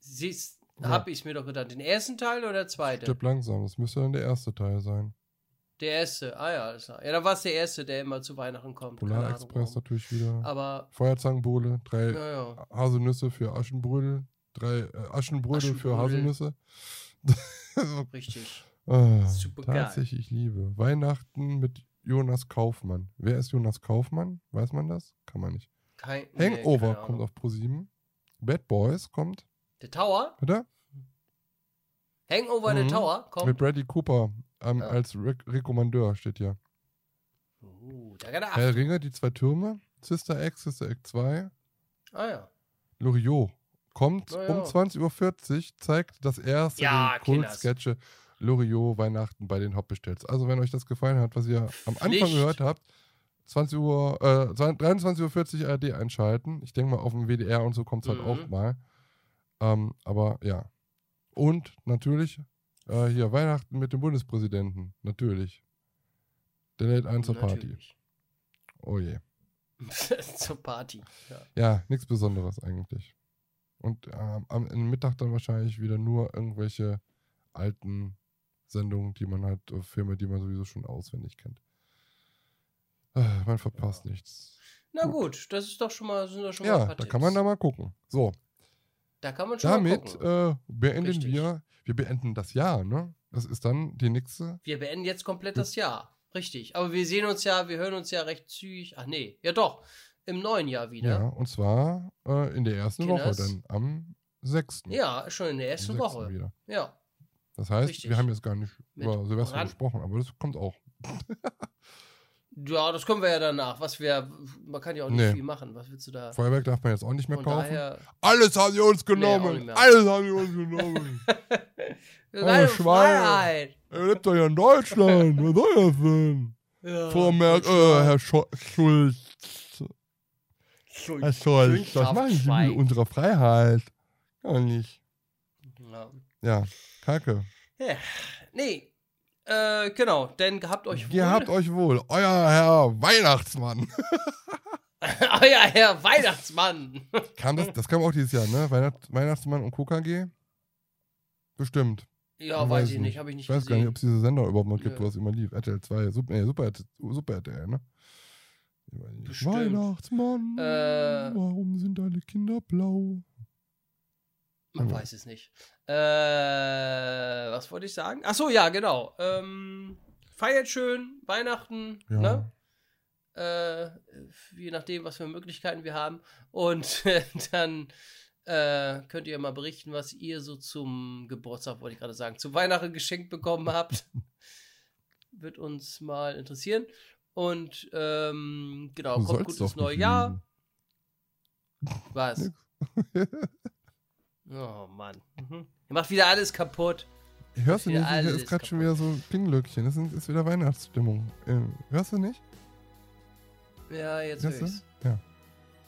siehst, Ja. hab ich mir doch gedacht. Den ersten Teil oder der zweite? Stirb langsam, das müsste dann der erste Teil sein. Der erste. Ah ja, alles klar. Ja, dann war es der erste, der immer zu Weihnachten kommt. Polar Express natürlich wieder. Aber, Feuerzangenbowle, drei ja. Haselnüsse für Aschenbrödel, drei äh, Aschenbrödel für. Haselnüsse. Richtig. ah, Super geil. tatsächlich Liebe. Weihnachten mit Jonas Kaufmann. Wer ist Jonas Kaufmann? Weiß man das? Kann man nicht. Kein, nee, Hangover keine kommt auf Pro7. Bad Boys kommt, Der Tower? oder? Hangover Mhm. Tower? Mit Kommt. Bradley Cooper ähm, Ja. als Re Rekommandeur steht hier. Uh, da geht er Herr ab. Ringe, die zwei Türme, Sister X, Sister X 2, Ah ja. Loriot kommt ja. um 20.40 Uhr, zeigt das erste Ja. Kult-Sketche Loriot Weihnachten bei den Hauptbestells. Also wenn euch das gefallen hat, was ihr am Anfang Pflicht. gehört habt, 20 Uhr, äh, 23.40 Uhr ARD einschalten. Ich denke mal, auf dem WDR und so kommt es halt Mhm. auch mal. Ähm, aber ja. Und natürlich äh, hier Weihnachten mit dem Bundespräsidenten. Natürlich. Der lädt ein zur Party. Oh je. Zur Party. Ja. Ja, nichts Besonderes eigentlich. Und ähm, am Mittag dann wahrscheinlich wieder nur irgendwelche alten Sendungen, die man halt, Filme, die man sowieso schon auswendig kennt. Äh, man verpasst nichts. Na gut, das ist doch schon mal, sind doch schon mal ein Ja, paar da Tipps. kann man da mal gucken. So, Da kann man schon damit äh, beenden Richtig. wir, wir beenden das Jahr, ne? Das ist dann die nächste. Wir beenden jetzt komplett das Jahr. Richtig. Aber wir sehen uns ja, wir hören uns ja recht zügig. Ach nee, ja doch. Im neuen Jahr wieder. Ja, und zwar äh, in der ersten Kinders. Woche, dann am 6. Ja, schon in der ersten Am 6. Woche. wieder. Ja. Das heißt, Richtig. wir haben jetzt gar nicht Mit über Silvester Brand- gesprochen, aber das kommt auch. Ja, das können wir ja danach. Was wir, man kann ja auch nicht Nee. viel machen. Was willst du da? Feuerwerk darf man jetzt auch nicht mehr Von kaufen. daher- Alles haben sie uns Nee, genommen. mehr. Alles haben sie uns genommen. Schweine. Freiheit. Ihr lebt doch ja in Deutschland. Was soll das denn? Ja, Frau Merkel, äh, Herr Scho- Schulz. Herr Scholz, das machen Sie mit unserer Freiheit. Gar nicht. Ja. Ja, kacke. Ja. Nee. Äh, genau, denn gehabt euch wohl. Ihr habt euch wohl. Euer Herr Weihnachtsmann. Euer Herr Weihnachtsmann. kam das, das kam auch dieses Jahr, ne? Weihnacht, Weihnachtsmann und KKG? Bestimmt. Ja, weiß ich nicht, hab ich nicht Ich weiß gar gesehen. nicht, ob es diese Sender überhaupt noch gibt, wo es immer lief. RTL 2, Super, nee, Super, Super RTL, ne? Weiß. Bestimmt. Weihnachtsmann, Äh. warum sind alle Kinder blau? Man Ja. weiß es nicht. Äh, was wollte ich sagen? Ach so, ja, genau. Ähm, feiert schön Weihnachten, Ja. ne? Äh, je nachdem, was für Möglichkeiten wir haben. Und dann äh, könnt ihr mal berichten, was ihr so zum Geburtstag, wollte ich gerade sagen, zu Weihnachten geschenkt bekommen habt. Wird uns mal interessieren. Und ähm, genau, Du kommt sollst gut doch ins neue Jahr. Was? Oh Mann. Mhm. Ihr macht wieder alles kaputt. Hörst du nicht? Hier ist gerade schon wieder so Klinglöckchen. Das ist, ist wieder Weihnachtsstimmung. Äh, hörst du nicht? Ja, jetzt Hörst höre du? ich's. Ja.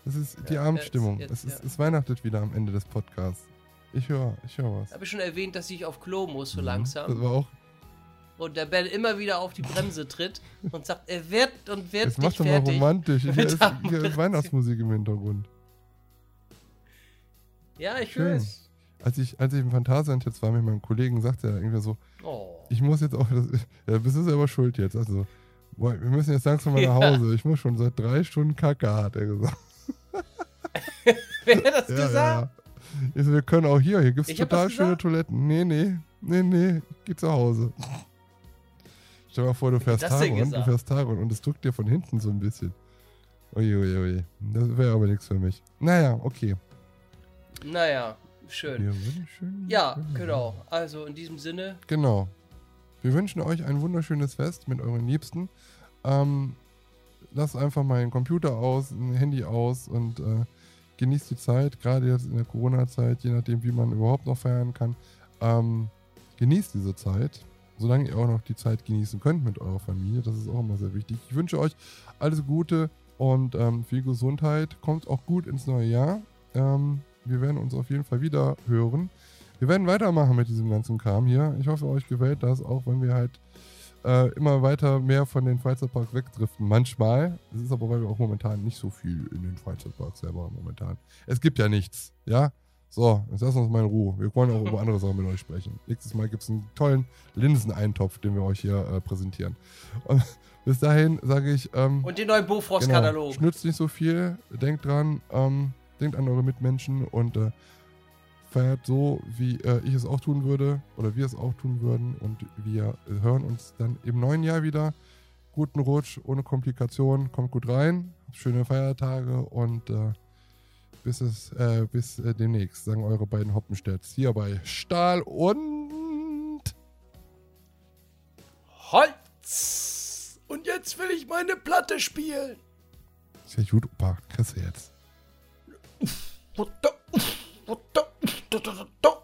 Das ist die Ja, Abendstimmung. jetzt- es, ist, ja. es weihnachtet wieder am Ende des Podcasts. Ich höre, ich höre was. Habe ich schon erwähnt, dass ich auf Klo muss so Mhm. langsam. Das war auch. Und der Ben immer wieder auf die Bremse tritt und sagt, er wird und wird Jetzt nicht mach doch mal romantisch. Hier ist, hier ist. Weihnachtsmusik im Hintergrund. Ja, ich Schön. es. Als ich, als ich im Phantasialand jetzt war mit meinem Kollegen, sagte er irgendwie so, Oh. ich muss jetzt auch, das, ja, bist du selber schuld jetzt. Also, boah, wir müssen jetzt langsam mal nach Ja. Hause. Ich muss schon seit drei Stunden Kacke, hat er gesagt. Wer hat das Ja, gesagt? ja, ja. Ich so, wir können auch hier, hier gibt es total schöne? Toiletten. Nee, nee, nee, nee, geh zu Hause. Stell dir mal vor, du fährst Taron, du fährst Taron und es drückt dir von hinten so ein bisschen. Oje, oje, oje. Das wäre aber nichts für mich. Naja, okay. Naja, schön. Wir wünschen- Ja, genau. Also in diesem Sinne, Genau. Wir wünschen euch ein wunderschönes Fest mit euren Liebsten. Ähm, lasst einfach mal den Computer aus, ein Handy aus und äh, genießt die Zeit, gerade jetzt in der Corona-Zeit, je nachdem, wie man überhaupt noch feiern kann. Ähm, genießt diese Zeit, solange ihr auch noch die Zeit genießen könnt mit eurer Familie. Das ist auch immer sehr wichtig. Ich wünsche euch alles Gute und ähm, viel Gesundheit. Kommt auch gut ins neue Jahr. Ähm, wir werden uns auf jeden Fall wieder hören. Wir werden weitermachen mit diesem ganzen Kram hier. Ich hoffe, euch gefällt das, auch wenn wir halt äh, immer weiter mehr von den Freizeitparks wegdriften. Manchmal. Es ist aber, weil wir auch momentan nicht so viel in den Freizeitparks selber momentan. Es gibt ja nichts, ja? So, jetzt wir uns mal in Ruhe. Wir wollen auch über andere Sachen mit euch sprechen. Nächstes Mal gibt es einen tollen Linseneintopf, den wir euch hier äh, präsentieren. Und bis dahin sage ich, ähm, und den neuen Bofrost-Katalog. Genau. Schnützt nicht so viel. Denkt dran, ähm, denkt an eure Mitmenschen und äh, feiert so, wie äh, ich es auch tun würde oder wir es auch tun würden. Und wir hören uns dann im neuen Jahr wieder. Guten Rutsch, ohne Komplikationen. Kommt gut rein. Schöne Feiertage und äh, bis, es, äh, bis äh, demnächst, sagen eure beiden Hoppenstädts hier bei Stahl und Holz! Und jetzt will ich meine Platte spielen. ist ja gut, Opa. Kriegst du jetzt. What the- what the-